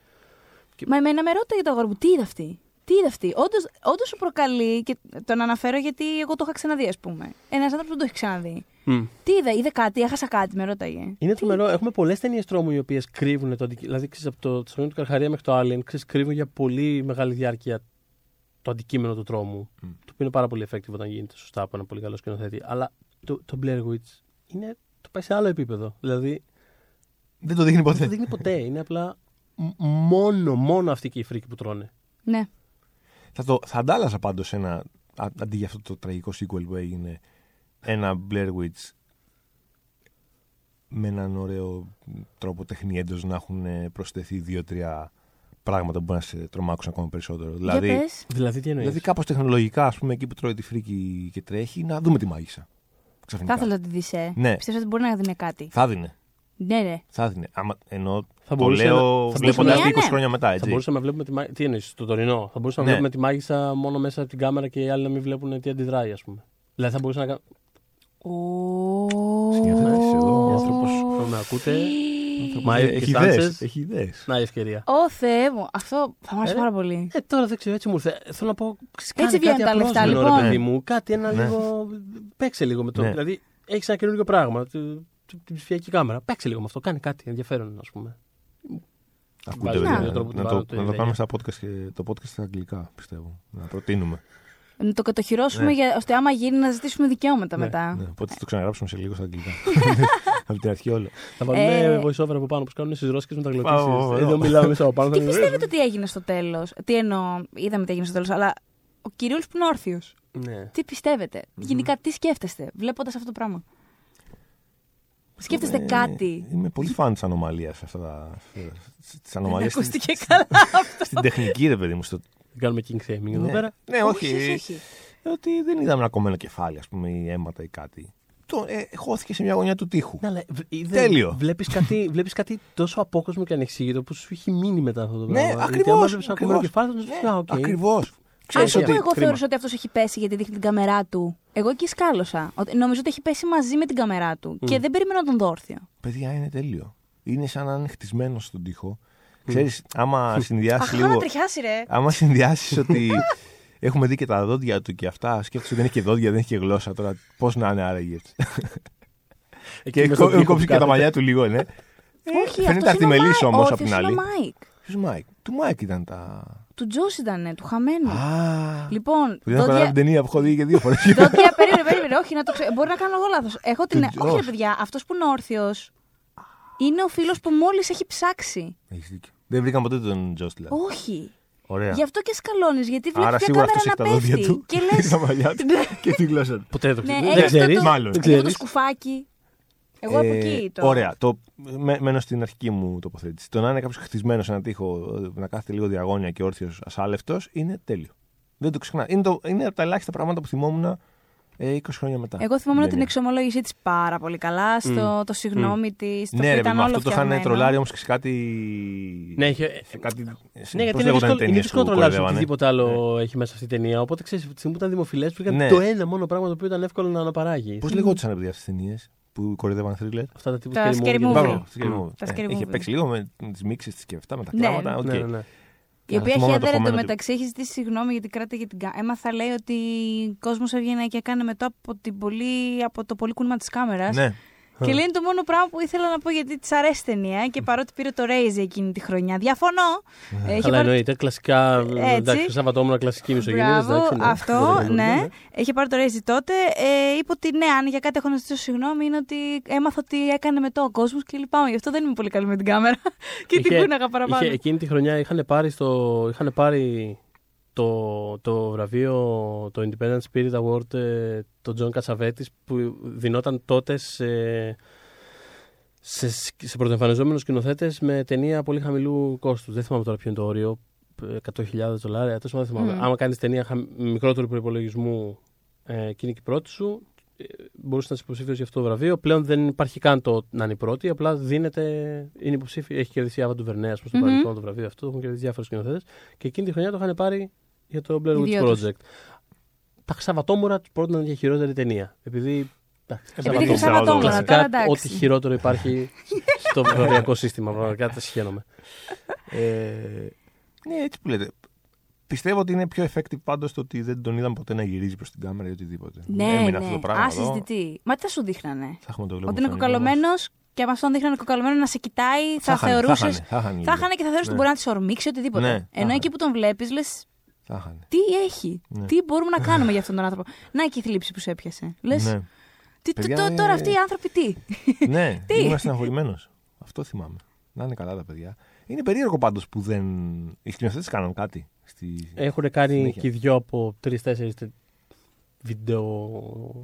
ΟΚ. Μα εμένα με ρώταγε το αγόρι μου, τι είδε αυτή; Τι είδε αυτή; Όντως, όντως σου προκαλεί, και τον αναφέρω γιατί εγώ το είχα ξαναδεί, ας πούμε. Ένας άνθρωπος δεν το έχει ξαναδεί. Μμ. Τι είδε, είδε κάτι, έχασα κάτι, με ρώταγε. Είναι τρομερό. Έχουμε πολλές ταινίες τρόμου οι οποίες κρύβουν το αντικείμενο. Δηλαδή, ξέρεις, από το Τα Σαγόνια του Καρχαρία μέχρι το Alien, ξέρεις, κρύβουν για πολύ μεγάλη διάρκεια το αντικείμενο του τρόμου. Το οποίο είναι πάρα πολύ effective όταν γίνεται σωστά από ένα πολύ καλό σκηνοθέτη. Αλλά το, το Blair Witch είναι, το πάει σε άλλο επίπεδο. Δηλαδή, Δεν το δείχνει δεν το ποτέ. δείχνει ποτέ. Είναι απλά μ- μόνο, μόνο αυτοί και οι φρίκοι που τρώνε. Ναι. Θα, το, θα αντάλλαζα πάντως ένα. α- Αντί για αυτό το τραγικό sequel που έγινε, ένα Blair Witch με έναν ωραίο τρόπο τεχνιέντος να έχουν ε, προσθεθεί δύο-τρία πράγματα που μπορεί να σε τρομάξουν ακόμα περισσότερο. Δηλαδή, Για πες. Δηλαδή, τι εννοείς; δηλαδή κάπως τεχνολογικά, ας πούμε, εκεί που τρώει τη φρίκη και τρέχει, να δούμε τη μάγισσα. Θα Ξαφνικά. ήθελα να τη δεις, ε. Ναι. Πιστεύω ότι μπορεί να δίνει κάτι; Θα δίνε. Ναι, ναι. Θα δίνε. Άμα, ενώ Θα το μπορούσε λέω να- θα μπορούσε βλέποντας να- τη 20 ναι. χρόνια μετά, Θα έτσι. μπορούσαμε να βλέπουμε τη μάγισσα. Τι εννοείς, στο τωρινό. Θα μπορούσαμε να Ναι. βλέπουμε τη μάγισσα μόνο μέσα από την κάμερα και οι άλλοι να μην βλέπουν τι αντιδράει, ας πούμε. Δηλαδή θα μπορούσε να κάνει. Συγγραφέας εδώ, Ο ο άνθρωπος. άνθρωπος. με ακούτε. Ε, Μα έχει έχεις ιδέες, στάντσες. Έχει ιδέες. Να η ευκαιρία. Ω Θεέ μου, αυτό θα μου άρεσε Ε, πάρα πολύ. Ε, τώρα δεν ξέρω, έτσι μου ήρθε. Θέλω να πω. Κάνε βγαίνουν κάτι τα λεφτά, απρόσμενο, λοιπόν. Ρε, παιδί μου. Κάτι ένα Ναι. λίγο. Παίξε λίγο με το. Ναι. Δηλαδή έχεις ένα καινούργιο πράγμα. Του- του- Την ψηφιακή κάμερα. Παίξε λίγο με αυτό. Κάνει κάτι ενδιαφέρον, ας πούμε. Ακούτε, Βάζει παιδιά. με τον τρόπο Να του το, βάλω το να το ιδέα. κάνουμε στα podcast και το podcast στα αγγλικά, πιστεύω. Να προτείνουμε. Να το κατοχυρώσουμε Ναι. για, ώστε άμα γίνει να ζητήσουμε δικαιώματα Ναι, μετά. Ναι, οπότε θα το ξαναγράψουμε σε λίγο στα αγγλικά. [LAUGHS] Από την αρχή όλο. Θα βάλουμε Ε, voice over από πάνω που κάνουν στις ρώσικε Πάω, μεταγλωτήσει. πάω, Εδώ πάω. μιλάμε εμεί από πάνω. Τι θα- πιστεύετε ότι έγινε στο τέλος; Τι εννοώ, είδαμε τι έγινε στο τέλος, αλλά ο Κυρίολ που είναι όρθιος. Ναι. Τι πιστεύετε, γενικά τι σκέφτεστε βλέποντας αυτό το πράγμα; Σκέφτεστε Ε, κάτι; Είμαι πολύ φαν της ανομαλίας αυτά τα. Της Δεν ανομαλίας. ακούστηκε καλά. Στην τεχνική, ρε παιδί μου. Στο... Δεν κάνουμε king shaming εδώ Ναι. πέρα. Ναι, όχι. όχι, όχι. Ότι δεν είδαμε ένα κομμένο κεφάλι, ας πούμε, ή αίματα ή κάτι. Το, ε, χώθηκε σε μια γωνιά του τείχου. Ναι, αλλά β- είδε- Τέλειο. Βλέπεις κάτι, βλέπεις κάτι τόσο απόκοσμο και ανεξήγητο που σου έχει μείνει μετά αυτό το Ναι, πράγμα. Γιατί ακριβώς, άμα βλέπεις ένα κομμένο ακριβώς. κεφάλι, θα σου πει, «Α, ΟΚ». Ακριβώς. Ξέρεις ότι- που εγώ κρίμα. θεώρησα ότι αυτός έχει πέσει γιατί δείχνει την κάμερά του. Εγώ εκεί σκάλωσα. Ότι- Νομίζω ότι έχει πέσει μαζί με την κάμερά του. Και δεν περίμενα να τον δω όρθιο. Παιδιά είναι τέλειο. Είναι σαν να είναι χτισμένος στον τοίχο. Ξέρεις, άμα συνδυάσεις Αχ, λίγο. να τριχάσει, ρε. Άμα συνδυάσεις ότι έχουμε δει και τα δόντια του και αυτά, σκέφτεσαι ότι δεν έχει και δόντια, δεν έχει και γλώσσα τώρα. Πώς να είναι άραγε έτσι. Εκεί και μες στον έχω τοίχο κόψει που και τα κάθεται. μαλλιά του λίγο, ναι. Όχι, Φαίνεται αυτός είναι ο αρτιμελής Μάικ. όμως Όχι, απ' την αυτός άλλη. είναι ο Μάικ. Ποιος Μάικ; Του Μάικ ήταν τα. Του Τζος ήταν, του χαμένου. Α. Λοιπόν, Που δεν έχω καταλάβει δόντια. την ταινία που έχω δει και δύο φορές. Δόντια, περίμενε, περίμενε. Όχι, να το ξέρω. Μπορεί να κάνω εγώ λάθος. Έχω την. Του Όχι, ρε Josh. παιδιά, αυτός που είναι όρθιος είναι ο φίλος που μόλις έχει ψάξει. Έχεις δίκιο. Δεν βρήκαν ποτέ τον Τζος δηλαδή. Όχι. Ωραία. Γι' αυτό και σκαλώνεις, γιατί βλέπεις Άρα μια σίγουρα κάμερα αυτός να έχει τα δόντια πέφτει. του, Και λε. [LAUGHS] τα μαλλιά του και τη γλώσσα του. Ποτέ το Ναι, ξέρεις. έχεις Δεν αυτό ξέρεις. το- Μάλλον. Δεν Έχει αυτό το ξέρεις. σκουφάκι. Εγώ από Ε, εκεί το. Ωραία. Το, με, μένω στην αρχική μου τοποθέτηση. Το να είναι κάποιος χτισμένος σε ένα τοίχο, να κάθεται λίγο διαγώνια και όρθιος ασάλευτος, είναι τέλειο. Δεν το ξεχνά. Είναι, το, είναι από τα ελάχιστα πράγματα που θυμόμουν ε, 20 χρόνια μετά. Εγώ θυμόμουν Δεν την είναι. εξομολόγησή της πάρα πολύ καλά. Στο το συγγνώμη της. Το Ναι, οποίο ρε, ήταν παιδί μου, όλο αυτό το είχαν φτιαγμένο. τρολάρει όμως και σε κάτι. Ναι, είχε- σε κάτι Ναι, πώς γιατί είναι λέγονταν οι δύσκολο, είναι ταινίες δύσκολο να που τρολάρεις κοροϊδεύανε. οτιδήποτε άλλο έχει μέσα αυτή η ταινία. Οπότε ξέρεις, από τη στιγμή που ήταν δημοφιλές, βρήκαν Ναι. το ένα μόνο πράγμα το οποίο ήταν εύκολο να αναπαράγεις. Πώς λεγόντουσαν παιδιά αυτές τις ταινίες; Που κοροϊδεύαν thriller. Αυτά τα τύπου Τα scary scary movie. movie. Μπράβο, Mm. scary movie. Τα Ε, scary Είχε movie. παίξει λίγο με τις μίξεις τη και αυτά, με τα Ναι. κλάματα. οκ. Ναι, ναι, ναι. Η Α, οποία θυμόμαι το Heather χωμένο του- εντωμεταξύ έχεις ζητήσει συγγνώμη γιατί κράταγε την κάμερα. Έμαθα λέει ότι ο κόσμος έβγαινε και έκανε εμετό από, την πολύ, από το πολύ κούνημα της κάμερας. Ναι. Και λέει είναι το μόνο πράγμα που ήθελα να πω γιατί της αρέσει η ταινία και παρότι πήρε το Razzie εκείνη τη χρονιά. Διαφωνώ. Ε, είχε Καλά, πάρει- εννοείται. Κλασικά. Έτσι. Εντάξει, τα Βατόμουρα κλασική μισογύνης. Μπράβο, αυτό, Δεν ναι. είναι. Είχε πάρει το Razzie τότε. Ε, είπε ότι ναι, αν για κάτι έχω να ζητήσω συγγνώμη, είναι ότι έμαθα ότι έκανε εμετό ο κόσμος και λυπάμαι. Γι' αυτό δεν είμαι πολύ καλή με την κάμερα. [LAUGHS] και την Είχε- κούναγα παραπάνω. είχε- εκείνη τη χρονιά είχαν πάρει, στο, είχαν πάρει το, το βραβείο, το Independent Spirit Award, ε, τον Τζον Κασσαβέτης, που δινόταν τότε σε, σε, σε πρωτοεμφανιζόμενους σκηνοθέτες με ταινία πολύ χαμηλού κόστους. Δεν θυμάμαι τώρα ποιο είναι το όριο, ε, 100.000 δολάρια, τέλος πάντων δεν θυμάμαι. Μμμ. Άμα κάνεις ταινία χαμ- μικρότερου προπολογισμού ε, εκείνη και η πρώτη σου, ε, μπορούσες να είσαι υποψήφιος για αυτό το βραβείο. Πλέον δεν υπάρχει καν το να είναι η πρώτη, απλά δίνεται, είναι υποψήφιο. Έχει κερδίσει η Άβα του Βερνέα προ το Μμμ. παρελθόν το βραβείο αυτό, το έχουν κερδίσει διάφορες σκηνοθέτες. Και εκείνη τη χρονιά το είχαν πάρει για το Blair Οι Witch δυο τους. Project. Τα Σαββατόμουρα του πρότειναν για χειρότερη ταινία. Επειδή. εντάξει, Επειδή Σαββατόμουρα, Χριστιανοτόμουρα, Κλασικά, τώρα εντάξει. Ό,τι χειρότερο υπάρχει στο [LAUGHS] βραβιακό σύστημα. Πραγματικά τα συχαίνομαι. Ε, ναι, έτσι που λέτε. Πιστεύω ότι είναι πιο effective πάντως το ότι δεν τον είδαμε ποτέ να γυρίζει προς την κάμερα ή οτιδήποτε. Ναι, Έμεινε ναι. αυτό το πράγμα. εδώ. Ασυζητητή. Μα τι θα σου δείχνανε; Θα έχουμε το βλέπουμε Ότι είναι στον κοκαλωμένος και άμα αυτόν δείχνανε κοκαλωμένο να σε κοιτάει, θα, χάνε, θεωρούσε. Θα χάνε, θα χάνε, Θα είχαν και θα θεωρούσες ότι Ναι. μπορεί να της ορμήξει οτιδήποτε. Ναι, θα Ενώ είχαν. εκεί που τον βλέπεις, λες, Θα χάνε. τι έχει, Ναι. τι μπορούμε να κάνουμε [LAUGHS] για αυτόν τον άνθρωπο; Να και η θλίψη που σε έπιασε. Λες, Ναι, τι, Παιδιά, τ- τ- ε, τώρα αυτοί οι άνθρωποι τι; [LAUGHS] ναι Τι; ήμουν στεναχωρημένο. Αυτό θυμάμαι. Να είναι καλά τα παιδιά. Είναι περίεργο πάντως που δεν. Οι σκηνοθέτε κάναν κάτι. Στη... Έχουν κάνει Συνέχεια. και δυο από τρει-τέσσερι βίντεο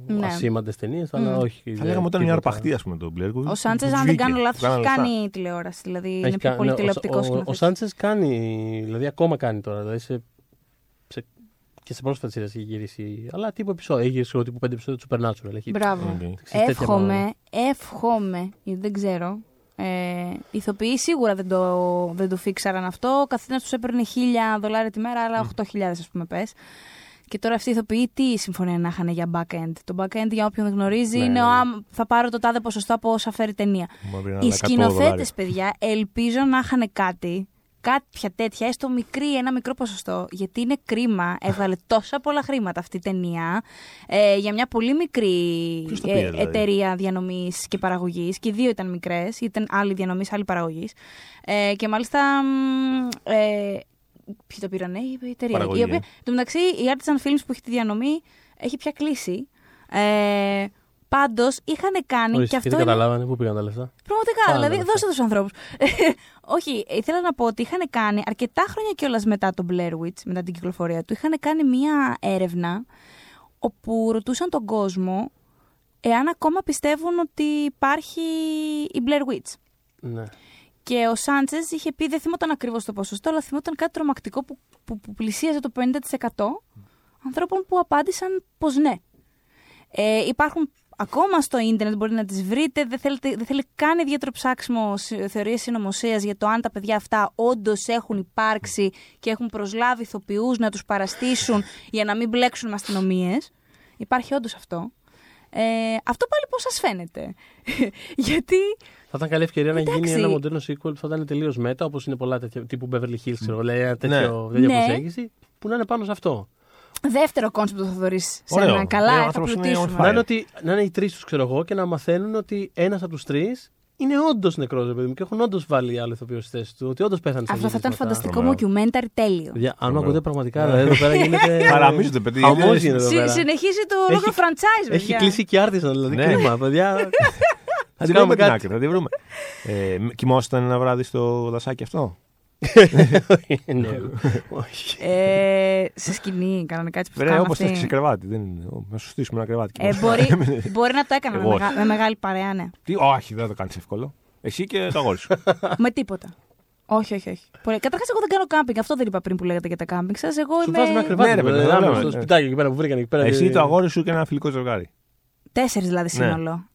Ναι. ασήμαντες ταινίες, αλλά Μμ. όχι. Θα λέγαμε ότι ήταν μια αρπαχτή, ας πούμε, τον Μπλέρκο. Ο Σάντσες, αν δεν κάνω λάθος, έχει κάνει τηλεόραση. Δηλαδή είναι πιο πολύ τηλεοπτικό Ο, ο, ο σκηνοθέτης. Σάντσες κάνει, δηλαδή ακόμα κάνει τώρα. Δηλαδή σε, σε, και σε πρόσφατη σειρά έχει γυρίσει. Αλλά τύπου επεισόδιο. Έχει γυρίσει τύπου πέντε επεισόδια του Supernatural. Έχει, Μπράβο. Okay. ξέρεις, τέτοια Εύχομαι, πράγματα. εύχομαι, γιατί δεν ξέρω. Ε, ηθοποιοί σίγουρα δεν το, δεν το φίξαραν αυτό. Ο καθένας τους έπαιρνε χίλια δολάρια τη μέρα, αλλά 8.000 ας πούμε πες. Και τώρα αυτοί οι ηθοποιοί τι συμφωνία να είχαν για back-end. Το back-end, για όποιον δεν γνωρίζει, Ναι, είναι ναι, ο ναι. «Α, θα πάρω το τάδε ποσοστό από όσα φέρει η ταινία. Οι σκηνοθέτες, παιδιά, ελπίζω να είχαν κάτι, κάποια τέτοια, έστω μικρή, ένα μικρό ποσοστό. Γιατί είναι κρίμα. Έβαλε τόσα πολλά χρήματα αυτή η ταινία ε, για μια πολύ μικρή Ποιος το πήρε, δηλαδή; εταιρεία διανομής και παραγωγής. Και οι δύο ήταν μικρές, ήταν άλλη διανομής, άλλη παραγωγής. Ε, και μάλιστα μ, ε, Ποιοι το πήραν, η εταιρεία. Παραγωγή, Η οποία, ε. εν τω μεταξύ, η Artisan Films που έχει τη διανομή έχει πια κλείσει. Ε, Πάντως είχαν κάνει. Ορίστε, και αυτό γιατί είναι- καταλάβανε πού πήγαν τα λεφτά; Πραγματικά, Α, δηλαδή, ναι, δώστε τους ανθρώπους. [LAUGHS] Όχι, ήθελα να πω ότι είχαν κάνει αρκετά χρόνια κιόλας μετά τον Blair Witch, μετά την κυκλοφορία του, είχαν κάνει μία έρευνα όπου ρωτούσαν τον κόσμο εάν ακόμα πιστεύουν ότι υπάρχει η Blair Witch. Ναι. Και ο Σάντσες είχε πει, δεν θυμόταν ακριβώς το ποσοστό, αλλά θυμόταν κάτι τρομακτικό που, που, που πλησίαζε το 50% ανθρώπων που απάντησαν πως ναι. Ε, υπάρχουν ακόμα στο ίντερνετ, μπορείτε να τις βρείτε. Δεν, θέλετε, δεν θέλει καν ιδιαίτερο ψάξιμο θεωρίες συνωμοσίας για το αν τα παιδιά αυτά όντως έχουν υπάρξει και έχουν προσλάβει ηθοποιούς να τους παραστήσουν για να μην μπλέξουν με αστυνομίες. Υπάρχει όντως αυτό. Ε, αυτό πάλι πώς σας φαίνεται; [LAUGHS] Γιατί Θα ήταν καλή ευκαιρία να γίνει Εντάξει. ένα μοντέρνο sequel που θα ήταν τελείως μετά, όπως είναι πολλά τέτοια τύπου Beverly Hills, ξέρω, λέει ένα τέτοιο, Ναι. τέτοια Ναι. προσέγγιση που να είναι πάνω σε αυτό. Δεύτερο κόνσεπτ που θα δωρείς σε Ωραίο. ένα. Καλά, Ναι, ο ε, θα άνθρωπος είναι πλουτίσουμε. on Να fire. είναι, ότι, να είναι οι τρεις τους, ξέρω εγώ, και να μαθαίνουν ότι ένας από τους τρεις είναι όντως νεκρός, ρε παιδί μου, και έχουν όντως βάλει άλλο ηθοποιό στη θέση του, ότι όντως πέθανε σε Αυτό θα ήταν εγκλήματα. φανταστικό Τρομερό. mockumentary τέλειο. Παιδιά, αν με Τρομερό. ακούτε πραγματικά, δηλαδή εδώ πέρα γίνεται. [LAUGHS] Παραμίζονται, παιδιά. Χαμός Είναι- γίνεται εδώ Συ- πέρα. συνεχίζει το ολόκληρο Έχει- franchise, Έχει παιδιά. κλείσει και άρτισαν, δηλαδή. Ναι. Κρίμα, παιδιά. [LAUGHS] Θα Ας τη κάνουμε βρούμε την κάτι. άκρη, θα τη βρούμε. Ε, μ- κοιμόσασταν ένα βράδυ στο δασάκι αυτό; [LAUGHS] Ναι, όχι. Ε, σε σκηνή, κανονικά έτσι που Βρε, κάνουν όπως αυτοί. θα σε κρεβάτι. Δεν είναι. Ω, Να σου στήσουμε ένα κρεβάτι. Ε, μπορεί, [LAUGHS] μπορεί να το έκανα με, Εγώ μεγα- με μεγάλη παρέα, ναι. Τι, όχι, δεν θα το κάνεις εύκολο. Εσύ και το αγόρι σου. [LAUGHS] με τίποτα. Όχι, όχι, όχι. Καταρχάς, εγώ δεν κάνω κάμπινγκ. Αυτό δεν είπα πριν που λέγατε για τα κάμπινγκ σας. Εγώ Σου είμαι. βάζει ένα κρεβάτι. Ναι, ρε, ρε, παιδί, παιδί, το άμεσα λέμε, στο ναι. σπιτάκι εκεί πέρα που βρήκαν εκεί πέρα. Εσύ και- το αγόρι σου και ένα φιλικό ζευγάρι. Τέσσερις δηλαδή Ναι. σύνολο.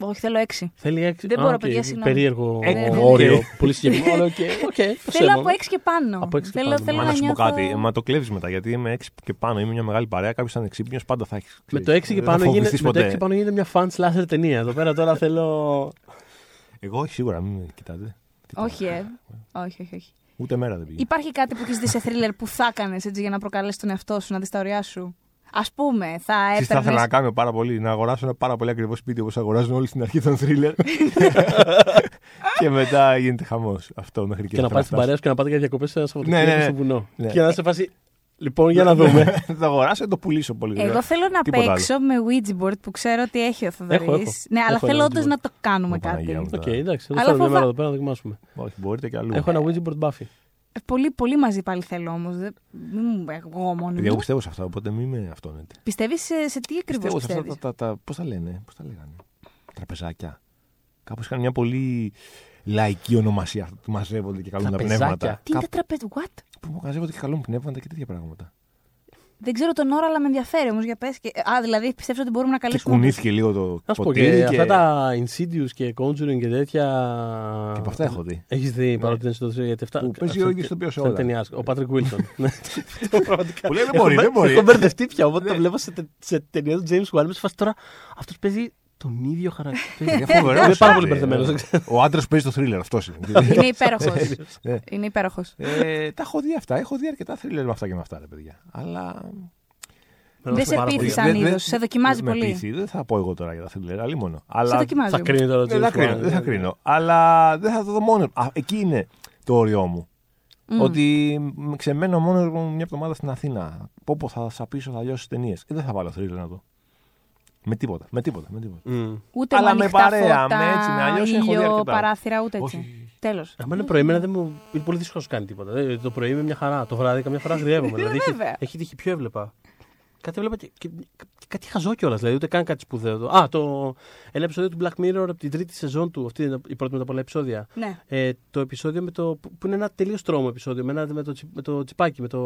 Όχι, θέλω έξι. Θέλει έξι. Δεν Α, μπορώ, οκ, παιδιά, συγγνώμη. Περίεργο Ε, ναι, ναι. όριο. Πολύ συγκεκριμένο. Ok, [LAUGHS] ok, το Θέλω σέβομαι. από έξι και πάνω. Από έξι και θέλω, πάνω. θέλω Μα να να σου πω νιώθω... κάτι, μα το κλέβεις μετά γιατί είμαι έξι και πάνω. Είμαι μια μεγάλη παρέα. Κάποιος ήταν ξύπνιος, πάντα θα έχει. Με το 6 και πάνω γίνεται, με το 6 και πάνω γίνεται μια fan slasher ταινία. Εδώ πέρα τώρα θέλω. Εγώ όχι σίγουρα, μην με κοιτάτε. Τίποτα. Όχι, ε. όχι, όχι, όχι. Ούτε μέρα δεν πήγε. Υπάρχει κάτι που έχεις δει σε θρίλερ που θα έκανες έτσι για να προκαλέσει τον εαυτό σου, να δεις τα όριά σου; Α πούμε, θα Εσείς θα ήθελα έπαιρνε. να κάνω πάρα πολύ, να αγοράσω ένα πάρα πολύ ακριβό σπίτι όπως αγοράζουν όλοι στην αρχή των θρίλερ. [LAUGHS] και μετά γίνεται χαμός. Αυτό μέχρι και Και να θα πάει στην φτάσεις. παρέα σου και να πάτε για διακοπές σε ένα Ναι, Σαββατοκύριακο ναι, ναι. στο βουνό. Ναι. Και να σε σφάξει. Λοιπόν, για να δούμε. Θα το αγοράσω και το πουλήσω πολύ. Εγώ γρήγορα. θέλω να Τίποτα παίξω με Ouija board που ξέρω ότι έχει ο Θοδωρής. Έχω, έχω. Ναι, αλλά Έχω θέλω ένα όντως Ouija board. να το κάνουμε Ω, Παναγία κάτι. μου. Οκ, εντάξει, θα το Αλλά φέρω μια φοβά- μέρα εδώ πέρα να δοκιμάσουμε. Όχι, μπορείτε και αλλού. Έχω ένα Ouija board Buffy. Ε, Πολύ, πολύ μαζί πάλι θέλω όμως. Μην μου εγώ μόνο. Παιδιά, εγώ πιστεύω σε αυτά, οπότε μην με αυτόνετε. Πιστεύεις σε, σε τι ακριβώς Πιστεύω σε αυτά πιστεύεις; τα, τα, τα πώς τα λένε, πώς τα λέγανε. Τραπεζάκια. Κάπως είχαν μια πολύ λαϊκή ονομασία αυτά που μαζεύονται και καλούν τα Τραπεζάκια. πνεύματα. Τι είναι Κάπου τα τραπέζια, what? που μαζεύονται και καλούν πνεύματα και τέτοια πράγματα. Δεν ξέρω τον όρο, αλλά με ενδιαφέρει όμως για πες. Α, δηλαδή πιστεύω ότι μπορούμε να Και καλύψουμε. κουνήθηκε λίγο το Να σου πω ποτήρι. και αυτά τα Insidious και Conjuring και τέτοια. Και από αυτά έχω δει. Έχεις δει παρότι δεν στο γιατί αυτά. Που παίζει αυτά- ο ίδιος ητοποιός σε αυτά όλα. ταινιάς. Ο Πάτρικ Βίλσον. [LAUGHS] Ναι. Αυτό [LAUGHS] πραγματικά. Που λέει, δεν Έχω μπορεί, μπε- δεν μπορεί. Έχω μπερδευτεί πια. Οπότε Ναι. το βλέπω σε, τε- σε ταινία του James Wan. Με σε φάση τώρα αυτός παίζει τον ίδιο χαρακτήρα. Είναι [LAUGHS] φοβερός, Είμαι πάρα πολύ ε, μπερδεμένος, ε, δεν ξέρω. Ο άντρας που παίζει το θρίλερ, αυτός είναι. [LAUGHS] Είναι υπέροχος. [LAUGHS] Ναι. είναι υπέροχος. Ε, τα έχω δει αυτά. Έχω δει αρκετά θρίλερ με αυτά και με αυτά, ρε παιδιά. Αλλά. Δεν σε Πάρα πολύ. πείθει σαν Δεν- είδος. δεν- Σε δοκιμάζει με πολύ. πείθει. Δεν θα πω εγώ τώρα για τα θρίλερ, αλλή μόνο. Σε Αλλά. δοκιμάζει. Θα όμως. κρίνει τώρα ο Δεν θα James κρίνω, Wan. δεν θα κρίνω. Αλλά δεν θα το δω μόνο. Α, εκεί είναι το όριό μου. Μμ. Ότι με ξεμένω μόνο μου μια εβδομάδα στην Αθήνα. Πω πω θα σαπίσω, θα λιώσω ταινίες. Και δεν θα βάλω θρίλερ να δω. Με τίποτα, με τίποτα, με τίποτα. Μμ. Ούτε Αλλά με ανοιχτά παρέα, φώτα, με έτσι, με αλλιώς έχω δει ήλιο, αρκετά. παράθυρα, ούτε Όχι, έτσι. όχι. Τέλος. Άμα είναι πρωί, εμένα δεν μου... είναι πολύ δύσκολος να σου κάνει τίποτα. Δηλαδή, το πρωί είμαι μια χαρά. Το βράδυ καμιά φορά γριεύομαι. [LAUGHS] δηλαδή, έχει, βέβαια. έχει τύχει πιο έβλεπα. Κάτι έβλεπα και, και, και κάτι χαζό κιόλας. Δηλαδή, ούτε καν κάτι σπουδαίο. Α, το, ένα επεισόδιο του Black Mirror από την τρίτη σεζόν του. Αυτή είναι η πρώτη με τα πολλά επεισόδια. Ναι. Ε, το επεισόδιο με το, που που είναι ένα τελείως τρόμο επεισόδιο. Με, ένα, με, το, τσι- με το τσιπάκι. Με το,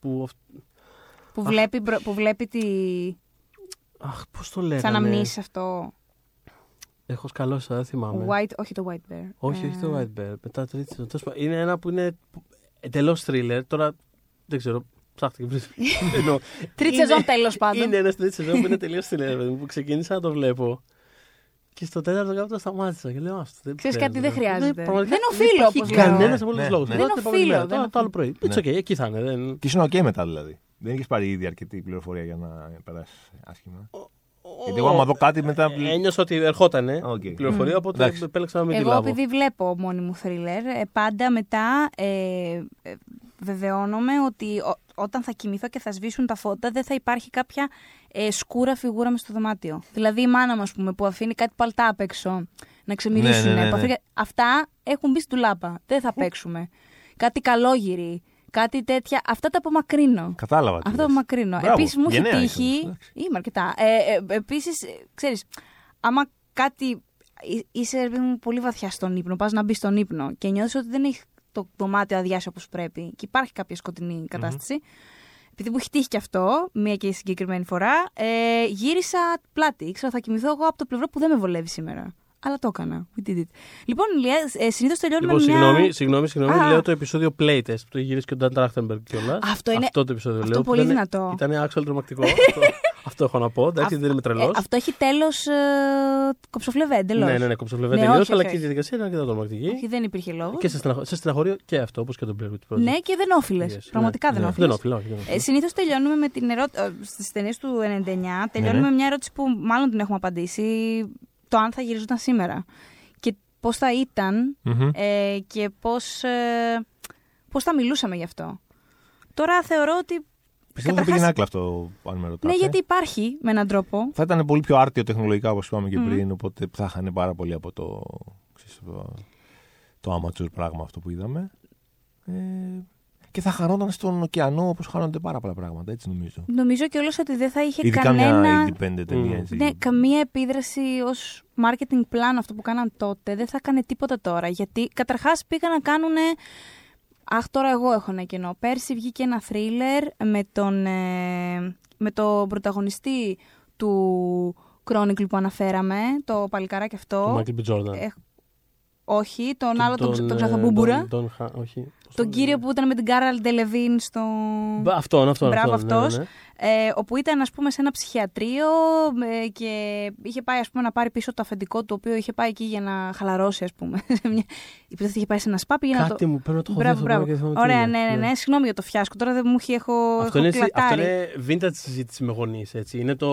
που, αυ- Που βλέπει, μπρο- που βλέπει τη... αχ, πώς το λέγανε; σαν αναμνήσεις αυτό. Έχω σκαλώσει, δεν θυμάμαι. White, όχι το White Bear. Όχι, όχι το Ε, White Bear. Μετά το τρίτη σεζόν. Τέλος πάντων, Είναι ένα που είναι εντελώς thriller. Τώρα δεν ξέρω. Ψάχτε και βρίσκεται. [LAUGHS] Εννοώ, Τρίτη είναι- σεζόν τέλος πάντων. Είναι ένας τρίτη σεζόν που είναι τελείως thriller. παιδί μου, Που ξεκίνησα να το βλέπω. Και στο τέταρτο κάπου το σταμάτησα και λέω αυτό. Δεν Ξέρεις πειράζει, κάτι, δεν δηλαδή. χρειάζεται. πραγματικά Δεν οφείλω, υπάρχει όπως λέω. Κανένας από Ναι, τους λόγους. ναι. Δεν οφείλω, δεν Το άλλο πρωί. Ναι. It's okay, εκεί θα είναι. δεν- Και ήσουν OK μετά δηλαδή. Δεν έχεις πάρει ήδη αρκετή πληροφορία για να περάσεις άσχημα; Γιατί εγώ άμα δω κάτι μετά. Ε, Ένιωσα ότι ερχότανε Οκ. η πληροφορία, οπότε Εντάξει. επέλεξα να μην τη Εγώ λάβω. επειδή βλέπω μόνη μου θρίλερ, ε, πάντα μετά ε, ε, βεβαιώνομαι ότι ο- όταν θα κοιμηθώ και θα σβήσουν τα φώτα δεν θα υπάρχει κάποια ε, σκούρα φιγούρα μες στο δωμάτιο. Δηλαδή η μάνα μου, ας πούμε, που αφήνει κάτι παλτά απ' έξω να ξεμυρίσουν. Ναι, ναι, ναι, που ναι. αφήνει- Αυτά έχουν μπει στην τουλάπα. Δεν θα παίξουμε. κάτι καλόγυρι, κάτι τέτοια. Αυτά τα απομακρύνω. Κατάλαβα. τι Αυτό λες. απομακρύνω. Μπράβο. Επίσης μου έχει Γενναία είσαι τύχει. όμως, εντάξει. Είμαι αρκετά. Ε, ε, Επίσης, ξέρεις, άμα κάτι. εί- Είσαι ρε παιδί μου, πολύ βαθιά στον ύπνο, πας να μπεις στον ύπνο και νιώθεις ότι δεν έχει το δωμάτιο αδειάσει όπως πρέπει και υπάρχει κάποια σκοτεινή κατάσταση. Επειδή μου έχει τύχει και αυτό, μία και συγκεκριμένη φορά, ε, γύρισα πλάτη. Ήξερα θα κοιμηθώ εγώ από το πλευρό που δεν με βολεύει σήμερα. Αλλά το έκανα. We did it. Λοιπόν, Ηλία, ε, συνήθως τελειώνουμε Λοιπόν, με μια... συγγνώμη, συγγνώμη, συγγνώμη. Α. Λέω το επεισόδιο Playtest που το έχει γυρίσει και ο Dan Trachtenberg κιόλας. Αυτό είναι- Αυτό το επεισόδιο αυτό λέω. που πολύ ήταν- δυνατό. Ήταν actual τρομακτικό. [LAUGHS] αυτό, αυτό έχω να πω. Εντάξει, δεν είμαι τρελός. Ε, αυτό έχει τέλος ε, κοψοφλεβέ, εντελώ. Ναι, ναι, ναι, κοψοφλεβέ Ναι, τελείως, όχι, αλλά όχι, και η όχι. διαδικασία ήταν αρκετά τρομακτική. Όχι, δεν υπήρχε λόγος. Και σε, στεναχω... σε στεναχωρείο και αυτό, όπως και τον Blair Witch Project. Ναι, και δεν όφιλες. Yes, Πραγματικά ναι, δεν ναι. όφιλες. Δεν όφιλε, όχι, δεν όφιλε. Ε, Συνήθως τελειώνουμε με την ερώτηση. Στις ταινίες του 99, τελειώνουμε Ναι, ναι. με μια ερώτηση που μάλλον την έχουμε απαντήσει. Το αν θα γυριζόταν σήμερα. Και πώς θα ήταν Μμμ. ε, και πώς ε, πώς θα μιλούσαμε γι' αυτό. Τώρα θεωρώ ότι. Πιστεύω θα καταρχάς- πήγαινε άκλα αυτό, αν με ρωτάτε. Ναι, γιατί υπάρχει με έναν τρόπο. Θα ήταν πολύ πιο άρτιο τεχνολογικά, όπως είπαμε και Μμμ. πριν, οπότε θα είχαν πάρα πολύ από το, ξέρεις, το, το amateur πράγμα αυτό που είδαμε. Ε, και θα χαρόταν στον ωκεανό όπως χάνονται πάρα πολλά πράγματα, έτσι νομίζω. Νομίζω κιόλα ότι δεν θα είχε Ειδικά κανένα. μια independent ταινία. Μμ. έτσι. Ναι, καμία επίδραση ως marketing plan αυτό που κάναν τότε δεν θα έκανε τίποτα τώρα. Γιατί καταρχάς πήγαν να κάνουν. Αχ, τώρα εγώ έχω ένα κενό. Πέρσι βγήκε ένα θρίλερ με τον, ε, με τον πρωταγωνιστή του Chronicle που αναφέραμε, το παλικάράκι αυτό. Το Michael B. Jordan. Ε, όχι, τον άλλο, τον, τον, ε, Ξαθαμπούμπουρα. τον- τον Χα- όχι. Πώς Τον το κύριο λένε. που ήταν με την Κάραλ Ντελεβίν στο. Μπα, Αυτόν, αυτόν. Μπράβο, αυτόν, ναι, αυτός. ναι, ναι. Ε, όπου ήταν ας πούμε σε ένα ψυχιατρίο ε, και είχε πάει ας πούμε να πάρει πίσω το αφεντικό του το οποίο είχε πάει εκεί για να χαλαρώσει ας πούμε. [LAUGHS] Σε μια... Υποτίθεται ότι είχε πάει σε ένα σπά πήγε να Κάτι το... μου πρέπει να το έχω δει Μπράβο, αυτό μπράβο. και δεν θυμάμαι τι Ωραία, είναι. ναι, ναι, ναι. Συγγνώμη για το φιάσκο. Τώρα δεν μου έχει, έχω, Αυτό έχω είναι, αυτό κλατάρει. είναι vintage συζήτηση με γονείς, έτσι. Είναι το.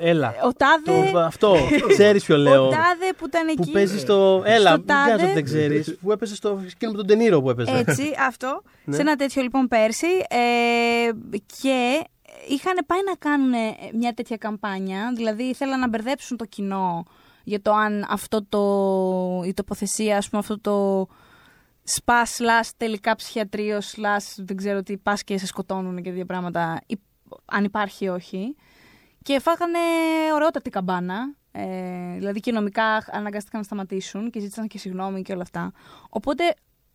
Έλα. Ο τάδε, Το, αυτό. Ξέρεις ποιο [LAUGHS] λέω. ο τάδε που ήταν εκεί. Που παίζει στο. Έλα, μην τάδε. κάνεις ότι δεν ξέρεις. Που έπεσε στο. Εκείνο με τον Τενήρο που έπαιζε. Έτσι, αυτό. Ναι. Σε ένα τέτοιο λοιπόν πέρσι. Ε, και είχαν πάει να κάνουν μια τέτοια καμπάνια. Δηλαδή ήθελαν να μπερδέψουν το κοινό για το αν αυτό το. η τοποθεσία, ας πούμε, αυτό το. Σπα slash τελικά ψυχιατρίο slash δεν ξέρω τι πας και σε σκοτώνουν και τέτοια πράγματα. υ- Αν υπάρχει ή όχι. Και φάγανε ωραιότατη καμπάνα. Ε, δηλαδή και νομικά αναγκαστήκαν να σταματήσουν και ζήτησαν και συγγνώμη και όλα αυτά. Οπότε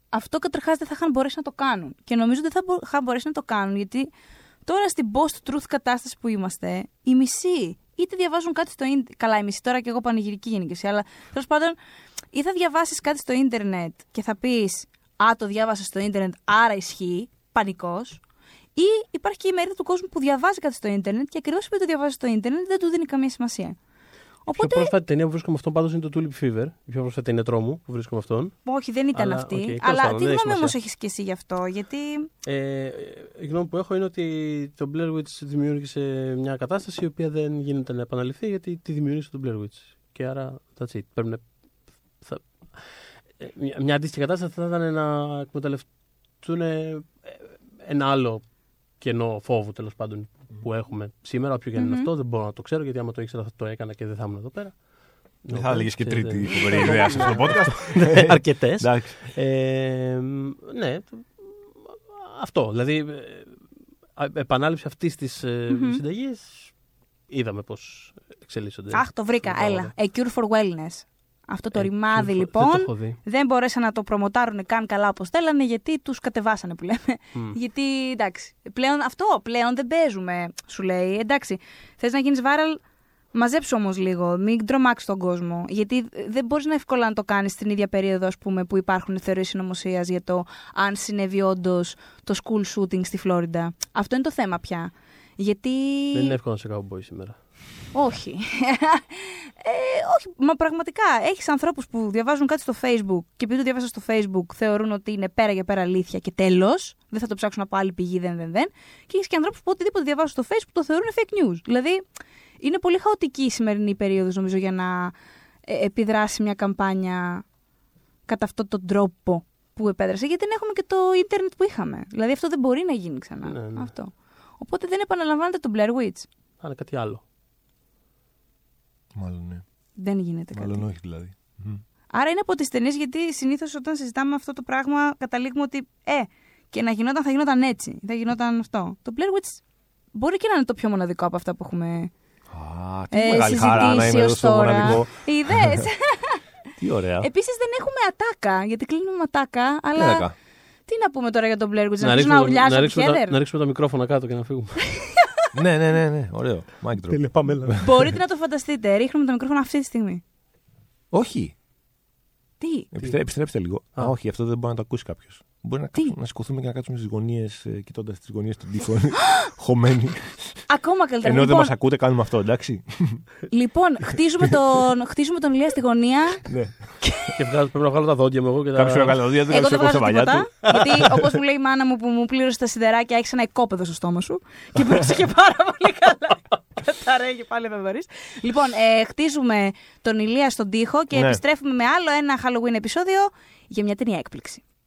αυτό καταρχάς δεν θα είχαν μπορέσει να το κάνουν. Και νομίζω ότι δεν θα μπο- είχαν μπορέσει να το κάνουν γιατί τώρα στην post-truth κατάσταση που είμαστε, οι μισοί είτε διαβάζουν κάτι στο ίντερνετ. Καλά, οι μισοί τώρα και εγώ πανηγυρική γενικασία, αλλά τέλος πάντων, ή θα διαβάσεις κάτι στο ίντερνετ και θα πεις Α, το διάβασα στο ίντερνετ, άρα ισχύει, πανικός. Ή υπάρχει και η μερίδα του κόσμου που διαβάζει κάτι στο ίντερνετ και ακριβώς επειδή το διαβάζει στο ίντερνετ δεν του δίνει καμία σημασία. Η πιο Οπότε, πρόσφατη ταινία που βρίσκω με αυτόν πάντως είναι το Tulip Fever. Η πιο πρόσφατη ταινία τρόμου που βρίσκω με αυτόν. όχι, δεν ήταν Αλλά, αυτή. οκ, τέλος αλλά πάντων, τι δεν έχει γνώμη όμως σημασία. έχεις και εσύ γι' αυτό, γιατί. Ε, η γνώμη που έχω είναι ότι το Blair Witch δημιούργησε μια κατάσταση η οποία δεν γίνεται να επαναληφθεί γιατί τη δημιούργησε το Blair Witch. Και άρα, that's it. Πρέπει να. Θα... ε, Μια, μια αντίστοιχη κατάσταση θα ήταν να εκμεταλλευτούν ε, ένα άλλο κενό φόβου τέλος πάντων που έχουμε σήμερα. Όποιο και αν είναι Μμμ. αυτό, δεν μπορώ να το ξέρω γιατί άμα το ήξερα θα το έκανα και δεν θα ήμουν εδώ πέρα. Δεν θα έλεγες και Ξέρετε. τρίτη φοβερή ιδέα σε αυτό το podcast. [LAUGHS] Αρκετές. Εντάξει. Ε, ναι, το- αυτό. Δηλαδή, ε, α- επανάληψη αυτής της Μμμ. συνταγής είδαμε πώς εξελίσσονται. Αχ, το βρήκα. τα Έλα. πράγματα. A cure for wellness. Αυτό το Ε, ρημάδι δεν λοιπόν το έχω δει. δεν μπορέσαν να το προμοτάρουν καν καλά όπως θέλανε γιατί τους κατεβάσανε που λέμε. Μμ. γιατί εντάξει, πλέον αυτό πλέον δεν παίζουμε, σου λέει. Εντάξει, θες να γίνεις viral, μαζέψου όμως λίγο, μην τρομάξεις τον κόσμο. Γιατί δεν μπορείς να εύκολα να το κάνεις στην ίδια περίοδο ας πούμε, που υπάρχουν θεωρίες συνωμοσίας για το αν συνέβη όντως το school shooting στη Φλόριντα. Αυτό είναι το θέμα πια. Γιατί. Δεν είναι εύκολο να σε cowboy σήμερα. Όχι. ε, όχι, μα πραγματικά. Έχεις ανθρώπους που διαβάζουν κάτι στο Facebook και επειδή το διάβασαν στο Facebook θεωρούν ότι είναι πέρα για πέρα αλήθεια και τέλος. Δεν θα το ψάξουν από άλλη πηγή, δεν, δεν, δεν. Και έχεις και ανθρώπους που οτιδήποτε διαβάζουν στο Facebook το θεωρούν fake news. Δηλαδή, είναι πολύ χαοτική η σημερινή περίοδος νομίζω για να ε, επιδράσει μια καμπάνια κατά αυτόν τον τρόπο που επέδρασε, γιατί δεν έχουμε και το ίντερνετ που είχαμε. Δηλαδή αυτό δεν μπορεί να γίνει ξανά. Ναι, ναι. Αυτό. Οπότε δεν επαναλαμβάνεται το Blair Witch. Θα είναι κάτι άλλο. Μάλλον ναι. Δεν γίνεται κάτι. Μάλλον όχι δηλαδή. Μμ. Άρα είναι από τις ταινίες, γιατί συνήθως όταν συζητάμε αυτό το πράγμα, καταλήγουμε ότι ε, και να γινόταν θα γινόταν έτσι. Θα γινόταν αυτό. Το Blair Witch μπορεί και να είναι το πιο μοναδικό από αυτά που έχουμε Α, τι ε, μεγάλη χαρά να συζητήσει είμαι εδώ ως στο τώρα. μοναδικό. Είδες. [LAUGHS] Τι ωραία. Επίσης δεν έχουμε ατάκα, γιατί κλείνουμε με ατάκα, αλλά. Έλακα. Τι να πούμε τώρα για τον Blair Witch, να, να, αρχίσουμε ρίξουμε, να το- ουρλιάζουμε να, ρίξουμε τα, together. να ρίξουμε τα μικρόφωνα κάτω και να φύγουμε. [LAUGHS] ναι, ναι, ναι, ναι. Ωραίο. Mic drop. πάμε. Μπορείτε να το φανταστείτε. Ρίχνουμε το μικρόφωνο αυτή τη στιγμή. Όχι. Τι; Επιστρέ- Επιστρέψτε λίγο. Α, Α. όχι, αυτό δεν μπορεί να το ακούσει κάποιος. Μπορεί να, Τι; κάτσουμε- να σηκωθούμε και να κάτσουμε στις γωνίες, κοιτώντας τις γωνίες των τοίχων. [GASPS] χωμένοι. Ακόμα καλύτερα. Ενώ δεν λοιπόν, μας ακούτε, κάνουμε αυτό, εντάξει. [LAUGHS] λοιπόν χτίζουμε, τον, χτίζουμε τον Ηλία στη γωνία. ναι. και βγάζω, πρέπει να βγάλω τα δόντια μου εγώ και τα. Κάποιος έκανε δόντια, δεν Εγώ ξέρω δεν πώ τα βγάζω βαλιά τίποτα. του. γιατί όπως μου λέει η μάνα μου που μου πλήρωσε τα σιδεράκια, έχει ένα οικόπεδο στο στόμα σου. Και πρόσεχε πάρα πολύ καλά. [LAUGHS] Καταραίει πάλι δεν μπορείς. Λοιπόν, ε, χτίζουμε τον Ηλία στον τοίχο και Ναι. επιστρέφουμε με άλλο ένα Halloween επεισόδιο για μια ταινία έκπληξη.